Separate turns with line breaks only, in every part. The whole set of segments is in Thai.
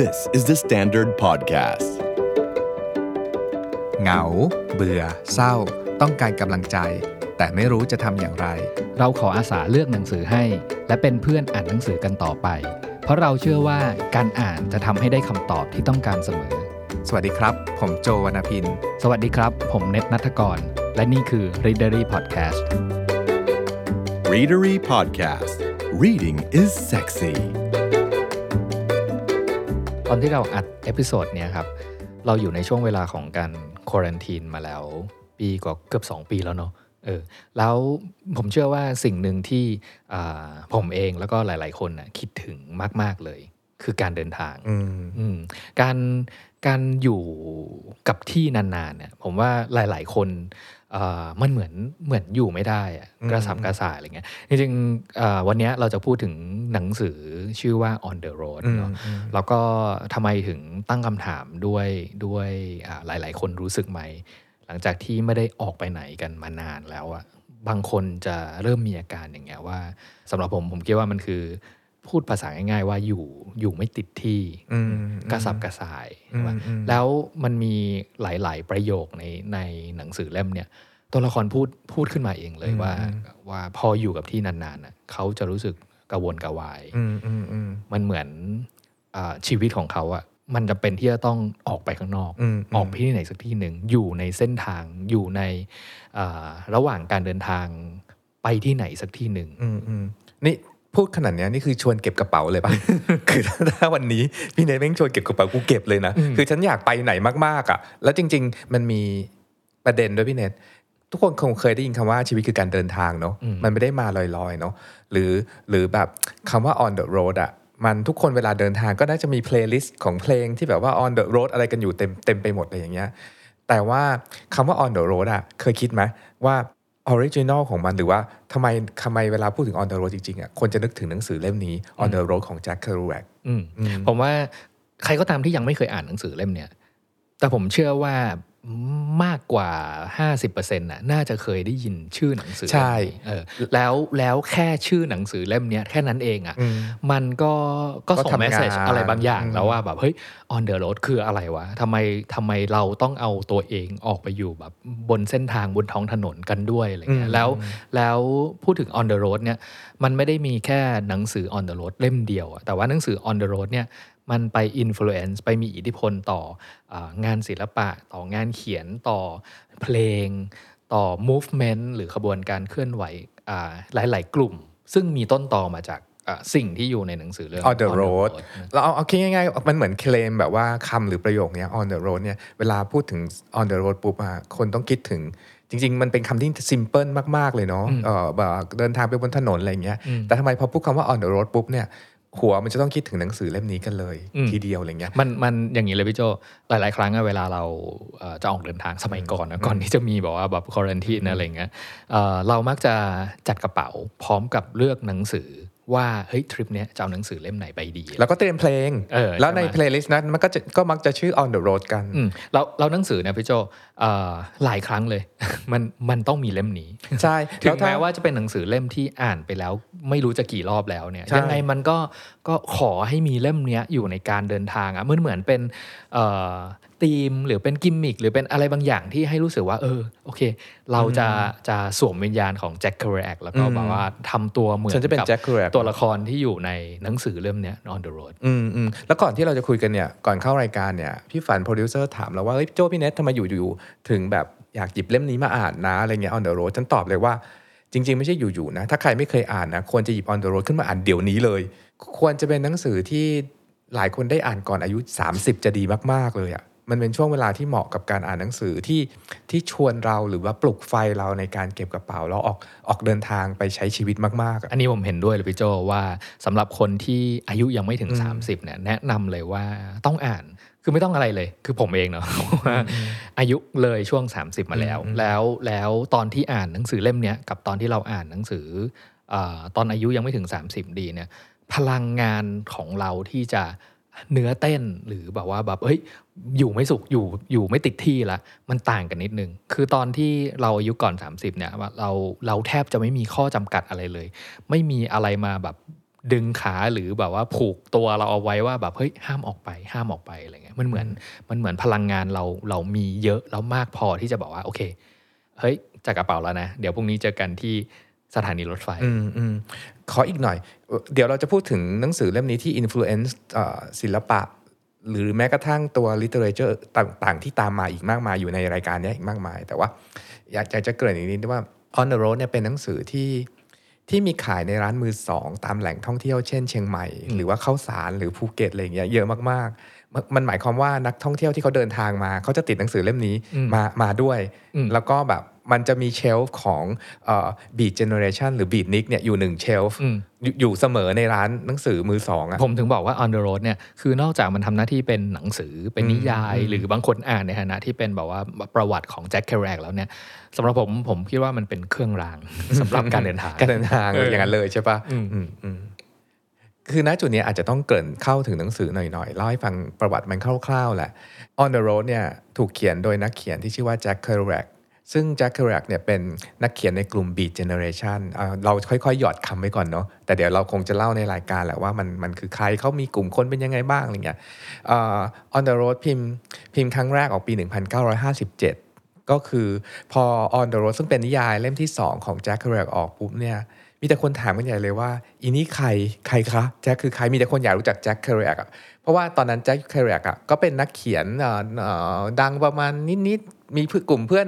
This is the Standard Podcast.
เหงา เบื่อ เศร้า ต้องการกำลังใจ แต่ไม่รู้จะทำอย่างไร
เราขออาสาเลือกหนังสือให้ และเป็นเพื่อนอ่านหนังสือกันต่อไป เพราะเราเชื่อว่าการอ่านจะทำให้ได้คำตอบที่ต้องการเสมอ
สวัสดีครับ ผมโจวรรณพิน
สวัสดีครับ ผมเน็ตนัทกร และนี่คือ Readery Podcast
Readery Podcast. Reading is sexy.
ตอนที่เราอัด episode เนี้ยครับ เราอยู่ในช่วงเวลาของการ quarantine มาแล้ว ปีกว่าเกือบ 2 ปีแล้วเนาะเออแล้วผมเชื่อว่าสิ่งหนึ่งที่อ่าผมเองแล้วก็หลาย ๆ คนน่ะคิดถึงมาก ๆ เลย คือการเดินทาง
อืม
อืมการการอยู่กับที่นานๆเนี่ยผมว่าหลาย ๆ คนเอ่อ มันเหมือนเหมือนอยู่ไม่ได้อะ
อืม
กระสับกระส่ายอะไรเงี้ยจริงๆเอ่อวันเนี้ยเราจะพูดถึงหนังสือชื่อว่า On the Road
อืม
เนาะ
อืม
แล้วก็ทำไมถึงตั้งคำถามด้วยด้วยอ่าหลาย ๆ คนรู้สึกไหม หลังจากที่ไม่ได้ออกไปไหนกันมานานแล้วอะบางคนจะเริ่มมีอาการอย่างเงี้ยว่าสำหรับผมผมคิดว่ามันคือ พูดภาษาง่ายๆว่าอยู่อยู่ไม่ติดที่
อืม
กระสับกระส่าย
อืม
ใช่ไหม
อืม
แล้วมันมีหลาย ๆ ประโยคในในหนังสือเล่มเนี่ย ตัวละครพูดพูดขึ้นมาเองเลยว่า ว่าพออยู่กับที่นานๆน่ะเขาจะรู้สึกกระวนกระวาย
อืมอืมอืม
มันเหมือนอาชีวิตของเขาอะมันจะเป็นที่จะต้องออกไปข้างนอก
อืม
ออกไปที่ไหนสักที่หนึ่งอยู่ในเส้นทางอยู่ในอ่าระหว่างการเดินทางไปที่ไหนสักที่หนึ่ง
อืมอืมนี่ พูดขนาดเนี้ยนี่คือชวนเก็บกระเป๋าเลยปะคือถ้าถ้าวันนี้พี่เนทแม่งชวนเก็บกระเป๋ากูเก็บเลยนะ คือฉันอยากไปไหนมากๆอะ แล้วจริง ๆ มันมีประเด็นด้วยพี่เนททุกคนคงเคยได้ยินคำว่าชีวิตคือการเดินทางเนาะ
อืม
มันไม่ได้มาลอยๆเนาะ หรือหรือแบบคำว่า on the road อะมันทุกคนเวลาเดินทางก็น่าจะมี playlist ของเพลงที่แบบว่า on the road อะไรกันอยู่เต็มเต็มไปหมดเลยอย่างเงี้ย แต่ว่าคำว่า on the road อะเคยคิดไหมว่า original ของมันหรือว่าทำไมทำไมเวลาพูดถึง on the road จริงๆอะคนจะนึกถึงหนังสือเล่มนี้ on the road ของแจ็คเคอรูแวก
อืมผมว่าใครก็ตามที่ยังไม่เคยอ่านหนังสือเล่มเนี้ยแต่ผมเชื่อว่า มากกว่า 50%น่ะน่าจะเคยได้ยินชื่อหนังสือ
ใช่
เล่มนี้เออแล้วแล้วแค่ชื่อหนังสือเล่มเนี้ยแค่นั้นเองอะ
อืม
มันก็ก็
ก็
ส่ง
ทำงาน
เมสเซจอะไรบางอย่าง
อืม
แล้วว่าแบบเฮ้ย on the road คืออะไรวะทำไมทำไมเราต้องเอาตัวเองออกไปอยู่แบบบนเส้นทางบนท้องถนนกันด้วยอะไรเงี้ยแล้วแล้วพูดถึง on the road เนี่ยมันไม่ได้มีแค่หนังสือ on the road เล่มเดียวอะแต่ว่าหนังสือ on the road เนี่ย มันไป influence ไปมีอิทธิพลต่ออางานศิลปะ ต่องานเขียนต่อเพลง ต่อ movement หรือขบวนการเคลื่อนไหวอ่าหลาย ๆ กลุ่ม ซึ่งมีต้นตอมาจากอ่าสิ่งที่อยู่ในหนังสือเรื่อง
on the road เราเอาเอาคิดง่ายๆ มันเหมือนเคลมแบบว่าคำหรือประโยคเนี้ย on the road เนี่ยเวลาพูดถึง on the road ปุ๊บอะคนต้องคิดถึงจริง ๆ มันเป็นคำที่ simple มาก ๆ เลยเนาะเออแบบเดินทางไปบนถนนอะไรอย่างเงี้ยแต่ทำไมพอพูดคำว่า on the road ปุ๊บเนี่ย หัวมันจะต้องคิดถึงหนังสือเล่มนี้กันเลย
อืม
ทีเดียวอะไรเงี้ย
มันมันอย่างนี้เลยพี่โจหลาย ๆ ครั้งอะเวลาเราเอ่อจะออกเดินทางสมัยก่อนนะก่อนที่จะมีแบบว่าแบบควอรันทีนอะไรเงี้ยเอ่อเรามักจะจัดกระเป๋าพร้อมกับเลือกหนังสือ ว่าเฮ้ยทริปเนี้ยจะเอาหนังสือเล่มไหนไปดี
แล้วก็เตรียมเพลง
เออ
แล้วใน
ใช่ไหม
เพลย์ลิสต์นั้นมันก็จะก็มักจะชื่อ on the road กัน
อืมเราเราหนังสือเนี่ยพี่โจเอ่อหลายครั้งเลย มันมันต้องมีเล่มนี้
ใช่
ถึ
แล้
ง
ถ้
แม้ว่าจะเป็นหนังสือเล่มที่อ่านไปแล้ว ไม่รู้จะกี่รอบแล้วเนี่ย
ใช่
ยังไงมันก็ก็ขอให้มีเล่มเนี้ยอยู่ในการเดินทางอะมันเหมือนเป็นเอ่อ ธีม หรือเป็นกิมมิคหรือเป็นอะไรบางอย่างที่ให้รู้สึกว่า เออ โอเค เราจะจะสวมวิญญาณของ Jack Kerouac แล้วก็แบบว่าทำตัวเหมือน
ฉันจะเป็น
กับ
Jack Kerouac
ตัวละครที่อยู่ในหนังสือเล่มเนี้ย On the Road
อืมอืมแล้วก่อนที่เราจะคุยกันเนี่ย ก่อนเข้ารายการเนี่ย พี่ฝันโปรดิวเซอร์ถามเราว่าเฮ้ยโจพี่เนททำไมอยู่อยู่ๆถึงแบบอยากหยิบเล่มนี้มาอ่านนะอะไรเงี้ย on the road ฉันตอบเลยว่าจริง ๆ ไม่ใช่อยู่ๆนะ ถ้าใครไม่เคยอ่านนะ ควรจะหยิบ on the road ขึ้นมาอ่านเดี๋ยวนี้เลย ควรจะเป็นหนังสือที่หลายคนได้อ่านก่อนอายุ 30 จะดีมาก ๆ เลยอะ่ะ มันเป็นช่วงเวลาที่เหมาะกับการอ่านหนังสือที่ที่ชวนเราหรือว่าปลุกไฟเราในการเก็บกระเป๋าแล้วออกออกเดินทางไปใช้ชีวิตมากๆอะ
อันนี้ผมเห็นด้วยเลยพี่โจว่าสำหรับคนที่อายุยังไม่ถึง 30เนี่ยแนะนำเลยว่าต้องอ่านคือไม่ต้องอะไรเลย คือผมเองเนาะว่าอายุเลยช่วง 30 มาแล้ว แล้วแล้วตอนที่อ่านหนังสือเล่มเนี้ยกับตอนที่เราอ่านหนังสืออาตอนอายุยังไม่ถึง 30 ดีเนี่ยพลังงานของเราที่จะ เนื้อเต้นหรือแบบว่าแบบเฮ้ยอยู่ไม่สุขอยู่อยู่ไม่ติดที่ละมันต่างกันนิดนึง คือตอนที่เราอายุก่อน 30เนี่ยว่าเราเราแทบจะไม่มีข้อจำกัดอะไรเลย ไม่มีอะไรมาแบบดึงขาหรือแบบว่าผูกตัวเราเอาไว้ว่าแบบเฮ้ยห้ามออกไป ห้ามออกไปอะไรเงี้ยมันเหมือนมันเหมือนพลังงานเราเรามีเยอะแล้วมากพอที่จะบอกว่าโอเคเฮ้ยจากกระเป๋าแล้วนะ เดี๋ยวพรุ่งนี้เจอกันที่สถานีรถไฟ
อืมอืมขออีกหน่อย เดี๋ยวเราจะพูดถึงหนังสือเล่มนี้ที่ influence เอ่อศิลปะ หรือแม้กระทั่งตัว literature ต่างๆ ที่ตามมาอีกมากมายอยู่ในรายการนี้อีกมากมาย แต่ว่าอยากจะเกริ่นอีกนิดว่า on the road เนี่ยเป็นหนังสือที่ที่มีขายในร้านมือสอง ตามแหล่งท่องเที่ยวเช่นเชียงใหม่ หรือว่าข้าวสารหรือภูเก็ตอะไรอย่างเงี้ยเยอะมากๆ มันมันหมายความว่านักท่องเที่ยวที่เขาเดินทางมา เขาจะติดหนังสือเล่มนี้มามาด้วย แล้วก็แบบมันจะมี shelf ของ Beat Generation หรือ Beatnik เนี่ยอยู่หนึ่ง shelfอยู่อยู่เสมอในร้านหนังสือมือสองอะ
ผมถึงบอกว่า on the road เนี่ยคือนอกจากมันทำหน้าที่เป็นหนังสือเป็นนิยาย หรือบางคนอ่านในฐานะที่เป็นแบบว่าประวัติของ Jack Kerouac แล้วเนี่ยสำหรับผมผมคิดว่ามันเป็นเครื่องรางสำหรับการเดินทาง
การเดินทาง
เออ
อ
อย่าง
นั้นเลยใช่ปะอืมอืม คือณจุดนี้อาจจะต้องเกริ่นเข้าถึงหนังสือหน่อยๆเล่าให้ฟังประวัติมันคร่าวๆแหละ On the Road เนี่ยถูกเขียนโดยนักเขียนที่ชื่อว่า Jack Kerouac ซึ่ง Jack Kerouac เนี่ยเป็นนักเขียนในกลุ่ม Beat Generation เราค่อยๆ หยอดคำไว้ก่อนเนาะแต่เดี๋ยวเราคงจะเล่าในรายการแหละว่ามันมันคือใครเขามีกลุ่มคนเป็นยังไงบ้างอะไรเงี้ย On the Road พิมพ์พิมพ์ครั้งแรกออกปี 1957 ก็คือพอ On the Road ซึ่งเป็นนิยายเล่มที่ 2 ของแจ็คเคอร์แรกออกปุ๊บเนี่ย มีแต่คนถามกันใหญ่เลยว่าอีนี่ใครใครคะแจ็คคือใครมีแต่คนอยากรู้จักแจ็คเคอร์แรกอะเพราะว่าตอนนั้นแจ็คเคอร์แรกอะก็เป็นนักเขียนอ่อเอ่อดังประมาณนิดๆมีเพื่อกลุ่มเพื่อน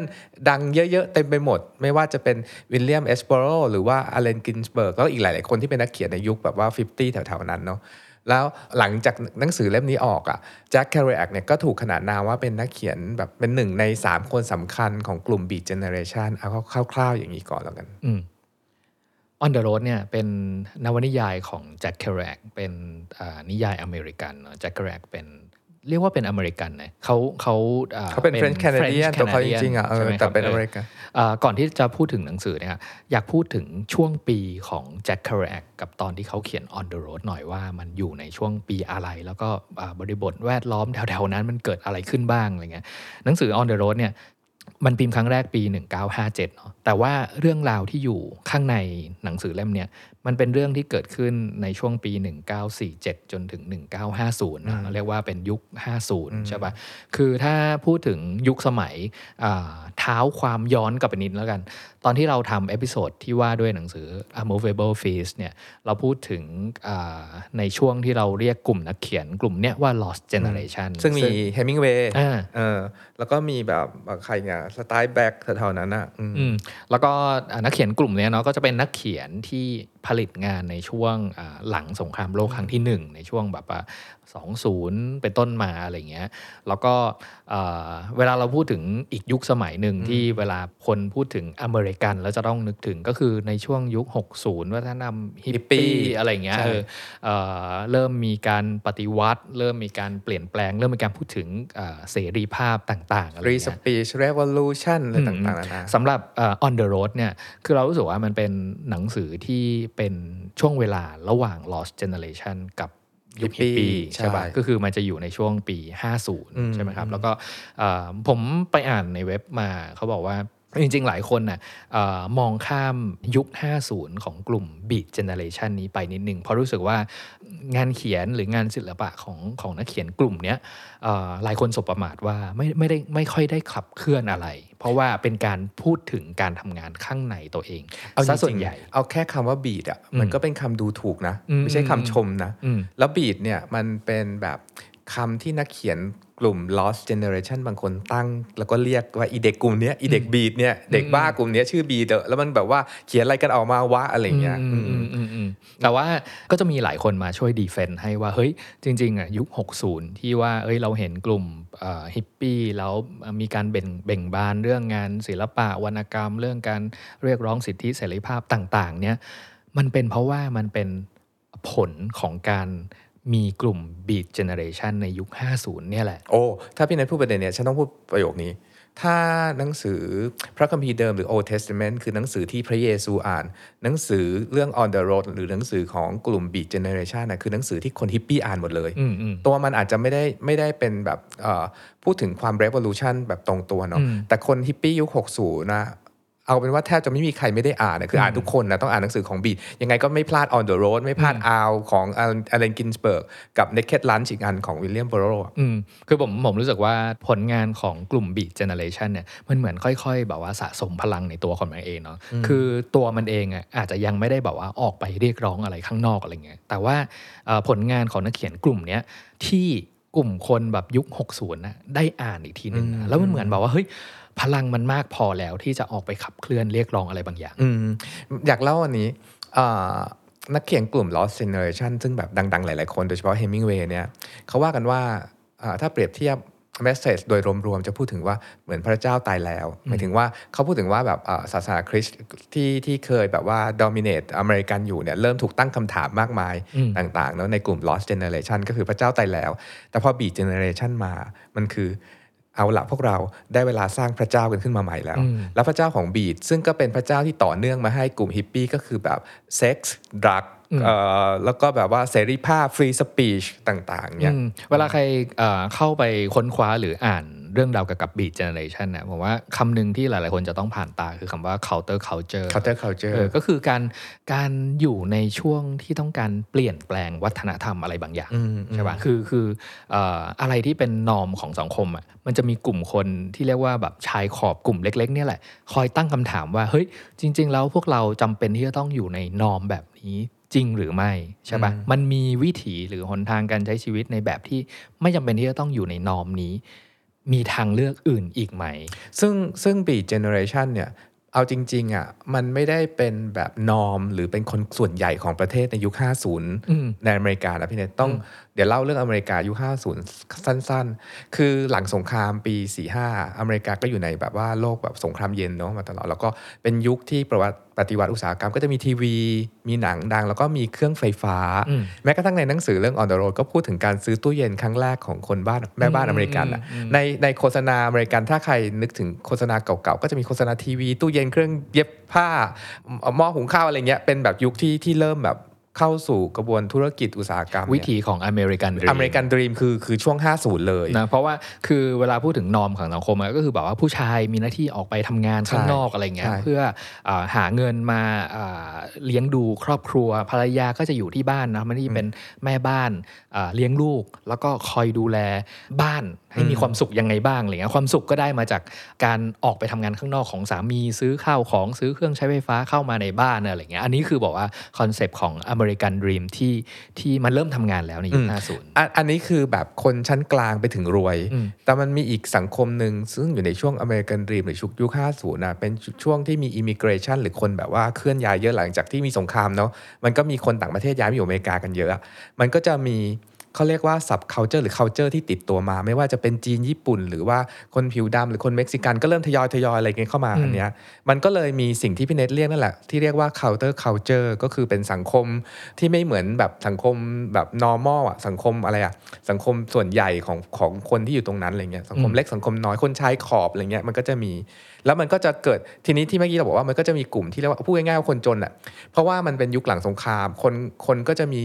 ดังเยอะๆเต็มไปหมด ไม่ว่าจะเป็น William S. Burroughs หรือว่า Allen Ginsberg แล้วก็อีกหลายๆคนที่เป็นนักเขียนในยุคแบบว่า 50 แถวๆนั้นเนาะแล้วหลังจากหนังสือเล่มนี้ออกอะ Jack Kerouac เนี่ยก็ถูกขนานนามว่าเป็นนักเขียนแบบเป็นหนึ่งใน 3 คนสำคัญของกลุ่ม Beat Generation เอาคร่าวๆอย่างนี้ก่อนแล้วกัน
อื On the Road เนี่ยเป็นนวนิยายของ Jack Kerouac เป็นอ่านิยายอเมริกันเนอะแจ็คเคแรกเป็นเรียกว่าเป็นอเมริกันนะเขาเขาอ่
เขาเป็น French Canadian ตัวเขาจริงๆอะเออ
ใช่ไหม
แต่
ครับ
เป็นอเมริกัน
เอ่อก่อนที่จะพูดถึงหนังสือเนี่ยอยากพูดถึงช่วงปีของแจ็คเคแรกกับตอนที่เขาเขียน On the Road หน่อยว่ามันอยู่ในช่วงปีอะไร แล้วก็อ่าบริบทแวดล้อมแถวๆนั้นมันเกิดอะไรขึ้นบ้างอะไรเงี้ยหนังสือ On the Road เนี่ย มันพิมพ์ครั้งแรกปี 1957เนาะแต่ว่าเรื่องราวที่อยู่ข้างในหนังสือเล่มเนี่ย มันเป็นเรื่องที่เกิดขึ้นในช่วงปี 1947 จนถึง 1950นะเรียกว่าเป็นยุค 50 ใช่ปะคือถ้าพูดถึงยุคสมัยอ่าเท้าความย้อนกลับไปนิดแล้วกัน ตอนที่เราทำ episode ที่ว่าด้วยหนังสือ A Movable Feast เนี่ย เราพูดถึงอ่าในช่วงที่เราเรียกกลุ่มนักเขียนกลุ่มเนี้ยว่า Lost Generation
ซึ่งมีเฮมิงเวย์
อ่า
เออแล้วก็มีแบบใครเนี่ยสไตล์แบ็กแถวๆนั้นอะอืม
อืมแล้วก็อ่านักเขียนกลุ่มเนี้ยเนาะก็จะเป็นนักเขียนที่ ผลิตงานในช่วงหลังสงครามโลกครั้งที่หนึ่งในช่วงแบบว่า สองศูนย์เป็นต้นมาอะไรเงี้ย แล้วก็อ่าเวลาเราพูดถึงอีกยุคสมัยหนึ่งที่เวลาคนพูดถึงอเมริกันแล้วจะต้องนึกถึงก็คือในช่วงยุค 60 วัฒนธรรมฮิปปี้
hippie
อะไรเงี้ย
ใช่
เออเอ่อเริ่มมีการปฏิวัติ เริ่มมีการเปลี่ยนแปลง เริ่มมีการพูดถึงอ่าเสรีภาพต่างๆอะไร
รี
เงี้ย
สปีชเรวอลูชันอะไรต่างๆนานา
สำหรับเอ่อ on the road เนี่ยคือเรารู้สึกว่ามันเป็นหนังสือที่เป็นช่วงเวลาระหว่าง lost generation กับ ยุคฮิป
Hippie
ปี้
ใช่
ใช่ป่ะก็คือมันจะอยู่ในช่วงปี 50 ใช่ไหมครับ แล้วก็เอ่อผมไปอ่านในเว็บมาเขาบอกว่า จริงๆ หลายคนน่ะเออมองข้ามยุค 50 ของกลุ่ม Beat Generation นี้ไปนิดนึง เพราะรู้สึกว่างานเขียนหรืองานศิลปะของของนักเขียนกลุ่มเนี้ยเอ่อหลายคนสบประมาทว่าไม่ไม่ได้ไม่ค่อยได้ขับเคลื่อนอะไร เพราะว่าเป็นการพูดถึงการทำงานข้างในตัวเอง
เอาจ
ซะส่
ริ
วน
ง
ใหญ่
ๆเอาแค่คำว่าบีดอะมันก็เป็นคำดูถูกนะ
อืม
ไม่ใช่คำชมนะ
อืม
แล้วบีดเนี่ยมันเป็นแบบ คำที่นักเขียนกลุ่ม lost generation บางคนตั้ง แล้วก็เรียกว่าอีเด็กกลุ่มเนี้ยอีเด็กบีดเนี่ยเด็กบ้ากลุ่มเนี้ยชื่อบีดแล้วมันแบบว่าเขียนอะไรกันออกมาวะอะไรเงี้ย
อืมอืมอืมอืมแต่ว่าก็จะมีหลายคนมาช่วยดีเฟนต์ให้ว่า เฮ้ย จริงๆอะยุค 60 ที่ว่าเอ้ยเราเห็นกลุ่มฮิปปี้แล้วมีการเบ่งเบ่งบานเรื่องงานศิลปะวรรณกรรม เรื่องการเรียกร้องสิทธิเสรีภาพต่าง ๆ เนี่ยมันเป็นเพราะว่ามันเป็นผลของการ มีกลุ่ม Beat Generation ในยุค 50 เนี่ยแหละ
โอ้ ถ้าพี่นัทพูดประเด็นเนี่ย ฉันต้องพูดประโยคนี้ ถ้าหนังสือพระคัมภีร์เดิมหรือ Old Testament คือหนังสือที่พระเยซูอ่าน หนังสือเรื่อง On the Road หรือหนังสือของกลุ่ม Beat Generation นะคือหนังสือที่คนฮิปปี้อ่านหมดเลย
อืมอืม
ตัวมันอาจจะไม่ได้ไม่ได้เป็นแบบเอ่อพูดถึงความ revolution แบบตรงตัวเนาะ
อืม
แต่คนฮิปปี้ยุค 60 นะ เอาเป็นว่าแทบจะไม่มีใครไม่ได้อ่านนะคืออ่านทุกคนนะต้องอ่านหนังสือของ Beat ยังไงก็ไม่พลาด On the Road ไม่พลาด Howl ของ Allen Ginsberg กับ Naked Lunch อีกอันของวิลเลียมเบโร
อืมคือผมผมรู้สึกว่าผลงานของกลุ่ม Beat Generation เนี่ยมันเหมือนค่อยๆ แบบว่าสะสมพลังในตัวของมันเองเนาะคือตัวมันเองอะอาจจะยังไม่ได้แบบว่าออกไปเรียกร้องอะไรข้างนอกอะไรเงี้ยแต่ว่าเอ่อผลงานของนักเขียนกลุ่มเนี้ยที่กลุ่มคนแบบยุค 60นะได้อ่านอีกทีหนึ่งนะแล้วมันเหมือนแบบว่าเฮ้ย พลังมันมากพอแล้วที่จะออกไปขับเคลื่อนเรียกร้องอะไรบางอย่าง
อืมอยากเล่าอันนี้อ่านักเขียนกลุ่ม Lost Generation ซึ่งแบบดัง ๆ หลาย ๆ คนโดยเฉพาะ Hemingway เนี่ยเขาว่ากันว่าอ่าถ้าเปรียบเทียบ message โดยรวมๆ จะพูดถึงว่าเหมือนพระเจ้าตายแล้ว หมายถึงว่าเขาพูดถึงว่าแบบอ่าศาสนาคริสต์ที่ที่เคยแบบว่า dominate อเมริกันอยู่เนี่ยเริ่มถูกตั้งคำถามมากมาย
อืม
ต่างๆเนอะในกลุ่ม Lost Generation ก็คือพระเจ้าตายแล้ว แต่พอ Beat Generation มามันคือ เอาละพวกเราได้เวลาสร้างพระเจ้ากันขึ้นมาใหม่แล้ว
อืม
แล้วพระเจ้าของบีดซึ่งก็เป็นพระเจ้าที่ต่อเนื่องมาให้กลุ่มฮิปปี้ก็คือแบบเซ็กส์ดรัก แล้วก็แบบว่าเสรีภาพฟรีสปีชต่างๆเนี่ย
อืมเวลาใครเอ่อเข้าไปค้นคว้าหรืออ่านเรื่องราวเกี่ยวกับ Beat Generation เนี่ยผมว่าคำหนึ่งที่หลายๆคนจะต้องผ่านตาคือคำว่า counter culture
counter culture
เออก็คือการการอยู่ในช่วงที่ต้องการเปลี่ยนแปลงวัฒนธรรมอะไรบางอย่าง
อืม
ใช่ป่ะคือคือเอ่ออะไรที่เป็นนอมของสังคมอะมันจะมีกลุ่มคนที่เรียกว่าแบบชายขอบกลุ่มเล็ก ๆ เนี่ยแหละ คอยตั้งคำถามว่าเฮ้ยจริง ๆ แล้วพวกเราจำเป็นที่จะต้องอยู่ใน norm แบบนี้ จริงหรือไม่ใช่ป่ะมันมีวิถีหรือหนทางการใช้ชีวิตในแบบที่ไม่จำเป็นที่จะต้องอยู่ใน norm นี้ มีทางเลือกอื่นอีกไหม
ซึ่งซึ่ง Beat Generation เนี่ยเอาจริงๆอะมันไม่ได้เป็นแบบ norm หรือเป็นคนส่วนใหญ่ของประเทศในยุค
อืม
50 ในอเมริกานะพี่เนตต้องเดี๋ยวเล่าเรื่องอเมริกายุค 50 สั้นๆ คือหลังสงครามปี 45 อเมริกาก็อยู่ในแบบว่าโลกแบบสงครามเย็นเนาะมาตลอด แล้วก็เป็นยุคที่ประวัติ ปฏิวัติอุตสาหกรรมก็จะมีทีวี มีหนังดัง แล้วก็มีเครื่องไฟฟ้า
อืม
แม้กระทั่งในหนังสือเรื่อง On the Road ก็พูดถึงการซื้อตู้เย็นครั้งแรกของคนบ้านแม่บ้านอเมริกันอะในในโฆษณาอเมริกันถ้าใครนึกถึงโฆษณาเก่าๆ ก็จะมีโฆษณาทีวี ตู้เย็นเครื่องเย็บผ้าหม้อหุงข้าวอะไรเงี้ยเป็นแบบยุคที่ที่เริ่มแบบ เข้าสู่กระบวนธุรกิจอุตสาหกรรม
วิถีของอเมริกัน
American Dream คือคือช่วง 50 เลย
นะเพราะว่าคือเวลาพูดถึง norm ของสังคมอะก็คือแบบว่าผู้ชายมีหน้าที่ออกไปทำงานข้างนอกอะไรเงี้ย
ใช่
เพื่ออาหาเงินมาอ่าเลี้ยงดูครอบครัวภรรยาก็จะอยู่ที่บ้านหน้าที่เป็นแม่บ้านอ่าเลี้ยงลูก แล้วก็คอยดูแลบ้าน ให้มีความสุขยังไงบ้างอะไรเงี้ยความสุขก็ได้มาจากการออกไปทำงานข้างนอกของสามีซื้อข้าวของซื้อเครื่องใช้ไฟฟ้าเข้ามาในบ้านอะไรเงี้ยอันนี้คือบอกว่า concept ของ American Dream ที่ที่มันเริ่มทำงานแล้วในยุค
อืม
50
อันอันนี้คือแบบคนชั้นกลางไปถึงรวย
อืม
แต่มันมีอีกสังคมหนึ่งซึ่งอยู่ในช่วง American Dream หรือชุกยุค50นะเป็นช่วงที่มี immigration หรือคนแบบว่าเคลื่อนย้ายเยอะหลังจากที่มีสงครามเนาะมันก็มีคนต่างประเทศย้ายมาอยู่อเมริกากันเยอะ มันก็จะมี เขาเรียกว่า sub culture หรือ culture ที่ติดตัวมา ไม่ว่าจะเป็นจีนญี่ปุ่น หรือว่าคนผิวดำหรือคนเม็กซิกันก็เริ่มทยอยทยอยอะไรเงี้ยเข้ามาอันเนี้ยมันก็เลยมีสิ่งที่พี่เนทเรียกนั่นแหละที่เรียกว่า counter culture ก็คือเป็นสังคมที่ไม่เหมือนแบบสังคมแบบ normal อะสังคมอะไรอะสังคมส่วนใหญ่ของของคนที่อยู่ตรงนั้นอะไรเงี้ยสังคมเล็กสังคมน้อยคนชายขอบอะไรเงี้ยมันก็จะมี แล้วมันก็จะเกิดทีนี้ที่เมื่อกี้เราบอกว่ามันก็จะมีกลุ่มที่เรียกว่าพูดง่ายๆว่าคนจนอะเพราะว่ามันเป็นยุคหลังสงครามคนคนก็จะมี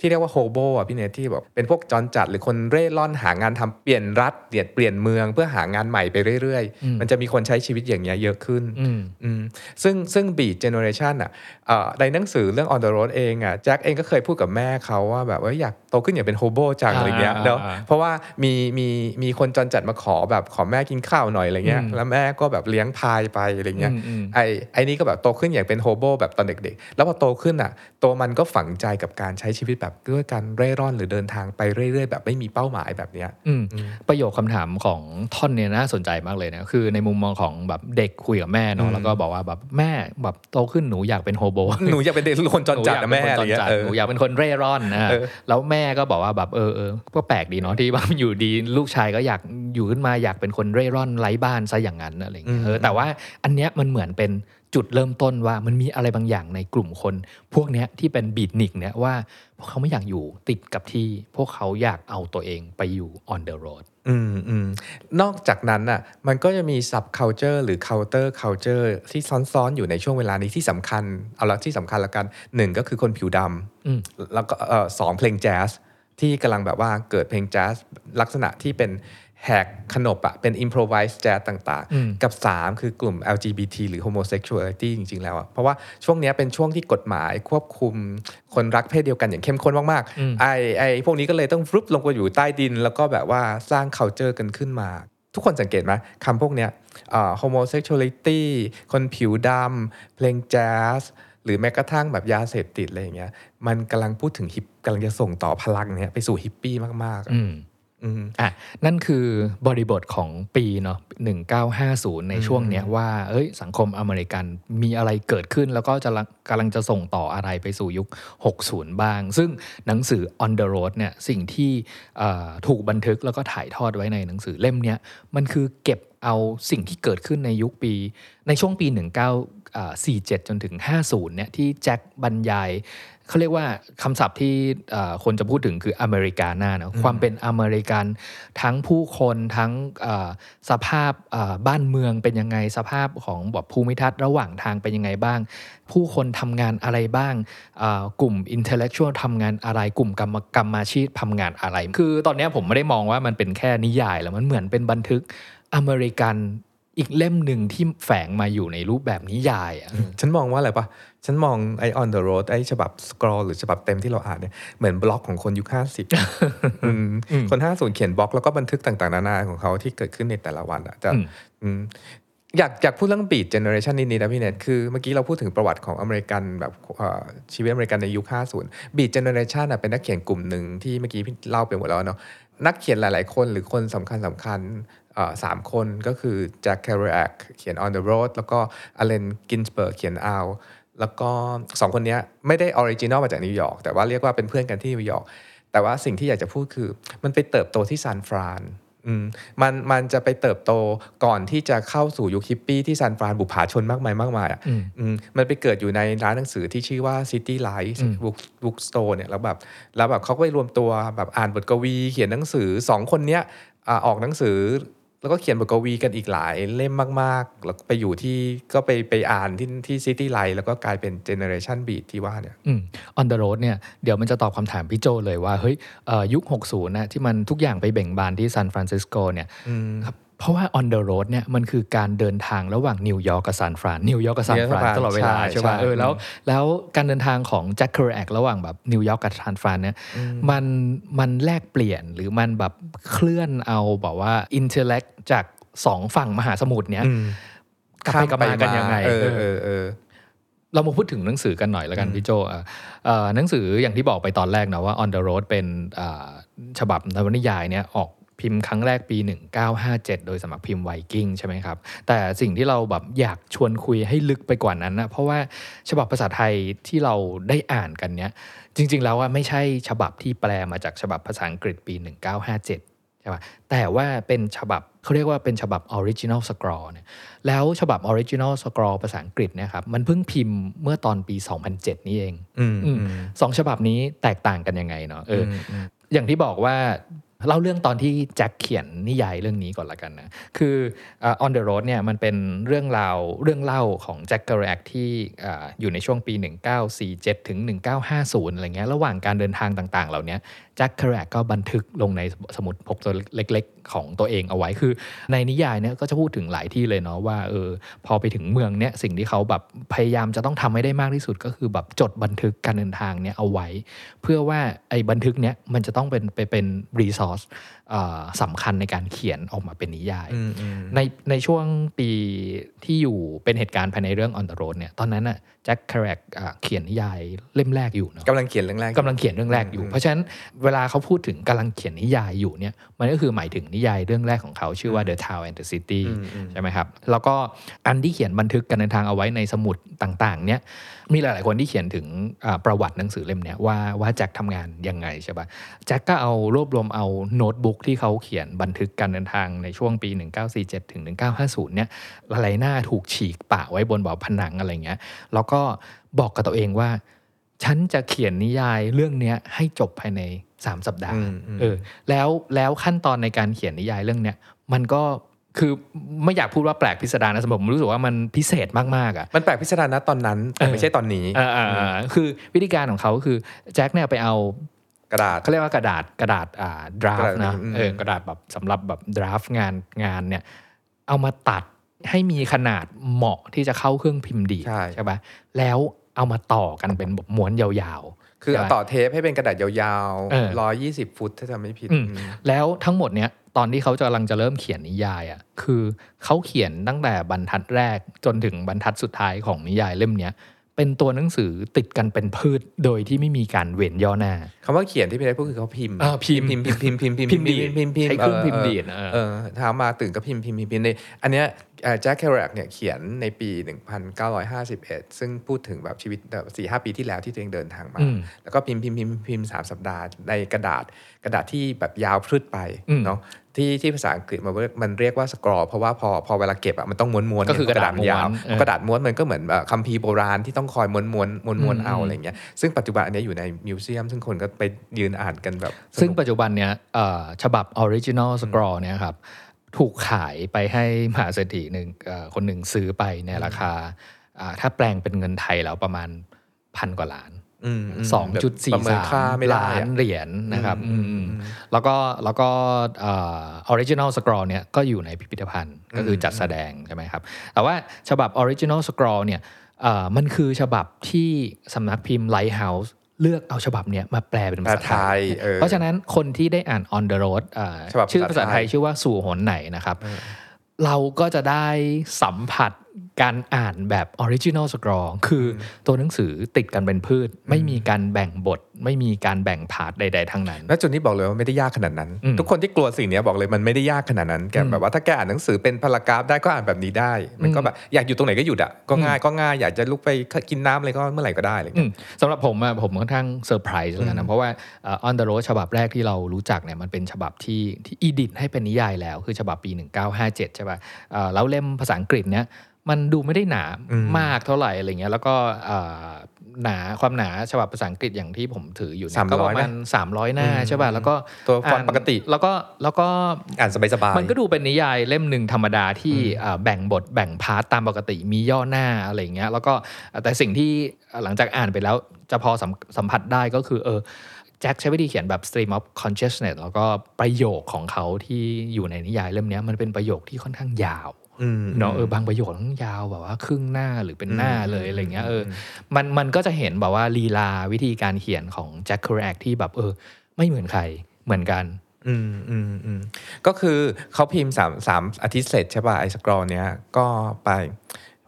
ที่เรียกว่าโฮโบอะพี่เนทที่แบบเป็นพวกจรจัดหรือคนเร่ร่อนหางานทำเปลี่ยนรัฐเปลี่ยนเปลี่ยนเมืองเพื่อหางานใหม่ไปเรื่อย
อืม
ๆมันจะมีคนใช้ชีวิตอย่างเงี้ยเยอะขึ้น
อืม
อืมซึ่งซึ่ง Beat Generation อะเอ่อในหนังสือเรื่อง On the Road เองอะแจ็คเองก็เคยพูดกับแม่เขาว่าแบบว่าอยากโตขึ้นอยากเป็น hobo จัง
อ่า
อะไรเงี้ย
อ่า
เนาะ
อ่า
เพราะว่ามีมีมีคนจรจัดมาขอแบบขอแม่กินข้าวหน่อยอะไรเงี้ย
อืม
แล้วแม่ก็แบบเลี้ยงพายไปอะไรเงี้ย
อืมอืม
ไอ้ไอ้นี่ก็แบบโตขึ้นอยากเป็น hobo แบบตอนเด็กๆ แล้วพอโตขึ้นอะตัวมันก็ฝังใจกับการใช้ชีวิตแบบด้วยการเร่ร่อนหรือเดินทางไปเรื่อยๆ แบบไม่มีเป้าหมายแบบเนี้ย
อืมประโยคคำถามของท่อนเนี่ยน่าสนใจมากเลยนะคือในมุมมองของแบบเด็กคุยกับแม่
อื
เนาะ
ม
แล้วก็บอกว่าแบบแม่แบบโตขึ้นหนูอยากเป็นโฮโบ
หนูอยากเป็นเด็กคนจรจัดนะแม่อะไรเงี้ยเออ
หนูอยากเป็นคนเร่ร่อนนะ
เออ
แล้วแม่ก็บอกว่าแบบเออเออก็แปลกดีเนาะที่ว่าอยู่ดีลูกชายก็อยากอยู่ขึ้นมาอยากเป็นคนเร่ร่อนไร้บ้านซะอย่างนั้นอะไรอย่างเงี้ยเออแต่ว่าอันเนี้ยมันเหมือนเป็น จุดเริ่มต้นว่ามันมีอะไรบางอย่างในกลุ่มคน พวกเนี้ยที่เป็นบีดนิกเนี่ยว่าพวกเขาไม่อยากอยู่ติดกับที่พวกเขาอยากเอาตัวเองไปอยู่ on the road
อืมอืมนอกจากนั้นน่ะมันก็จะมี sub culture หรือ counter culture ที่ซ้อนๆ อยู่ในช่วงเวลานี้ที่สำคัญ เอาละที่สำคัญละกันหนึ่งก็คือคนผิวด
อืมำ
แล้วก็เอ่อสองเพลงแจ๊สที่กำลังแบบว่าเกิดเพลงแจ๊สลักษณะที่เป็น แหกขนบอะเป็น improvised jazz ต่าง
อืม
ๆกับ 3 คือกลุ่ม LGBT หรือ homosexuality จริง ๆ แล้วอะเพราะว่าช่วงเนี้ยเป็นช่วงที่กฎหมายควบคุมคนรักเพศเดียวกันอย่างเข้มข้นมาก
อืม
ๆไอ้ไอ้พวกนี้ก็เลยต้องฟลุปลงไปอยู่ใต้ดิน แล้วก็แบบว่าสร้าง culture กันขึ้นมา ทุกคนสังเกตไหมคำพวกเนี้ยอ่า homosexuality คนผิวดำเพลงแจ๊สหรือแม้กระทั่งแบบยาเสพติดอะไรอย่างเงี้ยมันกำลังพูดถึงฮิปกำลังจะส่งต่อพลังเนี้ยไปสู่ฮิปปี้มากๆ อะ
อืม
อืม
อะนั่นคือบริบทของปีเนาะ1950 ในช่วงเนี้ยว่า เอ้ย สังคมอเมริกันมีอะไรเกิดขึ้น แล้วก็จะละกำลังจะส่งต่ออะไรไปสู่ยุค 60 บ้าง ซึ่งหนังสือ On the Road เนี่ยสิ่งที่เอ่อถูกบันทึกแล้วก็ถ่ายทอดไว้ในหนังสือเล่มเนี้ยมันคือเก็บเอาสิ่งที่เกิดขึ้นในยุคปี ในช่วงปี 1947 จนถึง 50 เนี่ยที่แจ็คบรรยาย เขาเรียกว่าคำศัพท์ที่เอ่อคนจะพูดถึงคืออเมริกาน่าเนอะความเป็นอเมริกันทั้งผู้คนทั้งเอ่อสภาพเอ่อบ้านเมืองเป็นยังไงสภาพของแบบภูมิทัศน์ระหว่างทางเป็นยังไงบ้าง ผู้คนทำงานอะไรบ้างเอ่อกลุ่มอินเทลเล็กชวลทำงานอะไรกลุ่มกรรมกรรมาชีพทำงานอะไร คือตอนเนี้ยผมไม่ได้มองว่ามันเป็นแค่นิยายแล้วมันเหมือนเป็นบันทึกอเมริกัน อีกเล่มหนึ่งที่แฝงมาอยู่ในรูปแบบนิยายอะ
ฉันมองว่าอะไรปะฉันมองไอ on the road ไอฉบับสครอลหรือฉบับเต็มที่เราอ่านเนี่ยเหมือนบล็อกของคนยุคห้าสิบคนห้าศูนย์เขียนบล็อกแล้วก็บันทึกต่างๆ นานาของเขาที่เกิดขึ้นในแต่ละวันอะจะ
อ
ยากอยากพูดเรื่อง Beat Generation นิดๆนะพี่เนทคือเมื่อกี้เราพูดถึงประวัติของอเมริกันแบบชีวิตอเมริกันในยุค 50 Beat Generation เป็นนักเขียนกลุ่มหนึ่งที่เมื่อกี้พี่เล่าไปหมดแล้วเนาะนักเขียนหลาย ๆ คนหรือคนสำคัญสำคัญสามคนก็คือแจ็คเคอรูแอกเขียน on the road แล้วก็อเลนกินสเบิร์กเขียน out แล้วก็สองคนนี้ไม่ได้ original มาจากนิวยอร์กแต่ว่าเรียกว่าเป็นเพื่อนกันที่นิวยอร์กแต่ว่าสิ่งที่อยากจะพูดคือมันไปเติบโตที่ซานฟราน มมันมันจะไปเติบโตก่อนที่จะเข้าสู่ยุคฮิปปี้ที่ซานฟรานบุปผาชนมากมายมากมายอะ
อืม
อืมมันไปเกิดอยู่ในร้านหนังสือที่ชื่อว่า City Light
อืม
Book Book Store เนี่ยแล้วแบบแล้วแบบเขาก็ไปรวมตัวแบบอ่านบทกวีเขียนหนังสือสองคนเนี้ยอ่าออกหนังสือ แล้วก็เขียนบทกวีกันอีกหลายเล่มมากๆ แล้วก็ไปอยู่ที่ก็ไปไปอ่านที่ที่ City Light แล้วก็กลายเป็น Generation Beat ที่ว่าเนี่ย
อืม on the road เนี่ยเดี๋ยวมันจะตอบคำถามพี่โจเลยว่า เฮ้ยเอ่อยุค 60นะที่มันทุกอย่างไปเบ่งบานที่ซานฟรานซิสโกเนี่ยครับ เพราะว่า on the road เนี่ยมันคือการเดินทางระหว่างนิวยอร์กกับซานฟรานนิวยอร์กกับซานฟราน
นิวยอร์กกับ
ตลอดเวลา
ใช่
ใช่ป่ะ
ใช่
เออแล้ว
อืม
แล้วการเดินทางของแจ็คเคอรูแอกระหว่างแบบนิวยอร์กกับซานฟรานเนี่ยมันมันแลกเปลี่ยนหรือมันแบบเคลื่อนเอาแบบว่า intellect จากสองฝั่งมหาสมุทรเนี่ย
อืม
กลับไปกลับมากันยังไง
เออ
เออ
เออเออ
เรามาพูดถึงหนังสือกันหน่อยแล้วกันพี่โจอะเอ่อหนังสืออย่างที่บอกไปตอนแรกนะว่า On the Road เป็นอ่าฉบับนวนิยายเนี่ยออก พิมพ์ครั้งแรกปี 1957 โดยสำนักพิมพ์ไวกิ้งใช่ไหมครับ แต่สิ่งที่เราแบบอยากชวนคุยให้ลึกไปกว่านั้นนะเพราะว่าฉบับภาษาไทยที่เราได้อ่านกันเนี่ยจริง ๆ แล้วว่าไม่ใช่ฉบับที่แปลมาจากฉบับภาษาอังกฤษปี 1957ใช่ป่ะแต่ว่าเป็นฉบับเขาเรียกว่าเป็นฉบับ Original Scroll เนี่ยแล้วฉบับ Original Scroll ภาษาอังกฤษเนะครับมันเพิ่งพิมพ์เมื่อตอนปี 2007 นี่เอง
อืม
อื
อื
ม
ม
สองฉบับนี้แตกต่างกันยังไงเนาะเอออ
มอืม
อย่างที่บอกว่า เล่าเรื่องตอนที่แจ็คเขียนนิยายเรื่องนี้ก่อนละกันนะคือ On the Road เนี่ยมันเป็นเรื่องราวเรื่องเล่าของแจ็คเกอร์แรกที่อ่าอยู่ในช่วงปี 1947 ถึง 1950 อะไรเงี้ยระหว่างการเดินทางต่างๆ เหล่านี้แจ็คเกอร์แรกก็บันทึกลงในสมุดพกตัวเล็ก ๆ ของตัวเองเอาไว้คือ ในนิยายเนี่ยก็จะพูดถึงหลายที่เลยเนาะว่าเออพอไปถึงเมืองเนี่ยสิ่งที่เขาแบบพยายามจะต้องทำให้ได้มากที่สุดก็คือแบบจดบันทึกการเดินทางเนี่ยเอาไว้ เพื่อว่าไอ้บันทึกเนี้ยมันจะต้องเป็นไปเป็นรีซอสสำคัญในการเขียนออกมาเป็นนิยาย
อืมอืม
ในในช่วงปีที่อยู่เป็นเหตุการณ์ภายในเรื่อง On the Road เนี่ยตอนนั้นน่ะแจ็คคาร์แรกเขียนนิยายเล่มแรกอยู่เนาะ
กำลังเขียนเรื่องแรก
กำลังเขียนเรื่องแรกอยู่ เพราะฉะนั้นเวลาเขาพูดถึงกำลังเขียนนิยายอยู่เนี่ยมันก็คือหมายถึงนิยายเรื่องแรกของเขาชื่อว่า The Town and the City
อืมอืม
ใช่ไหมครับ แล้วก็อันที่เขียนบันทึกการเดินทางเอาไว้ในสมุดต่างๆเนี่ยมีหลายๆคนที่เขียนถึงอ่าประวัติหนังสือเล่มเนี้ยว่าว่าแจ็คทำงานยังไงใช่ปะแจ็คก็เอารวบรวมเอาโน้ตบุ๊กที่เขาเขียนบันทึกการเดินทางในช่วงปี 1947 ถึง 1950 เนี่ยหลายๆหน้าถูกฉีกปะไว้บนแบบผนังอะไรเงี้ยแล้วก็บอกกับตัวเองว่า ฉันจะเขียนนิยายเรื่องเนี้ยให้จบภายใน 3 สัปดาห์
อืมอืม
เออแล้วแล้วขั้นตอนในการเขียนนิยายเรื่องเนี้ยมันก็คือไม่อยากพูดว่าแปลกพิสดารนะสำหรับผมรู้สึกว่ามันพิเศษมากๆอะ
มันแปลกพิสดารนะตอนนั้นแต่ไม่ใช่ตอนนี้
อ่าอ่าอ่าคือวิธีการของเขาคือแจ็คเนี่ยไปเอา
กระดาษ
เขาเรียกว่ากระดาษกระดาษอ่า
กระ
draft
ดาษ
นะ
อืม
เออกระดาษแบบสำหรับแบบ draft งานงานเนี่ยเอามาตัดให้มีขนาดเหมาะที่จะเข้าเครื่องพิมพ์ดีด
ใช่
ใช่ปะแล้วเอามาต่อกันเป็นแบบม้วนยาวๆ
คือ
ใช่
เอา
ปะ
ต่อเทปให้เป็นกระดาษยาว
เออ
ๆร้อยยี่สิบฟุตถ้าจำไม่ผิด
อืม
อืม
แล้วทั้งหมดเนี้ยตอนที่เขาจะกำลังจะเริ่มเขียนนิยายอะคือเขาเขียนตั้งแต่บรรทัดแรกจนถึงบรรทัดสุดท้ายของนิยายเล่มเนี้ยเป็นตัวหนังสือติดกันเป็นพืชโดยที่ไม่มีการเว้นย่อหน้า
คำว่าเขียนที่พี่ได้พูดคือเขาพิมพ์
อ่าพิมพ์
พิมพ์พิมพ์พิมพ์พิมพ์พิมพ์
พิมพ์ดีด
พิมพ์พิมพ์
ใช้เครื่องพิมพ์
เดี
ดเออ
เออเช้ามาตื่นก็พิมพ์พิมพ์พิมพ์พิมพ์ในอันเนี้ยแจ็คแครกเนี่ยเขียนในปี 1951 ซึ่งพูดถึงแบบชีวิตสี่ห้าปีที่แล้วที่ตัวเองเดินทางมา
อืม
แล้วก็พิมพ์พิมพ์พิมพ์พิมพ์สามสัปดาห์ในกระดาษกระดาษที่แบบยาวพรึดไป
อืม
เนาะที่ที่ภาษาอังกฤษมันเรียกมันเรียกว่าสกรอเพราะว่าพอพอเวลาเก็บอะมันต้องม้วนม้วนๆ
ก็คือกระดาษ
มันยาว
ม้วนเออ
กระดาษม้วนมันก็เหมือนแบบคัมภีร์โบราณที่ต้องคอยม้วนม้วนม้วนม้วน
อืม
เอาอะไรเงี้ยซึ่งปัจจุบันอันเนี้ยอยู่ในมิวเซียม ซึ่งคนก็ไปยืนอ่านกันแบบสนุก
ซึ่งปัจจุบันเนี้ยเอ่อฉบับ original scroll เนี่ยครับ ถูกขายไปให้มหาเศรษฐีหนึ่งเอ่อคนหนึ่งซื้อไปในราคาอ่าถ้าแปลงเป็นเงินไทยแล้วประมาณพันกว่าล้าน
อืมม
สองจุดสี่
ประเมิน
สา
ค่ามไม่ได้
ล้าน
อะ
เหรียญนะครับ
อืม
อืม
อืม
แล้วก็แล้วก็เอ่อ original scroll เนี่ยก็อยู่ในพิพิธภัณฑ์ก็คือจัดแสดงใช่ไหมครับ แต่ว่าฉบับ original scroll เนี่ยเอ่อมันคือฉบับที่สำนักพิมพ์ Lighthouse เลือกเอาฉบับเนี้ยมาแปลเป็น
แปล
ภาษา
ไท
ไท
ย
ย
เออ
เพราะฉะนั้นคนที่ได้อ่าน on the road เอ่อ
ฉบับ
ชื่อภา
ภา
ษา
ษา
ไท
ไท
ย
ย
ชื่อว่าสู่หนไหนนะครับ เราก็จะได้สัมผัส การอ่านแบบ original scroll คืออตัวหนังสือติดกันเป็นพืด ไม่มีการแบ่งบท ไม่มีการแบ่ง part ใด ๆทั้งนั้น
แล้วจุดนี้บอกเลยว่าไม่ได้ยากขนาดนั้น
อืม
ทุกคนที่กลัวสิ่งเนี้ยบอกเลยมันไม่ได้ยากขนาดนั้นแกแบบว่าถ้าแกอ่านหนังสือเป็น paragraph ได้ก็อ่านแบบนี้ได้ มันก็แบบอยากอยู่ตรงไหนก็หยุดอะก็ง่ายก็ง่ายอยากจะลุกไปกินน้ำอะไรก็เมื่อไหร่ก็ได้อะไร
อื
เงี้ย
มสำหรับผมอะผมค่อนข้างเซอร์ไพรส์แล้วกันนะเพราะว่าเอ่อ on the road ฉบับแรกที่เรารู้จักเนี่ยมันเป็นฉบับที่ที่ edit ให้เป็นนิยายแล้ว คือฉบับปี 1957ใช่ป่ะเอ่อแล้วเล่มภาษาอังกฤษเนี่ยมันดูไม่ได้หนามากเท่าไหร่อะไรเงี้ยแล้วก็เอ่อหนาความหนาฉบับภาษาอังกฤษอย่างที่ผมถืออยู่เนี่ยก็ประมาณ300หน้าใช่ป่ะแล้วก็
ตัวฟอนต์ปกติ
แล้วก็แล้วก็
อ่านสบายๆ
มันก็ดูเป็นนิยายเล่มหนึ่งธรรมดาที่อ่าแบ่งบทแบ่ง part ตามปกติมีย่อหน้าอะไรอย่างเงี้ยแล้วก็แต่สิ่งที่หลังจากอ่านไปแล้วจะพอสัมสัมผัสได้ก็คือเออแจ็คใช้วิธีเขียนแบบ stream of consciousness แล้วก็ประโยคของเขาที่อยู่ในนิยายเล่มเนี้ยมันเป็นประโยคที่ค่อนข้างยาว
อืม
เนาะเออบางประโยคต้องยาวแบบว่าครึ่งหน้าหรือเป็นหน้าเลยอะไรเงี้ยเอออมันมันก็จะเห็นแบบว่าลีลาวิธีการเขียนของแจ็คเคอรูแอกที่แบบเออ ไม่เหมือนใครเหมือนกัน
อืมอืมอืมก็คือเขาพิมพ์สามสามอาทิตย์เสร็จใช่ป่ะไอ้สกรอเนี้ยก็ไป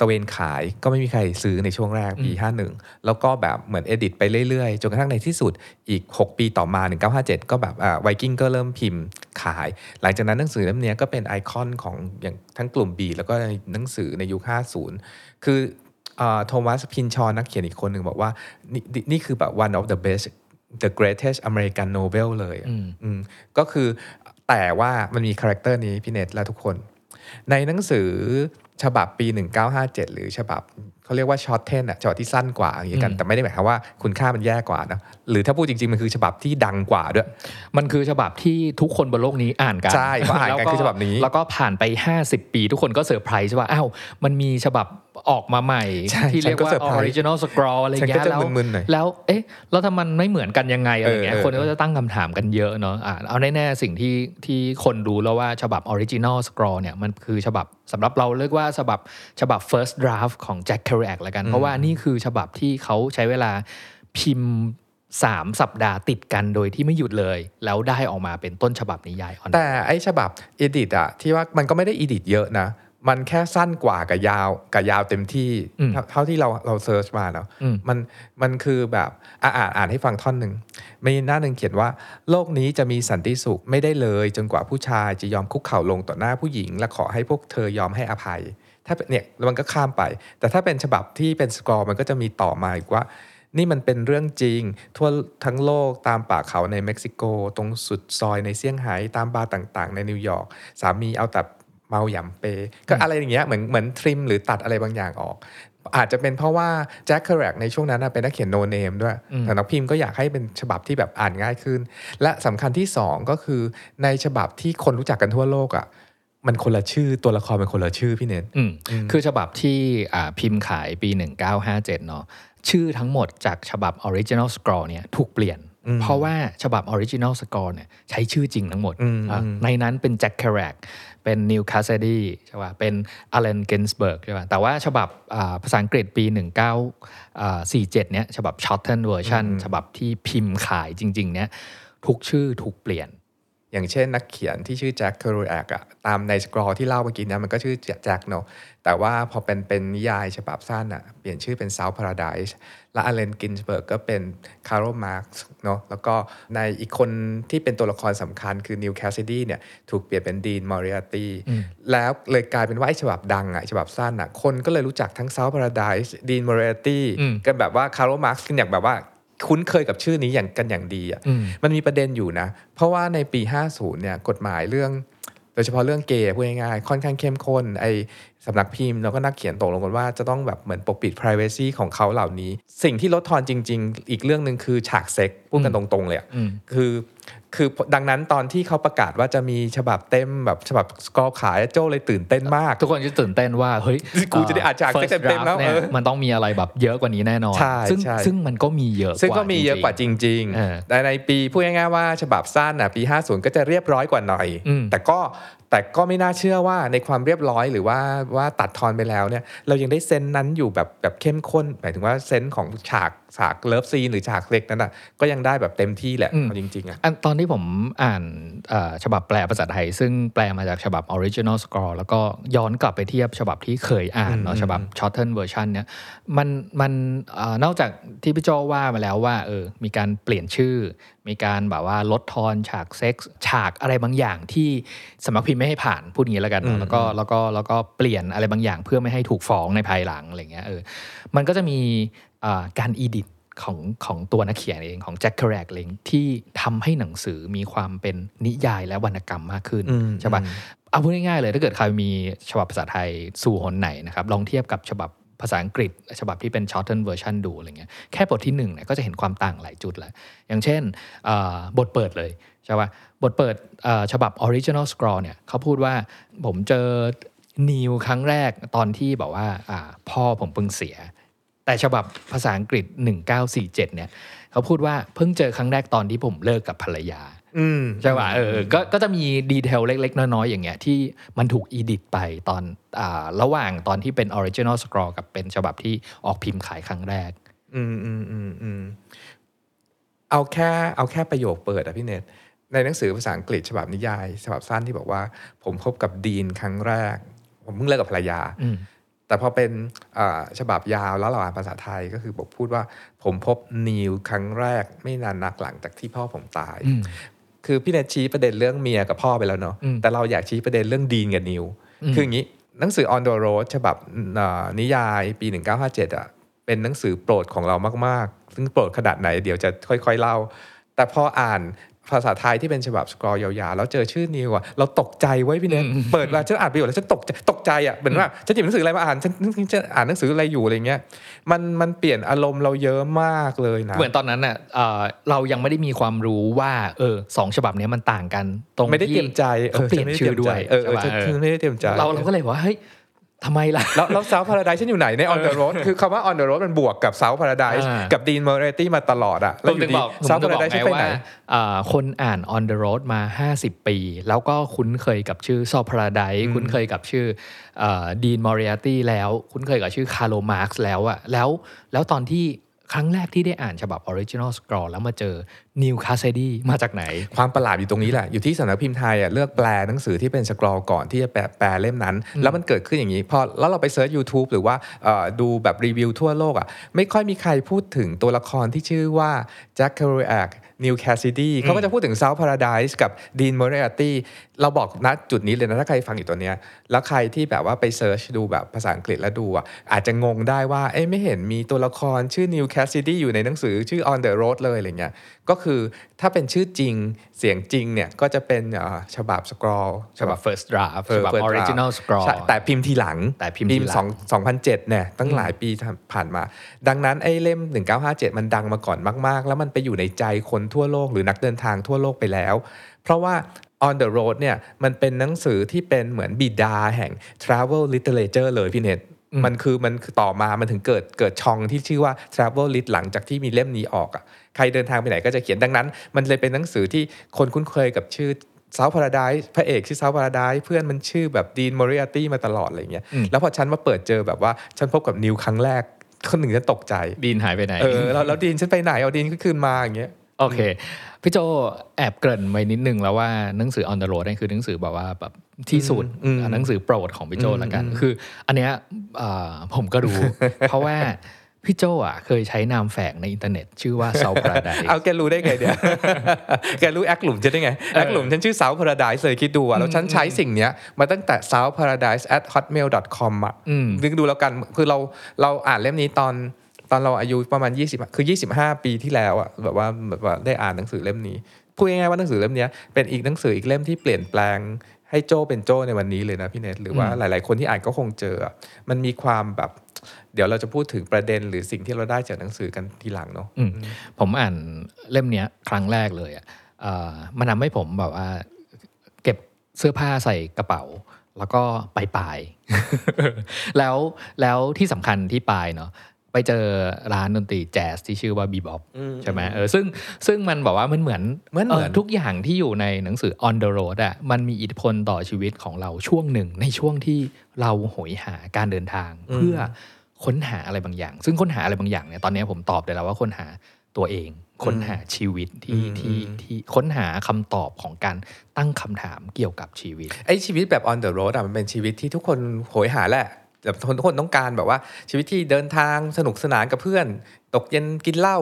ตะเวนขายก็ไม่มีใครซื้อในช่วงแรกปี 51 แล้วก็แบบเหมือนเอดิตไปเรื่อยๆ จนกระทั่งในที่สุดอีก 6 ปีต่อมา 1957 ก็แบบอ่าไวกิ้งก็เริ่มพิมพ์ขาย หลังจากนั้นหนังสือเล่มเนี้ยก็เป็นไอคอนของอย่างทั้งกลุ่ม B แล้วก็หนังสือในยุค 50 คือโทมัสพินชอนนักเขียนอีกคนหนึ่งบอกว่า นี่นี่นี่คือแบบ one of the best the greatest American novel เลยอะ
อืม
อืมก็คือแต่ว่ามันมี character นี้พี่เนทและทุกคน ในหนังสือ ฉบับปี 1957 หรือฉบับเขาเรียกว่า shorten อะฉบับที่สั้นกว่าอย่างนี้กัน
อืม
แต่ไม่ได้หมายความว่าคุณค่ามันแย่กว่านะหรือถ้าพูดจริงๆ มันคือฉบับที่ดังกว่าด้วย
มันคือฉบับที่ทุกคนบนโลกนี้อ่านกัน
ใช่เขาอ่านกัน
แล้ว
คือฉบับนี้
แล้วก็ผ่านไป 50 ปีทุกคนก็เซอร์ไพรส์ว่าอ้าวมันมีฉบับ ออกมาใหม่
ใช่
ที่เรียกว่า
ฉันก็เซอร์ไพรส์
original scroll อะไร
ฉันก็
เงี้ย
จะ
แล้ว
มึนๆหน่อย
แล้วเอ๊ะแล้วถ้ามันไม่เหมือนกันยังไงอะไรเงี้ย
เออเออ
คนก็จะตั้งคำถามกันเยอะเนาะอ่าเอาแน่ๆสิ่งที่ที่คนรู้แล้วว่าฉบับ original scroll เนี่ยมันคือฉบับสำหรับเราเรียกว่าฉบับฉบับ first draft ของ Jack Kerouac ละกัน เพราะว่านี่คือฉบับที่เขาใช้เวลาพิมพ์สามสัปดาห์ติดกันโดยที่ไม่หยุดเลย แล้วได้ออกมาเป็นต้นฉบับนิยาย on
แต่ไอ้ฉบับedit อะที่ว่ามันก็ไม่ได้ edit เยอะนะ มันแค่สั้นกว่ากับยาวกับยาวเต็มที่
อืม
เท่าเท่าที่เราเรา search มาเนาะ
อืม
มันมันคือแบบอ่าอ่านอ่านให้ฟังท่อนหนึ่งมีหน้าหนึ่งเขียนว่า โลกนี้จะมีสันติสุขไม่ได้เลยจนกว่าผู้ชายจะยอมคุกเข่าลงต่อหน้าผู้หญิง และขอให้พวกเธอยอมให้อภัย ถ้าเป็นเนี่ยแล้วมันก็ข้ามไป แต่ถ้าเป็นฉบับที่เป็น scroll มันก็จะมีต่อมาอีกว่านี่มันเป็นเรื่องจริง ทั่วทั้งโลกตามป่าเขาในเม็กซิโก ตรงสุดซอยในเซี่ยงไฮ้ตามบาร์ต่างๆ ในนิวยอร์กสามีเอาแต่ เมาหยำเป ก็อะไรอย่างเงี้ยเหมือนเหมือน trim หรือตัดอะไรบางอย่างออก อาจจะเป็นเพราะว่าแจ็คเคอรูแอกในช่วงนั้นนะเป็นนักเขียน no name ด้วย
อืม
แต่สำนักพิมพ์ก็อยากให้เป็นฉบับที่แบบอ่านง่ายขึ้น และสำคัญที่สองก็คือในฉบับที่คนรู้จักกันทั่วโลกอะมันคนละชื่อตัวละครเป็นคนละชื่อพี่เนท
อืมคือฉบับที่อ่าพิมพ์ขายปี 1957 เนาะชื่อทั้งหมดจากฉบับ original scroll เนี่ยถูกเปลี่ยน เพราะว่าฉบับ Original Scroll เนี่ยใช้ชื่อจริงทั้งหมด
อืม
อะ
อืม
ในนั้นเป็นแจ็คเคอรูแอก เป็นนีลแคสซิดี้ใช่ป่ะเป็นอ l เลนเกนสเบิร์กใช่ป่ะแต่ว่าฉบับอ่าภาษาอังกฤษปี 1947 เนี่ยฉบับ Shortened Version ฉบับที่พิมพ์ขายจริง ๆ เนี่ยทุกชื่อถูกเปลี่ยน
อย่างเช่นนักเขียนที่ชื่อแจ็คเคอรูแอกอะตามใน scroll ที่เล่าเมื่อกี้เนี่ยมันก็ชื่อแจ็คเนาะแต่ว่าพอเป็นเป็นนิยายฉบับสั้นอะเปลี่ยนชื่อเป็น Sal Paradise และอเลนกินสเบิร์กก็เป็นคาร์โลมาร์กซ์เนาะแล้วก็ในอีกคนที่เป็นตัวละครสำคัญคือนีลแคสซิดี้เนี่ยถูกเปลี่ยนเป็นดีนมอริอาตีแล้วเลยกลายเป็นว่าไอ้ฉบับดังอะฉบับสั้นอะคนก็เลยรู้จักทั้ง Sal Paradise ดีนมอริอาตี
อืม
กันแบบว่าคาร์โรมาร์กซ์กันอย่างแบบว่าคุ้นเคยกับชื่อนี้อย่างกันอย่างดีอะ
อืม
มันมีประเด็นอยู่นะ เพราะว่าในปี 50เนี่ยกฎหมายเรื่องโดยเฉพาะเรื่องเกย์พูดง่ายๆค่อนข้างเข้มข้นไอสำนักพิมพ์แล้วก็นักเขียนตกลงกันว่าจะต้องแบบเหมือนปกปิด p r i เวซีของเขาเหล่านี้ สิ่งที่ลดทอนจริง ๆ อีกเรื่องหนึ่งคือฉากเซ็กพูดกันตรงๆเลยอะ
อืม
คือ คือดังนั้นตอนที่เขาประกาศว่าจะมีฉบับเต็มแบบฉบับสกอร์ขายโจ้เลยตื่นเต้นมาก
ทุกคนจะตื่นเต้นว่าเฮ้ย
กูจะได้อ่านฉาก
first
เต็มๆแล้ว
draft เนี่ย
เออ
มันต้องมีอะไรแบบเยอะกว่านี้แน่นอน
ใช่
ซึ่ง
ใช่
ซึ่งมันก็มีเยอะ
ซึ่งก็มีเยอะกว่าจ
ริง
ริง
เออ
ๆแต่ในปีพูดง่ายๆว่าฉบับสั้นอะปี 50 ก็จะเรียบร้อยกว่าหน่อย
อืม
แต่ก็แต่ก็ไม่น่าเชื่อว่าในความเรียบร้อยหรือว่าว่าตัดทอนไปแล้วเนี่ยเรายังได้ sense นั้นอยู่แบบแบบเข้มข้นหมายถึงว่า sense ของฉากฉาก love scene หรือฉากเล็กนั้นอะก็ยังได้แบบเต็มที่แหละ
อืม
เอาจริงๆอะ
อันตอนที่ผมอ่านเอ่อฉบับแปลภาษาไทย ซึ่งแปลมาจากฉบับ original scroll แล้วก็ย้อนกลับไปเทียบฉบับที่เคยอ่านเนาะฉบับ shortened version เนี่ยมันมันเอ่อนอกจากที่พี่โจว่ามาแล้วว่าเออมีการเปลี่ยนชื่อ มีการแบบว่าลดทอนฉากเซ็กส์ฉากอะไรบางอย่างที่สำนักพิมพ์ไม่ให้ผ่านพูดอย่างนี้แล้วกัน
อื
เนาะ
ม
แล้วก็แล้วก็แล้วก็เปลี่ยนอะไรบางอย่างเพื่อไม่ให้ถูกฟ้องในภายหลังอะไรเงี้ยเออมันก็จะมีอ่าการอีดิทของของตัวนักเขียนเองของแจ็คเคแรกเองที่ทำให้หนังสือมีความเป็นนิยายและวรรณกรรมมากขึ้น
อืม
ใช่ปะเอาพูดง่ายๆเลยถ้าเกิดใครมีฉบับภาษาไทยสู่หนไหนนะครับลองเทียบกับฉบับ ภาษาอังกฤษ ฉบับที่เป็น shortened version ดูอะไรเงี้ยแค่บทที่หนึ่งเนี่ยก็จะเห็นความต่างหลายจุดแล้ว อย่างเช่นบทเปิดเลยใช่ปะบทเปิดฉบับ original scroll เนี่ยเขาพูดว่าผมเจอนิวครั้งแรกตอนที่บอกว่าพ่อผมเพิ่งเสีย แต่ฉบับภาษาอังกฤษ 1947เนี่ยเขาพูดว่าเพิ่งเจอครั้งแรกตอนที่ผมเลิกกับภรรยา ใช่ป่ะเออก็ก็จะมี detail เล็ก ๆ น้อยๆอย่างเงี้ยที่มันถูก edit ไปตอนอ่าระหว่างตอนที่เป็น original scroll กับเป็นฉบับที่ออกพิมพ์ขายครั้งแรก
อืมอืมอืมอืมเอาแค่เอาแค่ประโยคเปิดอะพี่เนตในหนังสือภาษาอังกฤษฉบับนิยาย ฉบับสั้นที่บอกว่า ผมพบกับดีนครั้งแรก ผมเพิ่งเลิกกับภรรยา
อืม
แต่พอเป็นอ่าฉบับยาวแล้วเราอ่านภาษาไทยก็คือบอกพูดว่า ผมพบนิวครั้งแรก ไม่นานนักหลังจากที่พ่อผมตาย
อืม
คือพี่เนตชี้ประเด็นเรื่องเมียกับพ่อไปแล้วเนาะ
อืม
แต่เราอยากชี้ประเด็นเรื่องดีนกับนิว
อืม
คืออย่างนี้หนังสือ On the Road ฉบับอ่านิยายปี 1957อะเป็นหนังสือโปรดของเรามาก ๆ ซึ่งโปรดขนาดไหนเดี๋ยวจะค่อย ๆ เล่า แต่พออ่าน ภาษาไทยที่เป็นฉบับสกรอลยาวๆ แล้วเจอชื่อนิวอะเราตกใจไว้ยพี่เนทเปิดมาฉันอ่านไปอยู่แล้วฉันตกใจตกใจอะเหมือนว่าฉันหยิบหนังสืออะไรมาอ่านฉันฉันอ่านหนังสืออะไรอยู่อะไรเงี้ยมันมันเปลี่ยนอารมณ์เราเยอะมากเลยนะ
เหมือนตอนนั้นน่ะเอ่อเรายังไม่ได้มีความรู้ว่าเออสองฉบับเนี้ยมันต่างกัน ตรง
ไม่ได้
ที่
เตรียมใจ
เขาเปลี่ยนชื่อด้วย
เออเออ
ใช่
ฉัน
ปะ
ฉันไม่ได้เตรียมใจ
เราเราก็เลยบอกว่าเฮ้ย ทำไมล่ะ
แล้วแล้ว South Paradise ฉันอยู่ไหนใน On the Road คือคำว่า On the Road มันบวกกับ South Paradise
อ่า
กับ Dean Moretti มาตลอดอะ
ผ
แล้ว
ม
อ
ถึ
ยู่
ง
ดี
บอกผม
South
จะบอก
Paradise
ไง
ฉันไปไหน
ว่าอ่าคนอ่าน on the road มา 50 ปี แล้วก็คุ้นเคยกับชื่อซอพาราไดคุ้นเคยกับชื่อดีนมอริอาตี้แล้ว คุ้นเคยกับชื่อคาร์โลมาร์กซ์แล้วอะแล้วแล้วตอนที่ ครั้งแรกที่ได้อ่านฉบับ original scroll แล้วมาเจอนีลแคสซิดีมาจากไหน
ความประหลาดอยู่ตรงนี้แหละ อยู่ที่สำนักพิมพ์ไทยอะเลือกแปลหนังสือที่เป็น scroll ก่อนที่จะแปลแปลเล่มนั้น แล้วมันเกิดขึ้นอย่างนี้ พอแล้วเราไป search YouTube หรือว่าเอ่อดูแบบรีวิวทั่วโลกอะไม่ค่อยมีใครพูดถึงตัวละครที่ชื่อว่าแจ็คเคอรูแอค นีลแคสซิดีเขาก็จะพูดถึง Sal Paradise กับดีนมอริอาตี้เราบอกณจุดนี้เลยนะถ้าใครฟังอยู่ตัวเนี้ย แล้วใครที่แบบว่าไป search ดูแบบภาษาอังกฤษแล้วดูอะอาจจะงงได้ว่าเอ้ไม่เห็นมีตัวละครชื่อนีลแคสซิดีอยู่ในหนังสือชื่อ On the Road เลยอะไรเงี้ย ก็คือถ้าเป็นชื่อจริงเสียงจริงเนี่ยก็จะเป็นอ่าฉบับ scroll
ฉบับ first draft
เออ
ฉบับ
first draft
original scroll
ใช่แต่พิมพ์ทีหลัง
แต่พิมพ์ทีหลัง
สองสองพันเจ็ดเนี่ยตั้งหลายปีผ่านมา ดังนั้นไอ้เล่ม 1957 มันดังมาก่อนมาก ๆ แล้วมันไปอยู่ในใจคนทั่วโลกหรือนักเดินทางทั่วโลกไปแล้ว เพราะว่า On the Road เนี่ยมันเป็นหนังสือที่เป็นเหมือนบิดาแห่ง Travel Literature เลยพี่เน็ตมันคือมันคือต่อมามันถึงเกิดเกิดช่องที่ชื่อว่า Travel List หลังจากที่มีเล่มนี้ออกอะ ใครเดินทางไปไหนก็จะเขียนดังนั้น มันเลยเป็นหนังสือที่คนคุ้นเคยกับชื่อ South Paradise พระเอกชื่อ South Paradise เพื่อนมันชื่อแบบดีนมอริอาตี้มาตลอดอะไรเงี้ยแล้วพอฉันมาเปิดเจอแบบว่าฉันพบกับนีลครั้งแรกคนหนึ่งฉันตกใจ
ดีนหายไปไหน
เออแล้วแล้วดีนฉันไปไหนเอาดีนก็คืนมาอย่างเงี้ย
โอเคพี่โจแอบเกริ่นไว้นิดนึงแล้วว่าหนังสือ on the road นี่คือหนังสือแบบว่าแบบที่สุด
อืม
หนังสือโปรดของพี่โจละกัน คือ อันเนี้ยเอ่อผมก็รู้ เพราะว่า พี่โจอะเคยใช้นามแฝงในอินเทอร์เน็ต ชื่อว่า Sal Paradise
เอาแกรู้ได้ไงเดี๋ยวแกรู้แอคหลุมจะได้ไงแอคหลุมฉันชื่อ South Paradise เลยคิดดูอะแล้วฉันใช้สิ่งเนี้ยมาตั้งแต่ South Paradise at hotmail com อะ
อืม
นึกดูแล้วกันคือเราเราอ่านเล่มนี้ตอน ตอนเราอายุประมาณ 20 คือ 25 ปีที่แล้วอะแบบว่าแบบว่าได้อ่านหนังสือเล่มนี้พูดง่ายๆว่าหนังสือเล่มเนี้ยเป็นอีกหนังสืออีกเล่มที่เปลี่ยนแปลงให้โจเป็นโจในวันนี้เลยนะพี่เนทหรือว่าหลาย ๆ คนที่อ่านก็คงเจออะมันมีความแบบ เดี๋ยวเราจะพูดถึงประเด็นหรือสิ่งที่เราได้จากหนังสือกันทีหลังเนาะ
อืมผมอ่านเล่มเนี้ยครั้งแรกเลยอะเอ่อมันทำให้ผมแบบว่า เก็บเสื้อผ้าใส่กระเป๋า แล้วก็ไปปลายแล้วแล้วที่สำคัญที่ปลายเนาะไป เจอร้านดนตรีแจ๊สที่ชื่อว่าบีบ o อ
อืม
ใช่ไหมเออซึ่งซึ่งมันบอกว่ามันเหมือน
เหมือนเหมือน
ทุกอย่างที่อยู่ในหนังสือ on the road อะมันมีอิทธิพลต่อชีวิตของเราช่วงหนึ่งในช่วงที่เราโหยหาการเดินทางเพื่อค้นหาอะไรบางอย่าง ซึ่งค้นหาอะไรบางอย่างเนี่ยตอนนี้ผมตอบได้แล้วว่าค้นหาตัวเอง ค้นหาชีวิตที่ที่ที่ค้นหาคำตอบของการตั้งคำถามเกี่ยวกับชีวิต
ไอ้ชีวิตแบบ on the road อะมันเป็นชีวิตที่ทุกคนโหยหาแหละ แบบทุกคนต้องการแบบว่า ชีวิตที่เดินทางสนุกสนานกับเพื่อน ตกเย็นกินเหล้า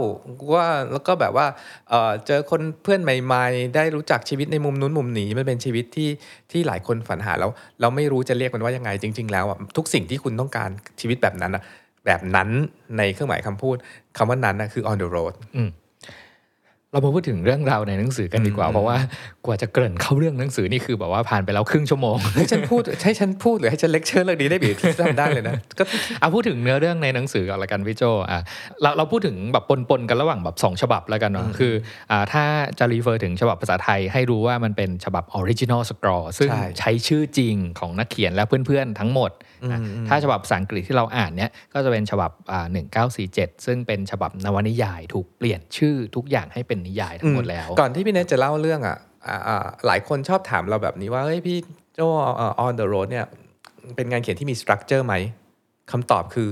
ว่าแล้วก็แบบว่าเออเจอคนเพื่อนใหม่ ๆ ได้รู้จักชีวิตในมุมนู้นมุมนี้มันเป็นชีวิตที่ที่หลายคนฝันหาแล้ว เราไม่รู้จะเรียกมันว่ายังไงจริง ๆ แล้วทุกสิ่งที่คุณต้องการชีวิตแบบนั้นอะแบบนั้นในเครื่องหมายคำพูดคำว่านั้นนะคือ on the road
อื เรามาพูดถึงเรื่องราวในหนังสือกันดีกว่า เพราะว่ากว่าจะเกริ่นเข้าเรื่องหนังสือนี่คือแบบว่าผ่านไปแล้วครึ่งชั่วโมง
ให้ฉันพูดให้ฉันพูดหรือให้ฉันเลคเชอร์เรื่องนี้ได้บีที่ทำได้เลยนะก็
เอาพูดถึงเนื้อเรื่องในหนังสือก่อนละกันพี่โจอะเราเราพูดถึงแบบปนๆกันระหว่างแบบสองฉบับแล้วกันเนาะคืออ่าถ้าจะ refer ถึงฉบับภาษาไทยให้รู้ว่ามันเป็นฉบับ original scroll ซึ่ง
ใช่
ใช้ชื่อจริงของนักเขียนและเพื่อนๆทั้งหมดอะถ้าฉบับภาษาอังกฤษที่เราอ่านเนี่ยก็จะเป็นฉบับอ่า1957ซึ่งเป็นฉบับนวนิยายถูกเปลี่ยนชื่อทุกอย่างให้เป็นนิยายทั้งหมดแล้ว
ก่อนที่พี่เนทจะเล่าเรื่องอะอ่าอ่าหลายคนชอบถามเราแบบนี้ว่าเฮ้ยพี่โจเอ่อ on the road เนี่ยเป็นงานเขียนที่มี structure ไหมคำตอบคือ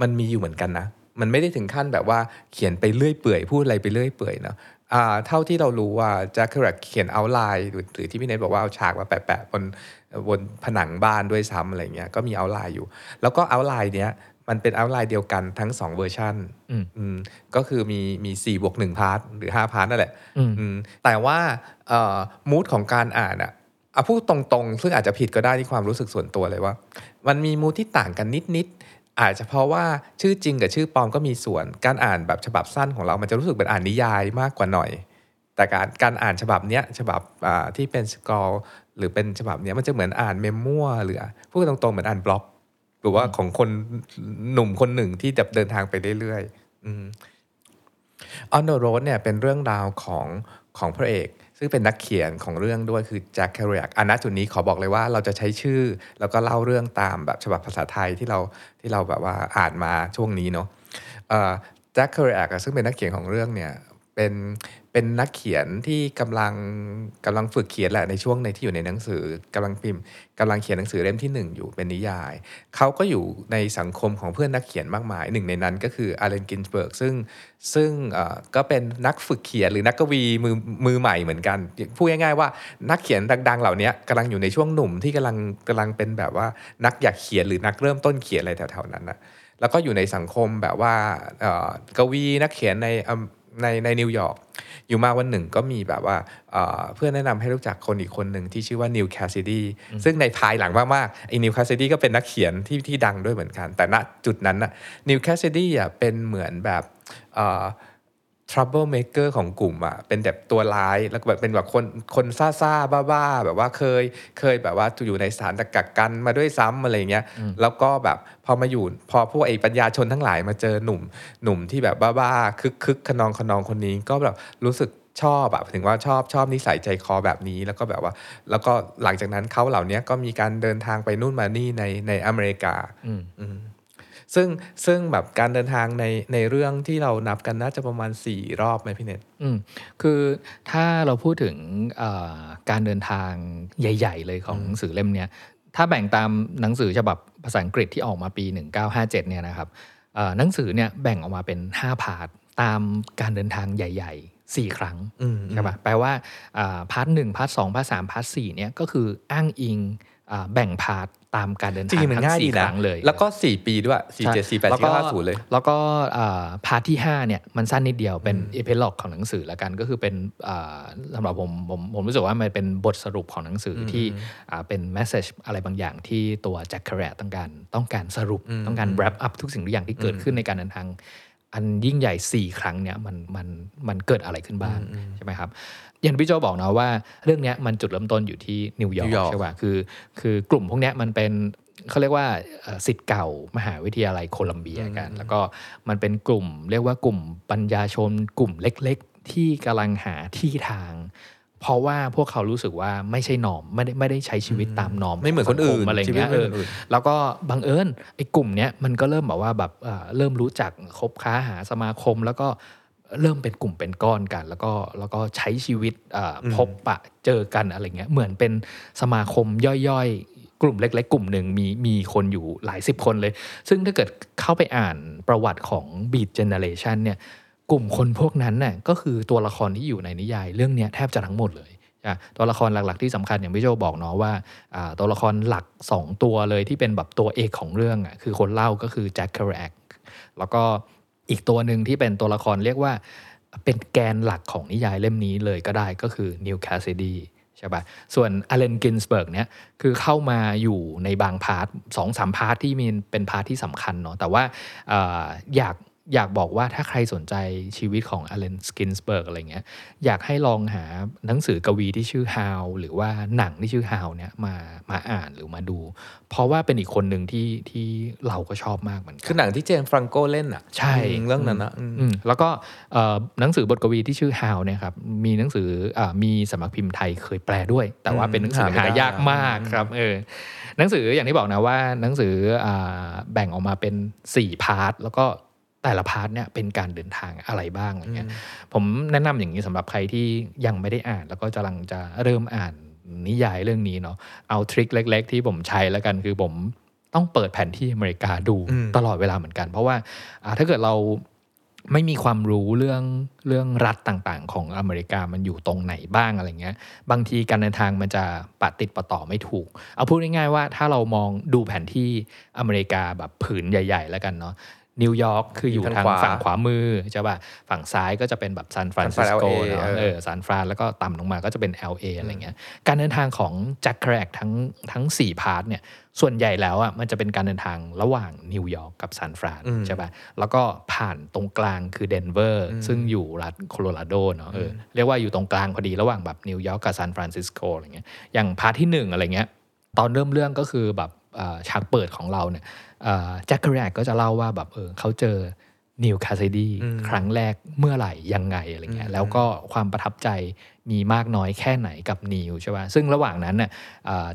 มันมีอยู่เหมือนกันนะ มันไม่ได้ถึงขั้นแบบว่าเขียนไปเรื่อยเปื่อยพูดอะไรไปเรื่อยเปื่อยเนาะอ่าเท่าที่เรารู้ว่าแจ็คเคอรูแอคเขียน outline หรือหรือที่พี่เนทบอกว่าเอาฉากมาแปะๆบนบนผนังบ้านด้วยซ้ำอะไรเงี้ยก็มี outline อยู่ แล้วก็ outline เนี้ยมันเป็น outline เดียวกันทั้งสองเวอร์ชัน
อืม
อืมก็คือมีมีสี่บวกหนึ่ง part หรือห้า part นั่นแหละ
อืม
อืมแต่ว่าเอ่อ mood ของการอ่านอะเอาพูดตรงๆ ซึ่งอาจจะผิดก็ได้ที่ความรู้สึกส่วนตัวเลยว่า มันมี mood ที่ต่างกันนิดๆอาจจะเพราะว่าชื่อจริงกับชื่อปลอมก็มีส่วนการอ่านแบบฉบับสั้นของเรา มันจะรู้สึกเป็นอ่านนิยายมากกว่าหน่อย แต่การการอ่านฉบับเนี้ยฉบับอ่าที่เป็นสกอลหรือเป็นฉบับเนี้ยมันจะเหมือนอ่านเมมมัวหรือพูดตรงๆเหมือนอ่านบล็อก หรือว่าของคนหนุ่มคนหนึ่งที่จะเดินทางไปเรื่อยๆอืม On the Road เนี่ยเป็นเรื่องราวของของพระเอกซึ่งเป็นนักเขียนของเรื่องด้วยคือแจ็คแคร a กอันณจุดนี้ขอบอกเลยว่าเราจะใช้ชื่อ แล้วก็เล่าเรื่องตามแบบฉบับภาษาไทยที่เราที่เราแบบว่าอ่านมาช่วงนี้เนาะแจ็คแคร a กซึ่งเป็นนักเขียนของเรื่องเนี่ยเป็น เป็นนักเขียนที่กำลังกำลังฝึกเขียนแหละในช่วงในที่อยู่ในหนังสือกำลังพิมพ์กำลังเขียนหนังสือเล่มที่หนึ่งอยู่เป็นนิยาย เขาก็อยู่ในสังคมของเพื่อนนักเขียนมากมายหนึ่งในนั้นก็คืออัลเลนกินสเบิร์กซึ่งซึ่งก็เป็นนักฝึกเขียนหรือนักกวีมือมือใหม่เหมือนกันพูดง่ายๆว่านักเขียนดัง ๆ เหล่านี้กำลังอยู่ในช่วงหนุ่มที่กำลังกำลังเป็นแบบว่านักอยากเขียนหรือนักเริ่มต้นเขียนอะไรแถวๆนั้นนะแล้วก็อยู่ในสังคมแบบว่ากวีนักเขียนในในในนิวยอร์ก อยู่มาวันหนึ่งก็มีแบบว่าเอ่อเพื่อนแนะนำให้รู้จักคนอีกคนหนึ่งที่ชื่อว่านีลแคสซิดีซึ่งในภายหลังมากๆไอ้นีลแคสซิดีก็เป็นนักเขียนที่ที่ดังด้วยเหมือนกัน แต่ณจุดนั้นน่ะนีลแคสซิดีอะเป็นเหมือนแบบเอ่อ trouble maker ของกลุ่มอะเป็นแบบตัวร้ายแล้วก็แบบเป็นแบบคนคนซ่าซ่าบ้าบ้าๆแบบว่าเคยเคยแบบว่าอยู่ในสถานกักกันมาด้วยซ้ำอะไรเงี้ยแล้วก็แบบพอมาอยู่พอพวกไอ้ปัญญาชนทั้งหลายมาเจอหนุ่มหนุ่มที่แบบบ้าบ้าๆคึกคึกขนองขนองคนนี้ก็แบบรู้สึกชอบแบบถึงว่าชอบชอบนิสัยใจคอแบบนี้แล้วก็แบบว่า แล้วก็หลังจากนั้นเขาเหล่านี้ก็มีการเดินทางไปนู่นมานี่ในในอเมริกา
อืม
อืม ซึ่งซึ่งแบบการเดินทางในในเรื่องที่เรานับกันน่าจะประมาณ 4 รอบไหมพี่เน็ต
อืมคือถ้าเราพูดถึงเอ่อการเดินทางใหญ่ ๆ เลยของหนังสือเล่มเนี้ยถ้าแบ่งตามหนังสือฉบับภาษาอังกฤษที่ออกมาปี 1957เนี่ยนะครับเอ่อหนังสือเนี่ยแบ่งออกมาเป็น 5 part ตามการเดินทางใหญ่ๆ4ครั้ง
อืม
ใช่ปะแปลว่าอ่า part หนึ่ง part สอง part สาม part สี่เนี่ยก็คืออ้างอิงอ่าแบ่ง part ตามการเดินทาง
ทั้งสี่ค
รั้
งเลย
จ
ริ
งๆมั
นง่า
ยดีนะ
แล้วก็ 4 ปีด้วย4 7 4 8 4 9 5 0เลย
แล้วก็อ่า part ที่ 5 เนี่ย มันสั้นนิดเดียวเป็นเอพิ o g ของหนังสือละกันก็คือเป็นอ่าสำหรับผมผมผมรู้สึกว่ามันเป็นบทสรุปของหนังสือที่อ่าเป็น message อะไรบางอย่างที่ตัวแจ็คเค r ร t ต้องการต้องการสรุปต้องการ wrap up ทุกสิ่งทุกอย่างที่เกิดขึ้นในการเดินทาง อันยิ่งใหญ่ 4 ครั้งเนี่ยมันมันมันเกิดอะไรขึ้นบ้างใช่ไหมครับอย่างที่พี่โจบอกนะว่าเรื่องเนี้ยมันจุดเริ่มต้นอยู่ที่นิวยอร์ก
นิวยอร์
กใช่ป่ะคือคือกลุ่มพวกเนี้ยมันเป็นเขาเรียกว่าเอ่อศิษย์เก่ามหาวิทยาลัยโคลัมเบียกัน แล้วก็มันเป็นกลุ่ม เรียกว่ากลุ่มปัญญาชนกลุ่มเล็ก ๆ ที่กำลังหาที่ทาง เพราะว่าพวกเขารู้สึกว่าไม่ใช่นอมไม่ได้ไม่ได้ใช้ชีวิตตามนอม
ไม่เหมือนคนอื่น
สังมอะไรอย่าง
ชีวิต
เงี้ย
ไม่
เอ
เหมือนคนอื่
อนแล้วก็บังเอิญไอ้กลุ่มเนี้ยมันก็เริ่มแบบว่าแบบเอ่อเริ่มรู้จักคบค้าหาสมาคมแล้วก็เริ่มเป็นกลุ่มเป็นก้อนกัน แล้วก็แล้วก็ใช้ชีวิตเอ่ออพบปะเจอกันอะไรเงี้ยเหมือนเป็นสมาคมย่อยๆกลุ่มเล็ก ๆ กลุ่มหนึ่งมีมีคนอยู่หลายสิบคนเลย ซึ่งถ้าเกิดเข้าไปอ่านประวัติของ Beat Generation เนี่ย กลุ่มคนพวกนั้นน่ะก็คือตัวละครที่อยู่ในนิยาย เรื่องนี้แทบจะทั้งหมดเลยตัวละครหลักๆที่สำคัญอย่างพี่โจบอกเนาะว่าตัวละครหลัก 2 ตัวเลยที่เป็นแบบตัวเอกของเรื่องอะคือคนเล่าก็คือแจ็คค r ร t แล้วก็อีกตัวหนึ่งที่เป็นตัวละครเรียกว่าเป็นแกนหลักของนิยายเล่มนี้เลยก็ได้ก็คือนีลแคสซาดีใช่ปะส่วนอัลเลนกินสเบิร์กเนี่ยคือเข้ามาอยู่ในบาง part สองสาม part ที่มีเป็น part ที่สำคัญเนาะแต่ว่าเออยาก อยากบอกว่าถ้าใครสนใจชีวิตของอัลเลนกินสเบิร์กอะไรเงี้ยอยากให้ลองหาหนังสือกวีที่ชื่อ Howl หรือว่าหนังที่ชื่อ Howl เนี่ยมามาอ่านหรือมาดู เพราะว่าเป็นอีกคนหนึ่งที่ที่เราก็ชอบมากเหมือนกัน
คือหนังที่เจมส์ฟรังโกเล่นอะ
ใช่
อืมเรื่องนั้นนะอืม
อืมแล้วก็เอ่อหนังสือบทกวีที่ชื่อ Howl เนี่ยครับมีหนังสืออามีสำนักพิมพ์ไทยเคยแปลด้วย แต่ว่าเป็นหนังสือ
หาไม่
หา
ได้
ยากมากครับเออหนังสืออย่างที่บอกนะว่าหนังสืออาแบ่งออกมาเป็น 4 part แล้วก็ แต่ละ part เนี่ยเป็นการเดินทางอะไรบ้างอะไรเงี้ยผมแนะนำอย่างนี้สำหรับใครที่ยังไม่ได้อ่าน แล้วก็กำลังจะเริ่มอ่านนิยายเรื่องนี้เนาะเอา trick เล็ก ๆ ที่ผมใช้แล้วกันคือผมต้องเปิดแผนที่อเมริกาดู
อืม
ตลอดเวลาเหมือนกัน เพราะว่าอ่าถ้าเกิดเราไม่มีความรู้เรื่องเรื่องรัฐต่างๆ ของอเมริกามันอยู่ตรงไหนบ้างอะไรเงี้ย บางทีการเดินทางมันจะปะติดปะต่อไม่ถูก เอาพูดง่ายๆว่าถ้าเรามองดูแผนที่อเมริกาแบบผืนใหญ่ ๆ แล้วกันเนาะ นิวยอร์กคืออยู่
อยู่
ทา
ทางขวา
ฝั่งขวามือใช่ป่ะฝั่งซ้ายก็จะเป็นแบบซานฟรานซิสโก
San Fran LA
เนาะ
เออ
เออซานฟรานแล้วก็ต่ำลงมาก็จะเป็น LA อะไรเงี้ยการเดินทางของแจ็คเครูแอคทั้งทั้ง4 part เนี่ยส่วนใหญ่แล้วอะมันจะเป็นการเดินทางระหว่างนิวยอร์กกับซานฟราน
อืม
ใช่ป่ะแล้วก็ผ่านตรงกลางคือเดนเวอร์ซึ่งอยู่รัฐโคโลราโดเนาะเออเรียกว่าอยู่ตรงกลางพอดีระหว่างแบบนิวยอร์กกับซานฟรานซิสโกอะไรเงี้ยอย่าง part ที่หนึ่งอะไรเงี้ยตอนเริ่มเรื่องก็คือแบบเอ่อฉากเปิดของเราเนี่ย แจ็คเครูแอคก็จะเล่าว่าแบบเออเขาเจอนีลแคสซาดีครั้งแรกเมื่อไหร่ยังไงอะไรเงี้ยแล้วก็ความประทับใจมีมากน้อยแค่ไหนกับนีลใช่ป่ะซึ่งระหว่างนั้นเนี่ย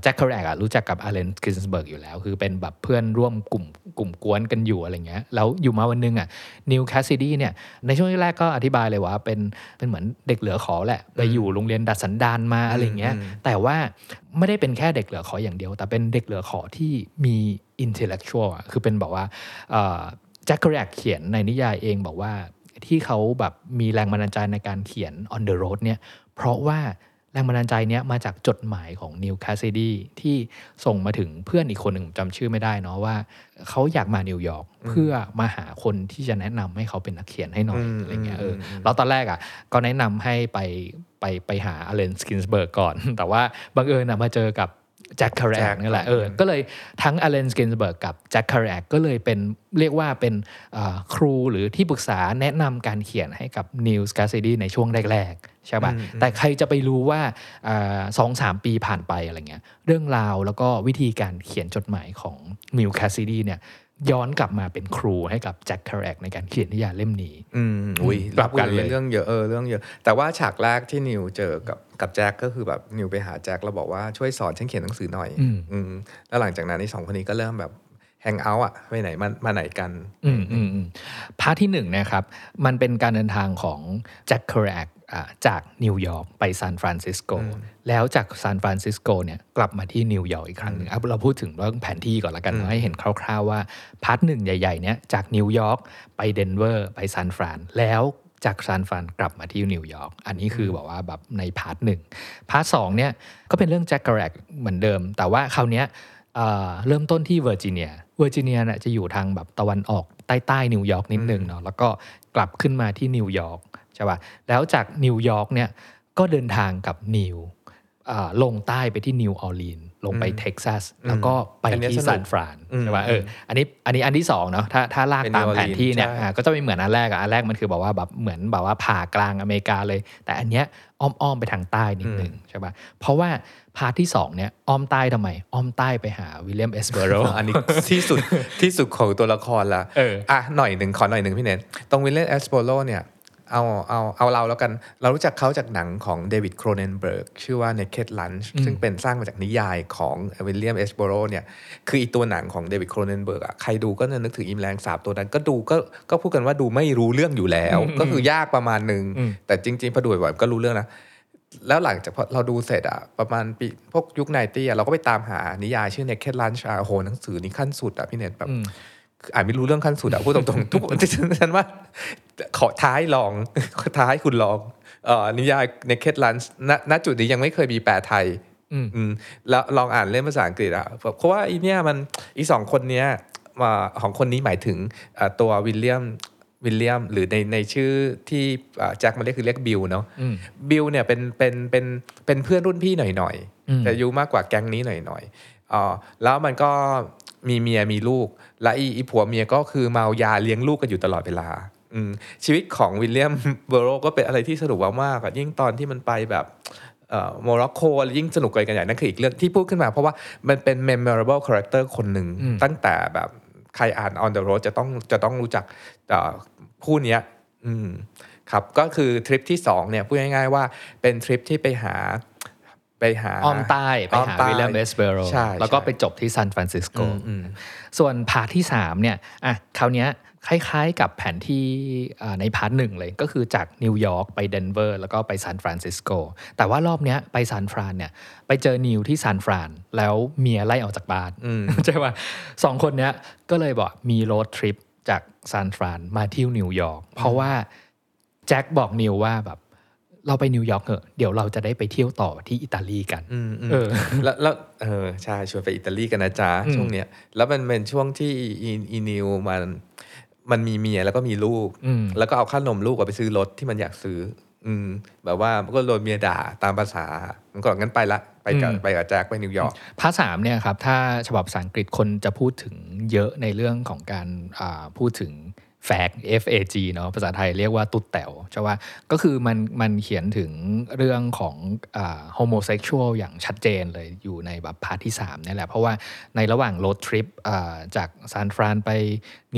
แจ็คเครูแอคอะรู้จักกับอัลเลนกินสเบิร์กอยู่แล้ว คือเป็นแบบเพื่อนร่วมกลุ่มกลุ่มก๊วนกันอยู่อะไรเงี้ยแล้วอยู่มาวันหนึงอะนีลแคสซาดีเนี่ยในช่วงแรกก็อธิบายเลยว่าเป็นเป็นเหมือนเด็กเหลือขอแหละไปอยู่โรงเรียนดัดสันดานมาอะไรเงี้ยแต่ว่าไม่ได้เป็นแค่เด็กเหลือขออย่างเดียว แต่เป็นเด็กเหลือขอที่มี intellectual อะคือเป็นบอกว่าแจ็คเครูแอคเขียนในนิยายเองบอกว่าที่เขาแบบมีแรงบันดาลใจในการเขียน On the Road เนี่ยเพราะว่าแรงบันดาลใจเนี้ยมาจากจดหมายของนีลแคสซาดีที่ส่งมาถึงเพื่อนอีกคนหนึ่งจำชื่อไม่ได้เนาะว่า เขาอยากมานิวยอร์กเพื่อมาหาคนที่จะแนะนำให้เขาเป็นนักเขียนให้หน่อย
อืม
อะไรเงี้ยเอออ
ม
แล้วตอนแรกอะก็แนะนำให้ไปไปไปหาอัลเลนกินสเบิร์กก่อน แต่ว่าบังเอิญนะมาเจอกับ แจ็คเครูแอค
Jack
นี่แหละเออก็เลยทั้งอัลเลนกินสเบิร์กกับแจ็คเครูแอคก็เลยเป็นเรียกว่าเป็นอ่าครูหรือที่ปรึกษาแนะนำการเขียนให้กับนีลแคสซาดีในช่วงแรกๆใช่ป่ะแต่ใครจะไปรู้ว่าสองสามปีผ่านไปอะไรเงี้ยเรื่องราวแล้วก็วิธีการเขียนจดหมายของนิวคาซิดีเนี่ย ย้อนกลับมาเป็นครูให้กับแจ็คคาร์แรกในการเขียนนิยายเล่มนี้
อืมอุ้ย
กลับกันเลย
เรื่องเยอะเออเรื่องเยอะ แต่ว่าฉากแรกที่นิวเจอกับกับแจ็คก็คือแบบนิวไปหาแจ็คแล้วบอกว่าช่วยสอนฉันเขียนหนังสือหน่อย
อืม
อืมแล้วหลังจากนั้นไอ้สองคนนี้ก็เริ่มแบบแฮงเอาท์อะไปไหนมามาไหนกัน
อืมอืมอืมpart ที่หนึ่งนะครับ มันเป็นการเดินทางของแจ็คเครูแอค จากนิวยอร์กไปซานฟรานซิสโกแล้วจากซานฟรานซิสโกเนี่ยกลับมาที่นิวยอร์กอีกครั้งหนึ่งอะเราพูดถึงเรื่องแผนที่ก่อนละกันให้เห็นคร่าวๆว่า part หนึ่งใหญ่ๆเนี่ยจากนิวยอร์กไปเดนเวอร์ไปซานฟรานแล้วจากซานฟรานกลับมาที่นิวยอร์ก อันนี้คือแบบว่าแบบใน part หนึ่ง part สองเนี่ยก็เป็นเรื่องแจ็คเครูแอคเหมือนเดิม แต่ว่าคราวเนี้ยเอ่อเริ่มต้นที่เวอร์จิเนีย เวอร์จิเนียเนี่ยจะอยู่ทางแบบตะวันออกใต้ใต้นิวยอร์กนิดนึงเนาะ แล้วก็กลับขึ้นมาที่นิวยอร์กใช่ป่ะแล้วจากนิวยอร์กเนี่ยก็เดินทางกับนีลอ่าลงใต้ไปที่นิวออร์ลีนลงไปเท็กซัสแล้วก็ไป
อันเนี้ย
ที่
สนุก
ซานฟราน
อืม
ใช่ป่ะเอออันนี้อันนี้อันที่สองเนาะถ้าถ้าลาก
เป็น
ตาม
New
แผนที่เนี่ย
Orleans ใช่
อ่าก็จะไม่เหมือนอันแรกอะอันแรกมันคือแบบว่าแบบเหมือนแบบว่าผ่ากลางอเมริกาเลย แต่อันเนี้ยอ้อมๆไปทางใต้นิดนึงใช่ป่ะเพราะว่าpart ที่สองเนี่ยอ้อมใต้ทำไม อ้อมใต้ไปหาวิลเลียมเอสเบอร์โรห์
อันนี้ที่สุดที่สุดของตัวละครละ
เออ
อะหน่อยหนึ่งขอหน่อยหนึ่งพี่เนทตรงวิลเลนเอสโปโลเนี่ย เอาเอาเอาเราแล้วกัน เรารู้จักเขาจากหนังของเดวิดโครเนนเบิร์กชื่อว่า Naked Lunch ซึ่งเป็นสร้างมาจากนิยายของวิลเลียมเอสเบอร์โรห์เนี่ยคืออีตัวหนังของเดวิดโครเนนเบิร์กอะใครดูก็จะนึกถึงอีแมลงสาบตัวนั้น ก็ดูก็ก็พูดกันว่าดูไม่รู้เรื่องอยู่แล้ว ก็คือยากประมาณหนึ่งแต่จริง ๆพอดูบ่อยๆก็รู้เรื่องนะแล้วหลังจากพอเราดูเสร็จอะประมาณปีพวกยุคไนตี้อะเราก็ไปตามหานิยายชื่อ Naked Lunch อะโอ้โหหนังสือนี้ขั้นสุดอะพี่เน็ตแบบคื ออ่านไม่รู้เรื่องขั้นสุดอะพูดตรงๆทุกคนฉันฉันว่า ขอท้ายลองขอท้ายคุณลองเอ่อนิยาย Naked Lunch ณณจุดนี้ยังไม่เคยมีแปลไทย อืมแล้วลองอ่านเล่มภาษาอังกฤษอะเพราะว่าอีเนี่ยมันอีสองคนเนี้ยมาของคนนี้หมายถึงเอ่อตัววิลเลียมวิลเลียมหรือในในชื่อที่อ่าแจ็คมาเรียกคือเรียกบิลเนาะบิลเนี่ยเป็นเป็นเป็นเป็นเพื่อนรุ่นพี่หน่อยหน่อยๆแต่อายุมากกว่าแก๊งนี้หน่อยหน่อยๆอ๋อแล้วมันก็ มีเมียมีลูก และอีอีผัวเมียก็คือเมายาเลี้ยงลูกกันอยู่ตลอดเวลาอืมชีวิตของวิลเลียมเบอร์โรห์ก็เป็นอะไรที่สนุกมากๆอะยิ่งตอนที่มันไปแบบเอ่อโมร็อกโกอะไรยิ่งสนุกกันใหญ่นั่นคืออีกเรื่องที่พูดขึ้นมา เพราะว่ามันเป็น memorable character คนหนึ่งตั้งแต่แบบใครอ่าน On the Road จะต้องจะต้องรู้จักเอ่อผู้เนี้ยอืมครับก็คือทริปที่สองเนี่ยพูดง่ายๆว่าเป็นทริปที่ไปหา ไปหา
อ้อมใต้ ไป
อ้อม
หา
ใต้
วิลเลียมเอสเบอร์โรห์
ใช่
แล้วก็
ใช่
ไปจบที่ซานฟรานซิสโก ส่วน part ที่ 3 เนี่ยอะคราวเนี้ยคล้ายๆกับแผนที่อ่าใน part หนึ่งเลยก็คือจากนิวยอร์กไปเดนเวอร์แล้วก็ไปซานฟรานซิสโก แต่ว่ารอบเนี้ยไปซานฟรานเนี่ยไปเจอนีลที่ซานฟราน แล้วเมียไล่ออกจากบ้านใช่ป่ะสองคนเนี้ยก็เลยบอกมี road trip จากซานฟรานมาที่นิวยอร์กเพราะว่าแจ็คบอกนีลว่าแบบ เราไปนิวยอร์กเหอะเดี๋ยวเราจะได้ไปเที่ยวต่อที่อิตาลีกันเออ
แล้วแล้วเออใช่ชวนไปอิตาลีกันนะจ๊ะช่วงเนี้ยแล้วมันเป็นช่วงที่อีอีนีลมันมันมีเมียแล้วก็มีลูก แล้วก็เอาค่านมลูกอะไปซื้อรถที่มันอยากซื้อ อืม แบบว่ามันก็โดนเมียด่าตามประสามันก็งั้นไปละไปกับไปกับแจ็คไปนิวยอร์ก
part สามเนี่ยครับ ถ้าฉบับภาษาอังกฤษคนจะพูดถึงเยอะในเรื่องของการอ่าพูดถึง fag fag เนาะภาษาไทยเรียกว่าตุ๊ดแต๋วใช่ว่าก็คือมันมันเขียนถึงเรื่องของอ่า homosexual อย่างชัดเจนเลยอยู่ในแบบ part ที่3นี่แหละ เพราะว่าในระหว่าง road tripจากซานฟรานไป